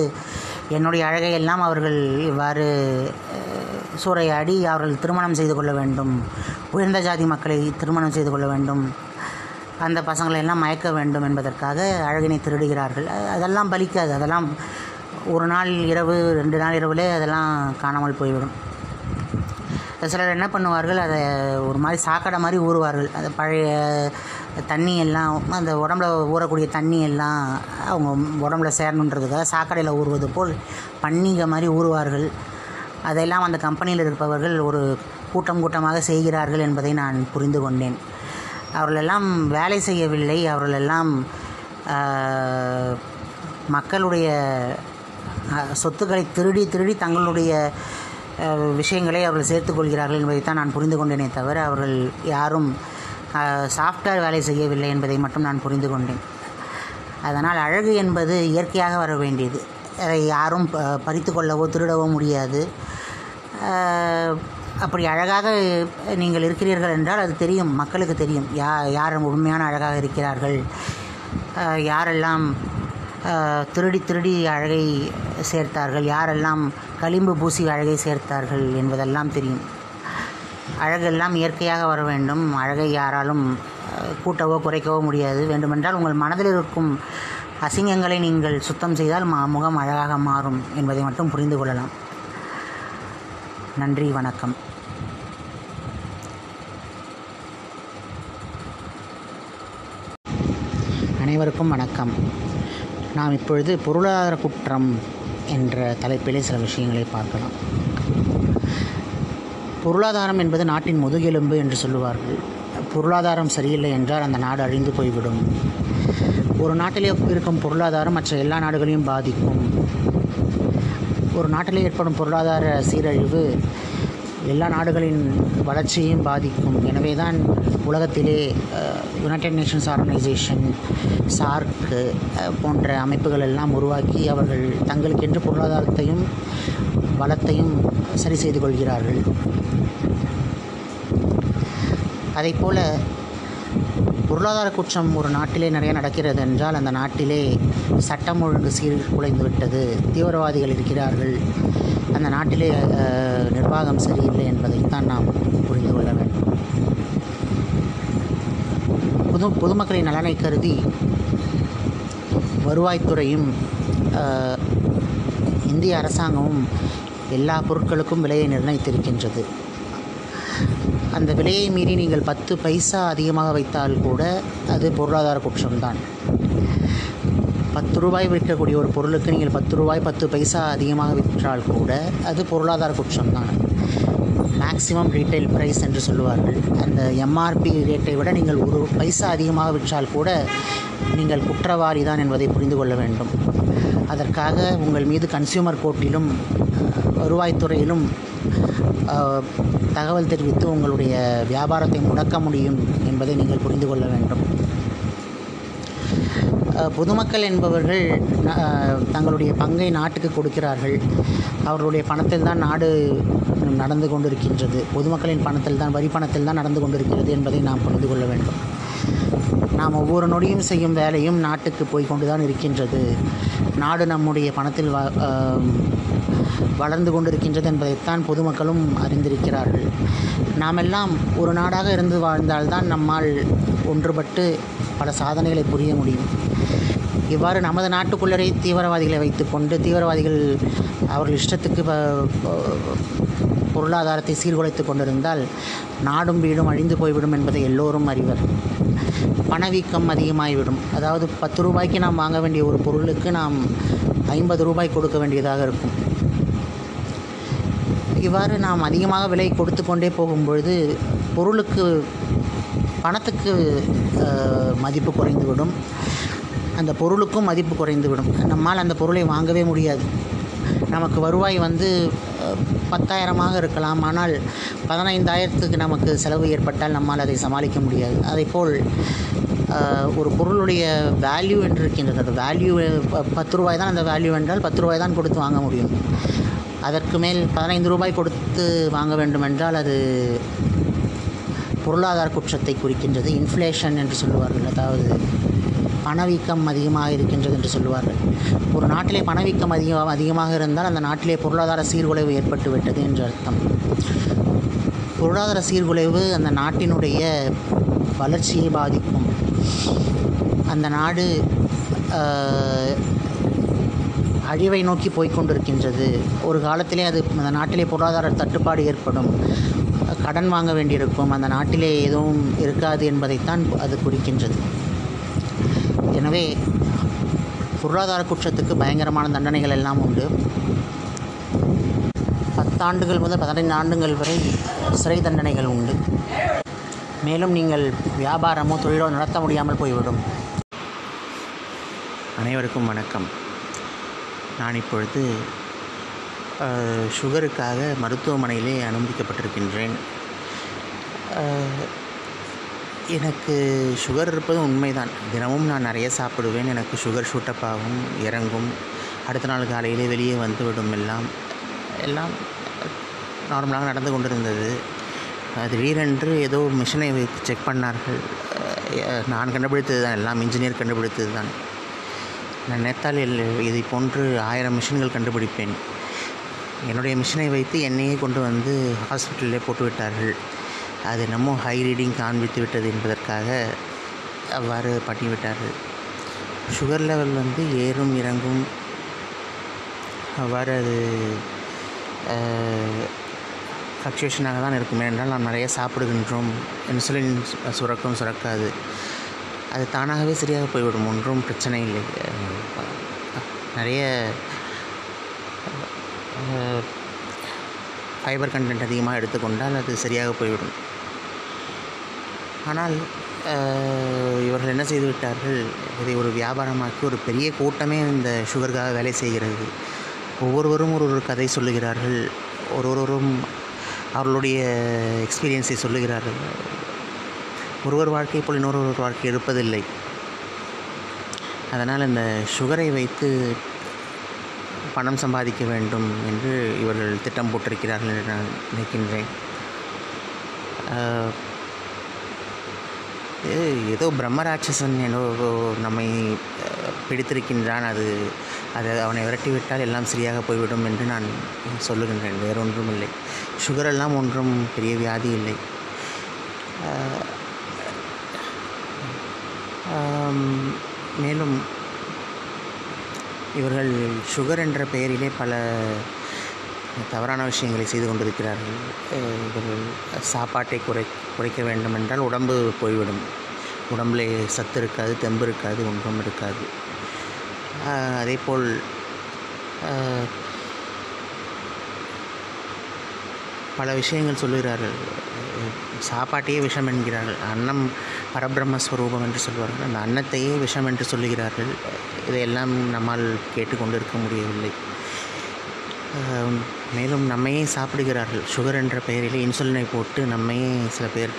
என்னுடைய அழகை எல்லாம் அவர்கள் இவ்வாறு சூறையாடி அவர்கள் திருமணம் செய்து கொள்ள வேண்டும். உயர்ந்த ஜாதி மக்களை திருமணம் செய்து கொள்ள வேண்டும். அந்த பசங்களை எல்லாம் மயக்க வேண்டும் என்பதற்காக அழகினை திருடுகிறார்கள். அதெல்லாம் பலிக்காது. அதெல்லாம் ஒரு நாள் இரவு ரெண்டு நாள் இரவுலே அதெல்லாம் காணாமல் போய்விடும். சிலர் என்ன பண்ணுவார்கள்? அதை ஒரு மாதிரி சாக்கடை மாதிரி ஊறுவார்கள். அந்த பழைய தண்ணி எல்லாம் அந்த உடம்புல ஊறக்கூடிய தண்ணி எல்லாம் அவங்க உடம்புல சேரணுன்றதுக்காக சாக்கடையில் ஊறுவது போல் பன்னிகை மாதிரி ஊறுவார்கள். அதெல்லாம் அந்த கம்பெனியில் இருப்பவர்கள் ஒரு கூட்டம் கூட்டமாக செய்கிறார்கள் என்பதை நான் புரிந்து கொண்டேன். அவர்களெல்லாம் வேலை செய்யவில்லை. அவர்களெல்லாம் மக்களுடைய சொத்துக்களை திருடி திருடி தங்களுடைய விஷயங்களை அவர்கள் சேர்த்துக்கொள்கிறார்கள் என்பதைத்தான் நான் புரிந்து கொண்டேனே தவிர அவர்கள் யாரும் சாஃப்ட்வேர் வேலை செய்யவில்லை என்பதை மட்டும் நான் புரிந்து கொண்டேன். அதனால் அழகு என்பது இயற்கையாக வர வேண்டியது. யாரும் ப பறித்து கொள்ளவோ திருடவோ முடியாது. அப்படி அழகாக நீங்கள் இருக்கிறீர்கள் என்றால் அது தெரியும் மக்களுக்கு தெரியும். யா யார் உண்மையான அழகாக இருக்கிறார்கள்? யாரெல்லாம் திருடி திருடி அழகை சேர்த்தார்கள்? யாரெல்லாம் களிம்பு பூசி அழகை சேர்த்தார்கள் என்பதெல்லாம் தெரியும். அழகெல்லாம் இயற்கையாக வர வேண்டும். அழகை யாராலும் கூட்டவோ குறைக்கவோ முடியாது. வேண்டுமென்றால் உங்கள் மனதில் இருக்கும் அசிங்கங்களை நீங்கள் சுத்தம் செய்தால் ம முகம் அழகாக மாறும் என்பதை மட்டும் புரிந்து கொள்ளலாம். நன்றி வணக்கம். அனைவருக்கும் வணக்கம். நாம் இப்பொழுது பொருளாதார குற்றம் என்ற தலைப்பிலே சில விஷயங்களை பார்க்கலாம். பொருளாதாரம் என்பது நாட்டின் முதுகெலும்பு என்று சொல்லுவார்கள். பொருளாதாரம் சரியில்லை என்றால் அந்த நாடு அழிந்து போய்விடும். ஒரு நாட்டிலே இருக்கும் பொருளாதாரம் மற்ற எல்லா நாடுகளையும் பாதிக்கும். ஒரு நாட்டிலே ஏற்படும் பொருளாதார சீரழிவு எல்லா நாடுகளின் வளர்ச்சியையும் பாதிக்கும். எனவே தான் உலகத்திலே யுனைடெட் நேஷன்ஸ் ஆர்கனைசேஷன் சார்க்கு போன்ற அமைப்புகள் எல்லாம் உருவாக்கி அவர்கள் தங்களுக்கென்று பொருளாதாரத்தையும் வளத்தையும் சரி செய்து கொள்கிறார்கள். அதைப்போல பொருளாதார குற்றம் ஒரு நாட்டிலே நிறைய நடக்கிறது என்றால் அந்த நாட்டிலே சட்டம் ஒழுங்கு சீர்குலைந்து விட்டது. தீவிரவாதிகள் இருக்கிறார்கள். அந்த நாட்டிலே நிர்வாகம் சரியில்லை என்பதைத்தான் நாம் புரிந்து கொள்ள வேண்டும். பொது பொதுமக்களின் நலனை கருதி வருவாய்த்துறையும் இந்திய அரசாங்கமும் எல்லா பொருட்களுக்கும் விலையை நிர்ணயித்திருக்கின்றது. அந்த விலையை மீறி நீங்கள் பத்து பைசா அதிகமாக வைத்தால் கூட அது பொருளாதார குற்றம்தான் பத்து ரூபாய் விற்கக்கூடிய ஒரு பொருளுக்கு நீங்கள் பத்து ரூபாய் பத்து பைசா அதிகமாக விற்றால் கூட அது பொருளாதார குற்றம்தான் மேக்ஸிமம் ரீட்டைல் ப்ரைஸ் என்று சொல்லுவார்கள். அந்த எம்ஆர்பி ரேட்டை விட நீங்கள் ஒரு பைசா அதிகமாக விற்றால் கூட நீங்கள் குற்றவாளி தான் என்பதை புரிந்து கொள்ள வேண்டும். அதற்காக உங்கள் மீது கன்சியூமர் கோர்ட்டிலும் வருவாய்த்துறையிலும் தகவல் தெரிவித்து உங்களுடைய வியாபாரத்தை முடக்க முடியும் என்பதை நீங்கள் புரிந்து கொள்ள வேண்டும். பொதுமக்கள் என்பவர்கள் தங்களுடைய பங்கை நாட்டுக்கு கொடுக்கிறார்கள். அவர்களுடைய பணத்தில் தான் நாடு நடந்து கொண்டிருக்கின்றது. பொதுமக்களின் பணத்தில் தான் வரி பணத்தில் தான் நடந்து கொண்டிருக்கிறது என்பதை நாம் புரிந்து கொள்ள வேண்டும். நாம் ஒவ்வொரு நொடியும் செய்யும் வேலையும் நாட்டுக்கு போய் கொண்டு தான் இருக்கின்றது. நாடு நம்முடைய பணத்தில் வளர்ந்து கொண்டிருக்கின்றது என்பதைத்தான் பொதுமக்களும் அறிந்திருக்கிறார்கள். நாமெல்லாம் ஒரு நாடாக இருந்து வாழ்ந்தால்தான் நம்மால் ஒன்றுபட்டு பல சாதனைகளை புரிய முடியும். இவ்வாறு நமது நாட்டுக்குள்ளரே தீவிரவாதிகளை வைத்துக்கொண்டு தீவிரவாதிகள் அவர்கள் இஷ்டத்துக்கு பொருளாதாரத்தை சீர்குலைத்து கொண்டிருந்தால் நாடும் வீடும் அழிந்து போய்விடும் என்பதை எல்லோரும் அறிவர். பணவீக்கம் அதிகமாகிவிடும் அதாவது பத்து ரூபாய்க்கு நாம் வாங்க வேண்டிய ஒரு பொருளுக்கு நாம் ஐம்பது ரூபாய் கொடுக்க வேண்டியதாக இருக்கும். இவ்வாறு நாம் அதிகமாக விலை கொடுத்து கொண்டே போகும்பொழுது பொருளுக்கு பணத்துக்கு மதிப்பு குறைந்துவிடும். அந்த பொருளுக்கும் மதிப்பு குறைந்துவிடும். நம்மால் அந்த பொருளை வாங்கவே முடியாது. நமக்கு வருவாய் வந்து பத்தாயிரமாக இருக்கலாம். ஆனால் பதினைந்தாயிரத்துக்கு நமக்கு செலவு ஏற்பட்டால் நம்மால் அதை சமாளிக்க முடியாது. அதேபோல் ஒரு பொருளுடைய வேல்யூ என்று இருக்கின்றது அந்த வேல்யூ பத்து ரூபாய் தான் அந்த வேல்யூ என்றால் பத்து ரூபாய் தான் கொடுத்து வாங்க முடியும். அதற்கு மேல் பதினைந்து ரூபாய் கொடுத்து வாங்க வேண்டுமென்றால் அது பொருளாதார குற்றத்தை குறிக்கின்றது. இன்ஃப்ளேஷன் என்று சொல்லுவார்கள். அதாவது பணவீக்கம் அதிகமாக இருக்கின்றது என்று சொல்லுவார்கள். ஒரு நாட்டிலே பணவீக்கம் அதிகம் அதிகமாக இருந்தால் அந்த நாட்டிலே பொருளாதார சீர்குலைவு ஏற்பட்டுவிட்டது என்று அர்த்தம். பொருளாதார சீர்குலைவு அந்த நாட்டினுடைய வளர்ச்சியை பாதிக்கும். அந்த நாடு அழிவை நோக்கி போய்கொண்டிருக்கின்றது ஒரு காலத்திலே அது அந்த நாட்டிலே பொருளாதார தட்டுப்பாடு ஏற்படும். கடன் வாங்க வேண்டியிருக்கும். அந்த நாட்டிலே எதுவும் இருக்காது என்பதைத்தான் அது குறிக்கின்றது. எனவே பொருளாதார குற்றத்துக்கு பயங்கரமான தண்டனைகள் எல்லாம் உண்டு. பத்தாண்டுகள் முதல் பதினைந்து ஆண்டுகள் வரை சிறை தண்டனைகள் உண்டு. மேலும் நீங்கள் வியாபாரமோ தொழிலோ நடத்த முடியாமல் போய்விடும். அனைவருக்கும் வணக்கம். நான் இப்பொழுது சுகருக்காக மருத்துவமனையிலே அனுமதிக்கப்பட்டிருக்கின்றேன். எனக்கு சுகர் இருப்பது உண்மைதான். தினமும் நான் நிறைய சாப்பிடுவேன். எனக்கு சுகர் ஷூட்டப் ஆகும் இறங்கும். அடுத்த நாள் காலையிலே வெளியே வந்துவிடும் எல்லாம். எல்லாம் நார்மலாக நடந்து கொண்டிருந்தது. திடீரென்று ஏதோ மிஷினை வைத்து செக் பண்ணார்கள். நான் கண்டுபிடித்தது தான் எல்லாம் இன்ஜினியர் கண்டுபிடித்தது தான் நான் நினைத்தால் இதை போன்று ஆயிரம் மிஷின்கள் கண்டுபிடிப்பேன். என்னுடைய மிஷினை வைத்து என்னையே கொண்டு வந்து ஹாஸ்பிட்டலிலே போட்டுவிட்டார்கள். அது என்னமோ ஹை ரீடிங் காண்பித்து விட்டது என்பதற்காக அவ்வாறு பண்ணிவிட்டார்கள். சுகர் லெவல் வந்து ஏறும் இறங்கும். அவ்வாறு அது ஃப்ளக்சுவேஷனாக தான் இருக்கும். ஏனென்றால் நாம் நிறைய சாப்பிடுகின்றோம். இன்சுலின் சுரக்கம் சுரக்கும் சுரக்காது. அது தானாகவே சரியாக போய்விடும். ஒன்றும் பிரச்சனை இல்லை. நிறைய ஃபைபர் கண்டென்ட் அதிகமாக எடுத்துக்கொண்டால் அது சரியாக போய்விடும். ஆனால் இவர்கள் என்ன செய்துவிட்டார்கள் இதை ஒரு வியாபாரமாக்கி ஒரு பெரிய கூட்டமே இந்த சுகருக்காக வேலை செய்கிறது. ஒவ்வொருவரும் ஒரு ஒரு கதை சொல்லுகிறார்கள். ஒருவரும் அவர்களுடைய எக்ஸ்பீரியன்ஸை சொல்லுகிறார்கள். ஒருவர் வாழ்க்கை போல் இன்னொருவர் வாழ்க்கை இருப்பதில்லை. அதனால் இந்த சுகரை வைத்து பணம் சம்பாதிக்க வேண்டும் என்று இவர்கள் திட்டம் போட்டிருக்கிறார்கள் என்று நான் நினைக்கின்றேன். ஏதோ பிரம்மராட்சசன் ஏதோ நம்மை பிடித்திருக்கின்றான். அது அது அவனை விரட்டிவிட்டால் எல்லாம் சரியாக போய்விடும் என்று நான் சொல்லுகின்றேன். வேறொன்றும் இல்லை சுகரெல்லாம் ஒன்றும் பெரிய வியாதி இல்லை. மேலும் இவர்கள் சுகர் என்ற பெயரிலே பல தவறான விஷயங்களை செய்து கொண்டிருக்கிறார்கள். இவர்கள் சாப்பாட்டை குறை குறைக்க வேண்டும் என்றால் உடம்பு போய்விடும். உடம்பில் சத்து இருக்காது தெம்பு இருக்காது ஒன்றும் இருக்காது. அதேபோல் பல விஷயங்கள் சொல்லுகிறார்கள். சாப்பாட்டையே விஷம் என்கிறார்கள் அன்னம் பரபிரம்மஸ்வரூபம் என்று சொல்வார்கள். அந்த அன்னத்தையே விஷம் என்று சொல்லுகிறார்கள். இதையெல்லாம் நம்மால் கேட்டுக்கொண்டு இருக்க முடியவில்லை மேலும் நம்மையே சாப்பிடுகிறார்கள். சுகர் என்ற பெயரிலே இன்சுலினை போட்டு நம்மையே சில பேர்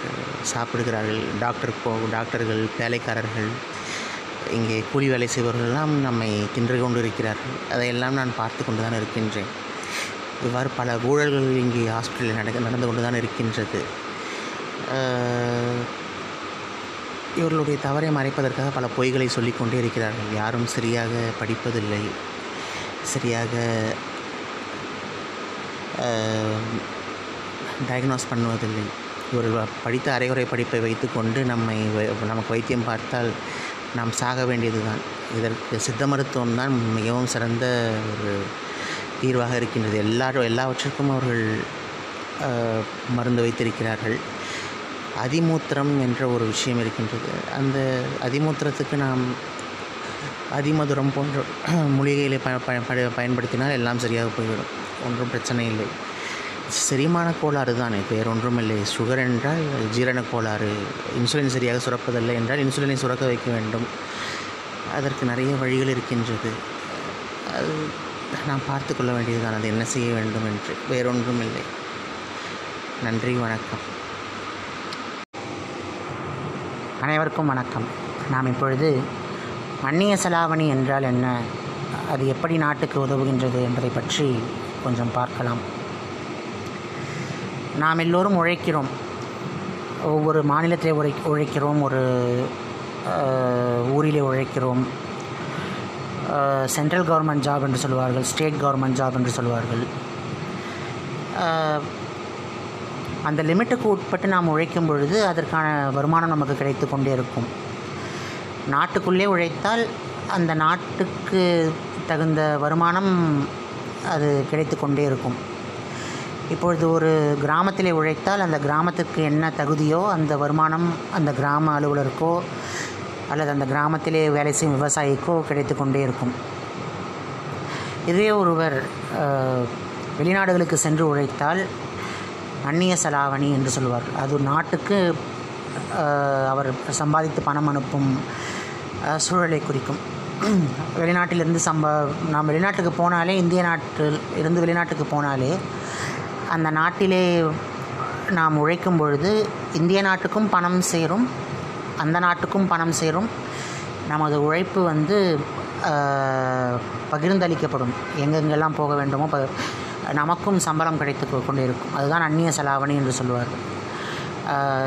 சாப்பிடுகிறார்கள். டாக்டர் போ டாக்டர்கள் வேலைக்காரர்கள் இங்கே கூலி வேலை செய்பவர்கள் எல்லாம் நம்மை தின்று கொண்டு இருக்கிறார்கள் அதையெல்லாம் நான் பார்த்து கொண்டு தான் இருக்கின்றேன். இவ்வாறு பல ஊழல்கள் இங்கே ஹாஸ்பிட்டலில் நடக்க நடந்து கொண்டு தான் இருக்கின்றது இவர்களுடைய தவறை மறைப்பதற்காக பல பொய்களை சொல்லிக்கொண்டே இருக்கிறார்கள். யாரும் சரியாக படிப்பதில்லை. சரியாக டயக்னோஸ் பண்ணுவதில்லை. இவர்கள் படித்த அரைகுறை படிப்பை வைத்துக்கொண்டு நம்மை வை- நமக்கு வைத்தியம் பார்த்தால் நாம் சாக வேண்டியதுதான். இதற்கு சித்த மருத்துவம் தான் மிகவும் சிறந்த ஒரு தீர்வாக இருக்கின்றது. எல்லாரும் எல்லாவற்றிற்கும் அவர்கள் மருந்து வைத்திருக்கிறார்கள். அதிமூத்திரம் என்ற ஒரு விஷயம் இருக்கின்றது. அந்த அதிமூத்திரத்துக்கு நாம் அதிமதுரம் போன்ற மூலிகைகளை ப ப- ப- பயன்படுத்தினால் எல்லாம் சரியாக போய்விடும். ஒன்றும் பிரச்சனை இல்லை. செரிமான கோளாறு தான் வேறு ஒன்றும் இல்லை. சுகர் என்றால் ஜீரண கோளாறு. இன்சுலின் சரியாக சுரப்பதில்லை என்றால் இன்சுலினை சுரக்க வைக்க வேண்டும். அதற்கு நிறைய வழிகள் இருக்கின்றது. அது நாம் பார்த்து கொள்ள வேண்டியதுதான். அது என்ன செய்ய வேண்டும் என்று வேறொன்றும் இல்லை நன்றி வணக்கம். அனைவருக்கும் வணக்கம். நாம் இப்பொழுது அந்நிய செலாவணி என்றால் என்ன? அது எப்படி நாட்டுக்கு உதவுகின்றது என்பதை பற்றி கொஞ்சம் பார்க்கலாம். நாம் எல்லோரும் உழைக்கிறோம். ஒவ்வொரு மாநிலத்திலே உழை உழைக்கிறோம். ஒரு ஊரிலே உழைக்கிறோம். சென்ட்ரல் கவர்மெண்ட் ஜாப் என்று சொல்வார்கள் ஸ்டேட் கவர்மெண்ட் ஜாப் என்று சொல்வார்கள் அந்த லிமிட்டுக்கு உட்பட்டு நாம் உழைக்கும் பொழுது அதற்கான வருமானம் நமக்கு கிடைத்து கொண்டே இருக்கும். நாட்டுக்குள்ளே உழைத்தால் அந்த நாட்டுக்கு தகுந்த வருமானம் அது கிடைத்து கொண்டே இருக்கும். இப்பொழுது ஒரு கிராமத்திலே உழைத்தால் அந்த கிராமத்துக்கு என்ன தகுதியோ அந்த வருமானம் அந்த கிராம அலுவலருக்கோ அல்லது அந்த கிராமத்திலே வேலை செய்யும் விவசாயிக்கோ கிடைத்து கொண்டே இருக்கும். இதே ஒருவர் வெளிநாடுகளுக்கு சென்று உழைத்தால் அந்நிய செலாவணி என்று சொல்வார்கள் அது நாட்டுக்கு அவர் சம்பாதித்து பணம் அனுப்பும் சூழலை குறிக்கும். வெளிநாட்டிலிருந்து சம்பா நாம் வெளிநாட்டுக்கு போனாலே இந்திய நாட்டில் இருந்து வெளிநாட்டுக்கு போனாலே அந்த நாட்டிலே நாம் உழைக்கும் பொழுது இந்திய நாட்டுக்கும் பணம் சேரும் அந்த நாட்டுக்கும் பணம் சேரும். நமது உழைப்பு வந்து பகிர்ந்தளிக்கப்படும். எங்கெங்கெல்லாம் போக வேண்டுமோ ப நமக்கும் சம்பளம் கிடைத்து கொண்டிருக்கும். இருக்கும் அதுதான் அந்நிய செலாவணி என்று சொல்லுவார்கள்.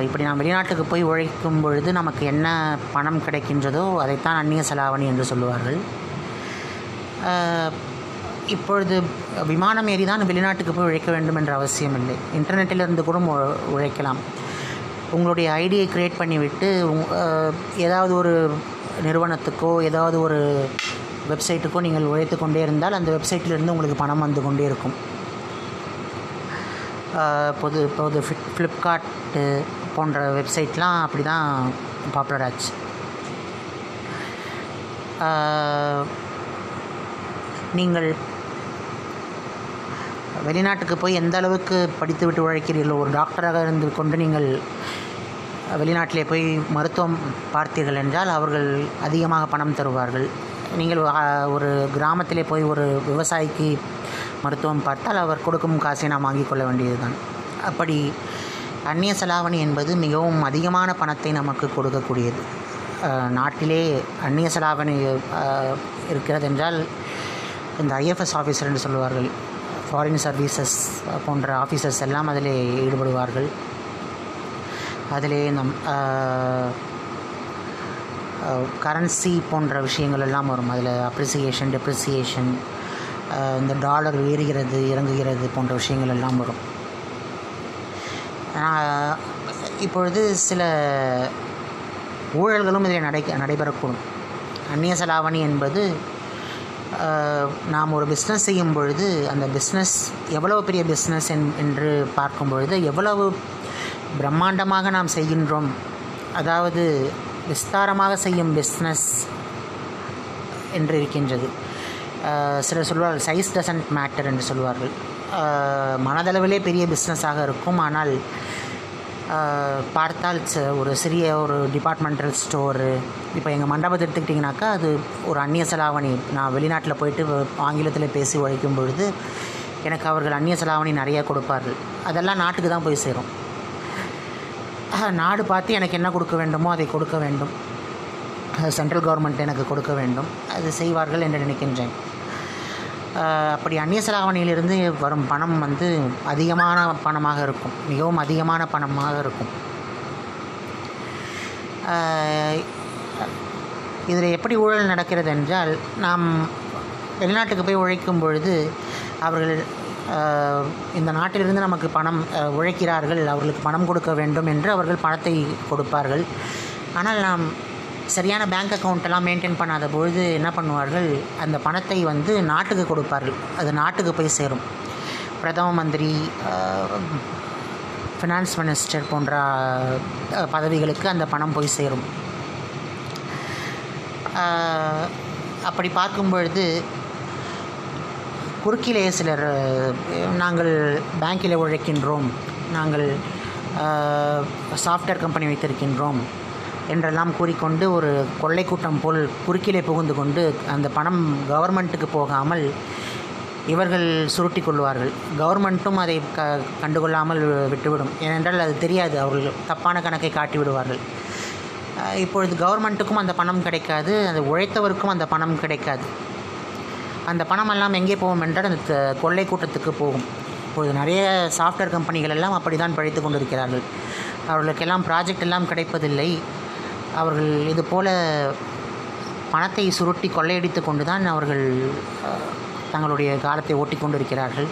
இப்படி நாம் வெளிநாட்டுக்கு போய் உழைக்கும் பொழுது நமக்கு என்ன பணம் கிடைக்கின்றதோ அதைத்தான் அந்நிய செலாவணி என்று சொல்லுவார்கள். இப்பொழுது விமானம் ஏறி தான் வெளிநாட்டுக்கு போய் உழைக்க வேண்டும் என்ற அவசியம் இல்லை இன்டர்நெட்டிலிருந்து கூட உ- உழைக்கலாம். உங்களுடைய ஐடியை க்ரியேட் பண்ணிவிட்டு உங்- ஏதாவது ஒரு நிறுவனத்துக்கோ ஏதாவது ஒரு வெப்சைட்டுக்கோ நீங்கள் உழைத்து கொண்டே இருந்தால் அந்த வெப்சைட்டிலிருந்து உங்களுக்கு பணம் வந்து கொண்டே இருக்கும். பொது இப்போது ஃப்ளிப்கார்ட்டு போன்ற வெப்சைட்லாம் அப்படி தான் பாப்புலர் ஆச்சு நீங்கள் வெளிநாட்டுக்கு போய் எந்த அளவுக்கு படித்துவிட்டு உழைக்கிறீர்களோ ஒரு டாக்டராக இருந்து கொண்டு நீங்கள் வெளிநாட்டிலே போய் மருத்துவம் பார்த்தீர்கள் என்றால் அவர்கள் அதிகமாக பணம் தருவார்கள். நீங்கள் ஒரு கிராமத்திலே போய் ஒரு விவசாயிக்கு மருத்துவம் பார்த்தால் அவர் கொடுக்கும் காசை நாம் வாங்கிக் கொள்ள வேண்டியதுதான். அப்படி அந்நிய செலாவணி என்பது மிகவும் அதிகமான பணத்தை நமக்கு கொடுக்கக்கூடியது. நாட்டிலே அந்நிய செலாவணி இருக்கிறது என்றால் இந்த ஐஎஃப்எஸ் ஆஃபீஸர் என்று சொல்லுவார்கள் ஃபாரின் சர்வீசஸ் போன்ற ஆஃபீஸர்ஸ் எல்லாம் அதில் ஈடுபடுவார்கள். அதிலே நம் கரன்சி போன்ற விஷயங்கள் எல்லாம் வரும். அதில் அப்ரிசியேஷன் டெப்ரிசியேஷன் இந்த டாலர் ஏறுகிறது இறங்குகிறது போன்ற விஷயங்கள் எல்லாம் வரும். இப்பொழுது சில ஊழல்களும் இதில் நடை நடைபெறக்கூடும். அந்நிய செலாவணி என்பது நாம் ஒரு பிஸ்னஸ் செய்யும் பொழுது அந்த பிஸ்னஸ் எவ்வளவு பெரிய பிஸ்னஸ் என்று பார்க்கும் பொழுது எவ்வளவு பிரம்மாண்டமாக நாம் செய்கின்றோம். அதாவது விஸ்தாரமாக செய்யும் பிஸ்னஸ் என்று இருக்கின்றது. சிலர் சொல்வார்கள் சைஸ் டசன்ட் மேட்டர் என்று சொல்வார்கள். மனதளவிலே பெரிய பிஸ்னஸாக இருக்கும். ஆனால் பார்த்தால் ச- ஒரு சிறிய ஒரு டிபார்ட்மெண்டல் ஸ்டோரு இப்போ எங்கள் மண்டபத்தை எடுத்துக்கிட்டிங்கனாக்கா அது ஒரு அந்நிய செலாவணி. நான் வெளிநாட்டில் போயிட்டு வ- ஆங்கிலத்தில் பேசி உழைக்கும் பொழுது எனக்கு அவர்கள் அந்நிய செலாவணி நிறைய கொடுப்பார்கள். அதெல்லாம் நாட்டுக்கு தான் போய் சேரும். நாடு பார்த்து எனக்கு என்ன கொடுக்க வேண்டுமோ அதை கொடுக்க வேண்டும். சென்ட்ரல் கவர்மெண்ட் எனக்கு கொடுக்க வேண்டும். அது செய்வார்கள் என்று நினைக்கின்றேன். அப்படி அந்நிய செலாவணியிலிருந்து வரும் பணம் வந்து அதிகமான பணமாக இருக்கும். மிகவும் அதிகமான பணமாக இருக்கும். இதில் எப்படி ஊழல் நடக்கிறது என்றால் நாம் வெளிநாட்டுக்கு போய் உழைக்கும் பொழுது அவர்கள் இந்த நாட்டிலிருந்து நமக்கு பணம் உழைக்கிறார்கள் அவர்களுக்கு பணம் கொடுக்க வேண்டும் என்று அவர்கள் பணத்தை கொடுப்பார்கள். ஆனால் நாம் சரியான பேங்க் அக்கௌண்ட்டெல்லாம் மெயின்டைன் பண்ணாத பொழுது என்ன பண்ணுவார்கள்? அந்த பணத்தை வந்து நாட்டுக்கு கொடுப்பார்கள். அது நாட்டுக்கு போய் சேரும். பிரதம மந்திரி ஃபினான்ஸ் மினிஸ்டர் போன்ற பதவிகளுக்கு அந்த பணம் போய் சேரும். அப்படி பார்க்கும் பொழுது குறுக்கிலே சிலர் நாங்கள் பேங்கில் உழைக்கின்றோம். நாங்கள் சாஃப்ட்வேர் கம்பெனி வைத்திருக்கின்றோம். என்றெல்லாம் கூறிக்கொண்டு ஒரு கொள்ளை கூட்டம் போல் குறுக்கிலே புகுந்து கொண்டு அந்த பணம் கவர்மெண்ட்டுக்கு போகாமல் இவர்கள் சுருட்டி கொள்வார்கள். கவர்மெண்ட்டும் அதை க கண்டுகொள்ளாமல் விட்டுவிடும். ஏனென்றால் அது தெரியாது அவர்கள் தப்பான கணக்கை காட்டி விடுவார்கள் இப்பொழுது கவர்மெண்ட்டுக்கும் அந்த பணம் கிடைக்காது அந்த உழைத்தவருக்கும் அந்த பணம் கிடைக்காது. அந்த பணம் எல்லாம் எங்கே போகும் என்றால் அந்த கொள்ளை கூட்டத்துக்கு போகும். இப்பொழுது நிறைய சாஃப்ட்வேர் கம்பெனிகள் எல்லாம் அப்படி தான் பழித்து கொண்டிருக்கிறார்கள். அவர்களுக்கெல்லாம் ப்ராஜெக்ட் எல்லாம் கிடைப்பதில்லை. அவர்கள் இது போல் பணத்தை சுருட்டி கொள்ளையடித்து கொண்டு தான் அவர்கள் தங்களுடைய காலத்தை ஓட்டி கொண்டிருக்கிறார்கள்.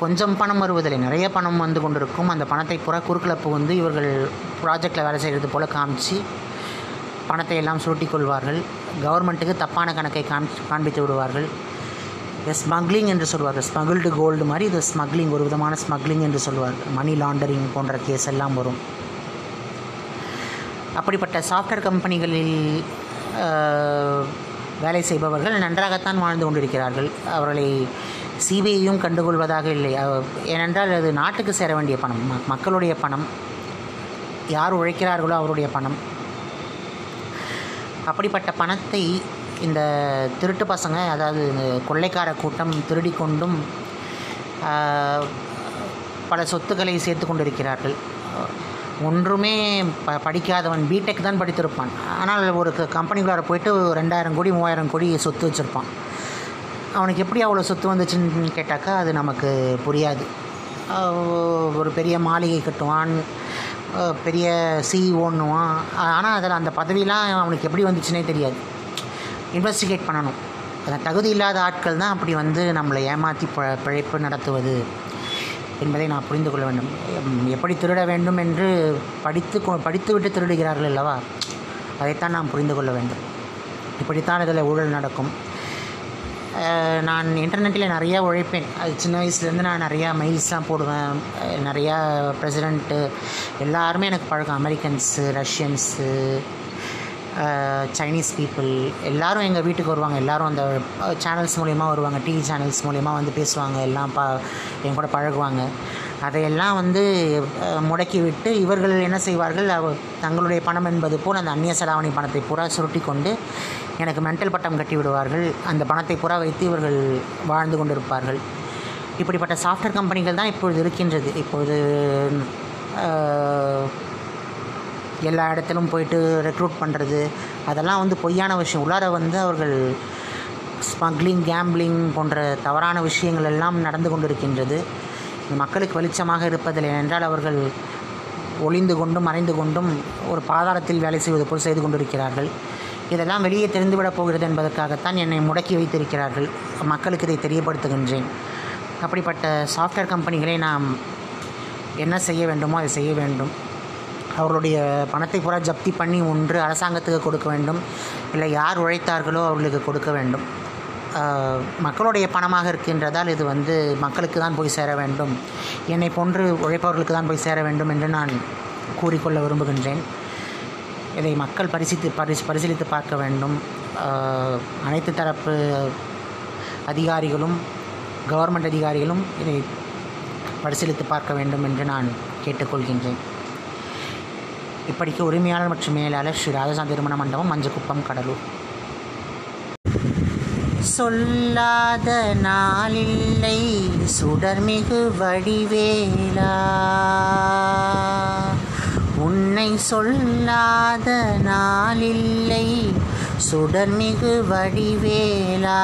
கொஞ்சம் பணம் வருவதில்லை. நிறைய பணம் வந்து கொண்டிருக்கும். அந்த பணத்தை புற குறுக்கில் வந்து இவர்கள் ப்ராஜெக்டில் வேலை செய்கிறது போல் காமிச்சு பணத்தை எல்லாம் சுருட்டி கொள்வார்கள். கவர்மெண்ட்டுக்கு தப்பான கணக்கை காமி காண்பித்து விடுவார்கள். ஸ்மக்லிங் என்று சொல்வார்கள். ஸ்மகிள்டு கோல்டு மாதிரி இது ஸ்மக்லிங் ஒரு விதமான ஸ்மக்லிங் என்று சொல்வார்கள். மணி லாண்டரிங் போன்ற கேஸ் எல்லாம் வரும். அப்படிப்பட்ட சாஃப்ட்வேர் கம்பெனிகளில் வேலை செய்பவர்கள் நன்றாகத்தான் வாழ்ந்து கொண்டிருக்கிறார்கள். அவர்களை சிபிஐயும் கண்டுகொள்வதாக இல்லை. ஏனென்றால் அது நாட்டுக்கு சேர வேண்டிய பணம். மக்களுடைய பணம். யார் உழைக்கிறார்களோ அவருடைய பணம். அப்படிப்பட்ட பணத்தை இந்த திருட்டு பசங்க அதாவது இந்த கொள்ளைக்கார கூட்டம் திருடி கொண்டும் பல சொத்துக்களை சேர்த்து கொண்டிருக்கிறார்கள். ஒன்றுமே ப படிக்காதவன் பிடெக் தான் படித்திருப்பான். ஆனால் ஒரு கம்பெனிக்குள்ளார போயிட்டு ரெண்டாயிரம் கோடி மூவாயிரம் கோடி சொத்து வச்சுருப்பான். அவனுக்கு எப்படி அவ்வளோ சொத்து வந்துச்சுன்னு கேட்டாக்கா அது நமக்கு புரியாது. ஒரு பெரிய மாளிகை கட்டுவான் பெரிய சிஇஓன்னுவான் ஆனால் அதில் அந்த பதவியெலாம் அவனுக்கு எப்படி வந்துச்சுன்னே தெரியாது. இன்வெஸ்டிகேட் பண்ணணும். அந்த தகுதி இல்லாத ஆட்கள் தான் அப்படி வந்து நம்மளை ஏமாற்றி ப பிழைப்பு நடத்துவது. என்பதை நான் புரிந்து கொள்ள வேண்டும். எம், எப்படி திருட வேண்டும் என்று படித்து கொ- படித்துவிட்டு திருடுகிறார்கள் அல்லவா? அதைத்தான் நாம் புரிந்து கொள்ள வேண்டும். இப்படித்தான் இதில் ஊழல் நடக்கும். நான் இன்டர்நெட்டில் நிறையா உழைப்பேன். அது சின்ன வயசுலேருந்து நான் நிறையா மெயில்ஸ்லாம் போடுவேன். நிறையா ப்ரெசிடெண்ட்டு எல்லாருமே எனக்கு பழக்கம். அமெரிக்கன்ஸு ரஷ்யன்ஸு சைனீஸ் பீப்புள் எல்லோரும் எங்கள் வீட்டுக்கு வருவாங்க. எல்லோரும் அந்த சேனல்ஸ் மூலயமா வருவாங்க. டிவி சேனல்ஸ் மூலயமா வந்து பேசுவாங்க. எல்லாம் பா என் கூட பழகுவாங்க. அதையெல்லாம் வந்து முடக்கி விட்டு இவர்கள் என்ன செய்வார்கள்? அவ- தங்களுடைய பணம் என்பது போல் அந்த அந்நிய செலாவணி பணத்தை பூரா சுருட்டி கொண்டு எனக்கு மென்டல் பட்டம் கட்டி விடுவார்கள். அந்த பணத்தை பூரா வைத்து இவர்கள் வாழ்ந்து கொண்டிருப்பார்கள். இப்படிப்பட்ட சாஃப்ட்வேர் கம்பெனிகள் தான் இப்பொழுது இருக்கின்றது. இப்பொழுது எல்லா இடத்திலும் போயிட்டு ரெக்ரூட் பண்ணுறது அதெல்லாம் வந்து பொய்யான விஷயம். உள்ளார வந்து அவர்கள் ஸ்மக்லிங் கேம்பிளிங் போன்ற தவறான விஷயங்கள் எல்லாம் நடந்து கொண்டிருக்கின்றது. மக்களுக்கு வெளிச்சமாக இருப்பதில்லை. என்றால் அவர்கள் ஒளிந்து கொண்டும் மறைந்து கொண்டும் ஒரு பாதாளத்தில் வேலை செய்வது போல் செய்து கொண்டிருக்கிறார்கள். இதெல்லாம் வெளியே தெரிந்துவிடப் போகிறது என்பதற்காகத்தான் என்னை முடக்கி வைத்திருக்கிறார்கள். மக்களுக்கு இதை தெரியப்படுத்துகின்றேன். அப்படிப்பட்ட சாஃப்ட்வேர் கம்பெனிகளை நாம் என்ன செய்ய வேண்டுமோ அதை செய்ய வேண்டும். அவர்களுடைய பணத்தை பூரா ஜப்தி பண்ணி ஒன்று அரசாங்கத்துக்கு கொடுக்க வேண்டும். இல்லை யார் உழைத்தார்களோ அவர்களுக்கு கொடுக்க வேண்டும். மக்களுடைய பணமாக இருக்கின்றதால் இது வந்து மக்களுக்கு தான் போய் சேர வேண்டும். என்னை போன்று உழைப்பவர்களுக்கு தான் போய் சேர வேண்டும் என்று நான் கூறிக்கொள்ள விரும்புகின்றேன். இதை மக்கள் பரிசித்து பரிசு பரிசீலித்து பார்க்க வேண்டும். அனைத்து தரப்பு அதிகாரிகளும் கவர்மெண்ட் அதிகாரிகளும் இதை பரிசீலித்து பார்க்க வேண்டும் என்று நான் கேட்டுக்கொள்கின்றேன். இப்படிக்கு உரிமையாளர் மற்றும் மேலாளர் ஸ்ரீ ராஜசாந்தி திருமண மண்டபம் மஞ்சக்குப்பம் கடலூர். சொல்லாத நாளில்லை சுடர்மிகு வடிவேலா. உன்னை சொல்லாத நாளில்லை சுடர்மிகு வடிவேலா.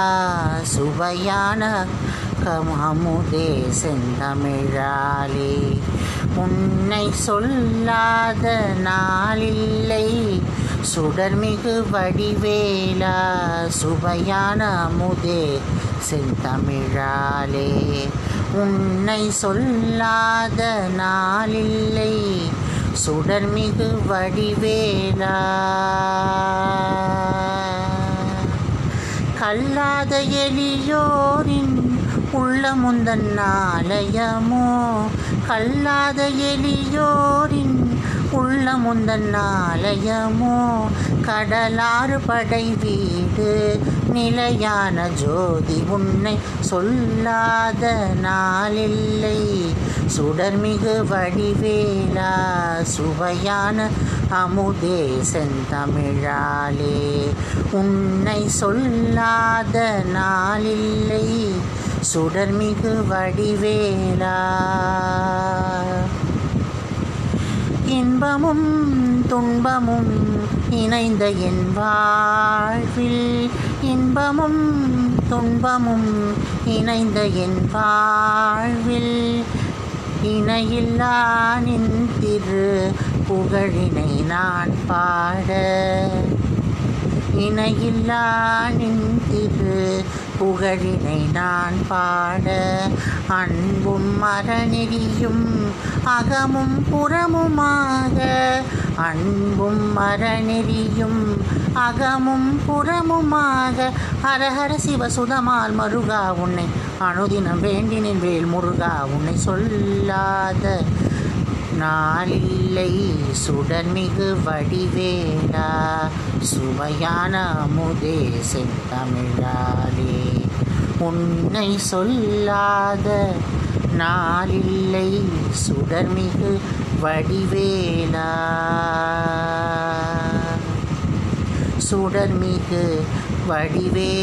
சுவையான உலகம் அமுதே செந்தமிழாலே உன்னை சொல்லாத நாளில்லை. சுடர்மிகு வடிவேலா சுவையான அமுதே செந்தமிழாலே. உன்னை சொல்லாத நாளில்லை. சுடர்மிகு வடிவேலா. கல்லாத எளியோரின் உள்ளமுந்தன் ஆலயமோ கல்லாத எளியோரின் உள்ளமுந்தன் ஆலயமோ கடலாறு படை வீடு நிலையான ஜோதி உன்னை சொல்லாத நாளில்லை. சுடர்மிகு வடிவேலா சுவையான அமுதே செந்தமிழாலே. உன்னை சொல்லாத நாளில்லை. சுடர்மிகு வடிவேலா. இன்பமும் துன்பமும் இணைந்த என் வாழ்வில். இன்பமும் துன்பமும் இணைந்த என் வாழ்வில். இணையில்லா நின் திரு புகழினை நான் பாட. இணையில்லா நின் திரு புகழினை நான் பாட. அன்பும் மரநெறியும் அகமும் புறமுமாக. அன்பும் மரநெறியும் அகமும் புறமுமாக. ஹரஹர சிவசுதமால் மருகா உன்னை அனுதினம் வேண்டினின் வேல் முருகா உன்னை சொல்லாத. நாளில்லை. சுடன்மிகு வடிவேலா சுவையான அமுதே செந்தமிழாலே. உன்னை சொல்லாத நாளில்லை. சுடர்மிகு வடிவேலா. சுடர்மிகு வடிவேலா.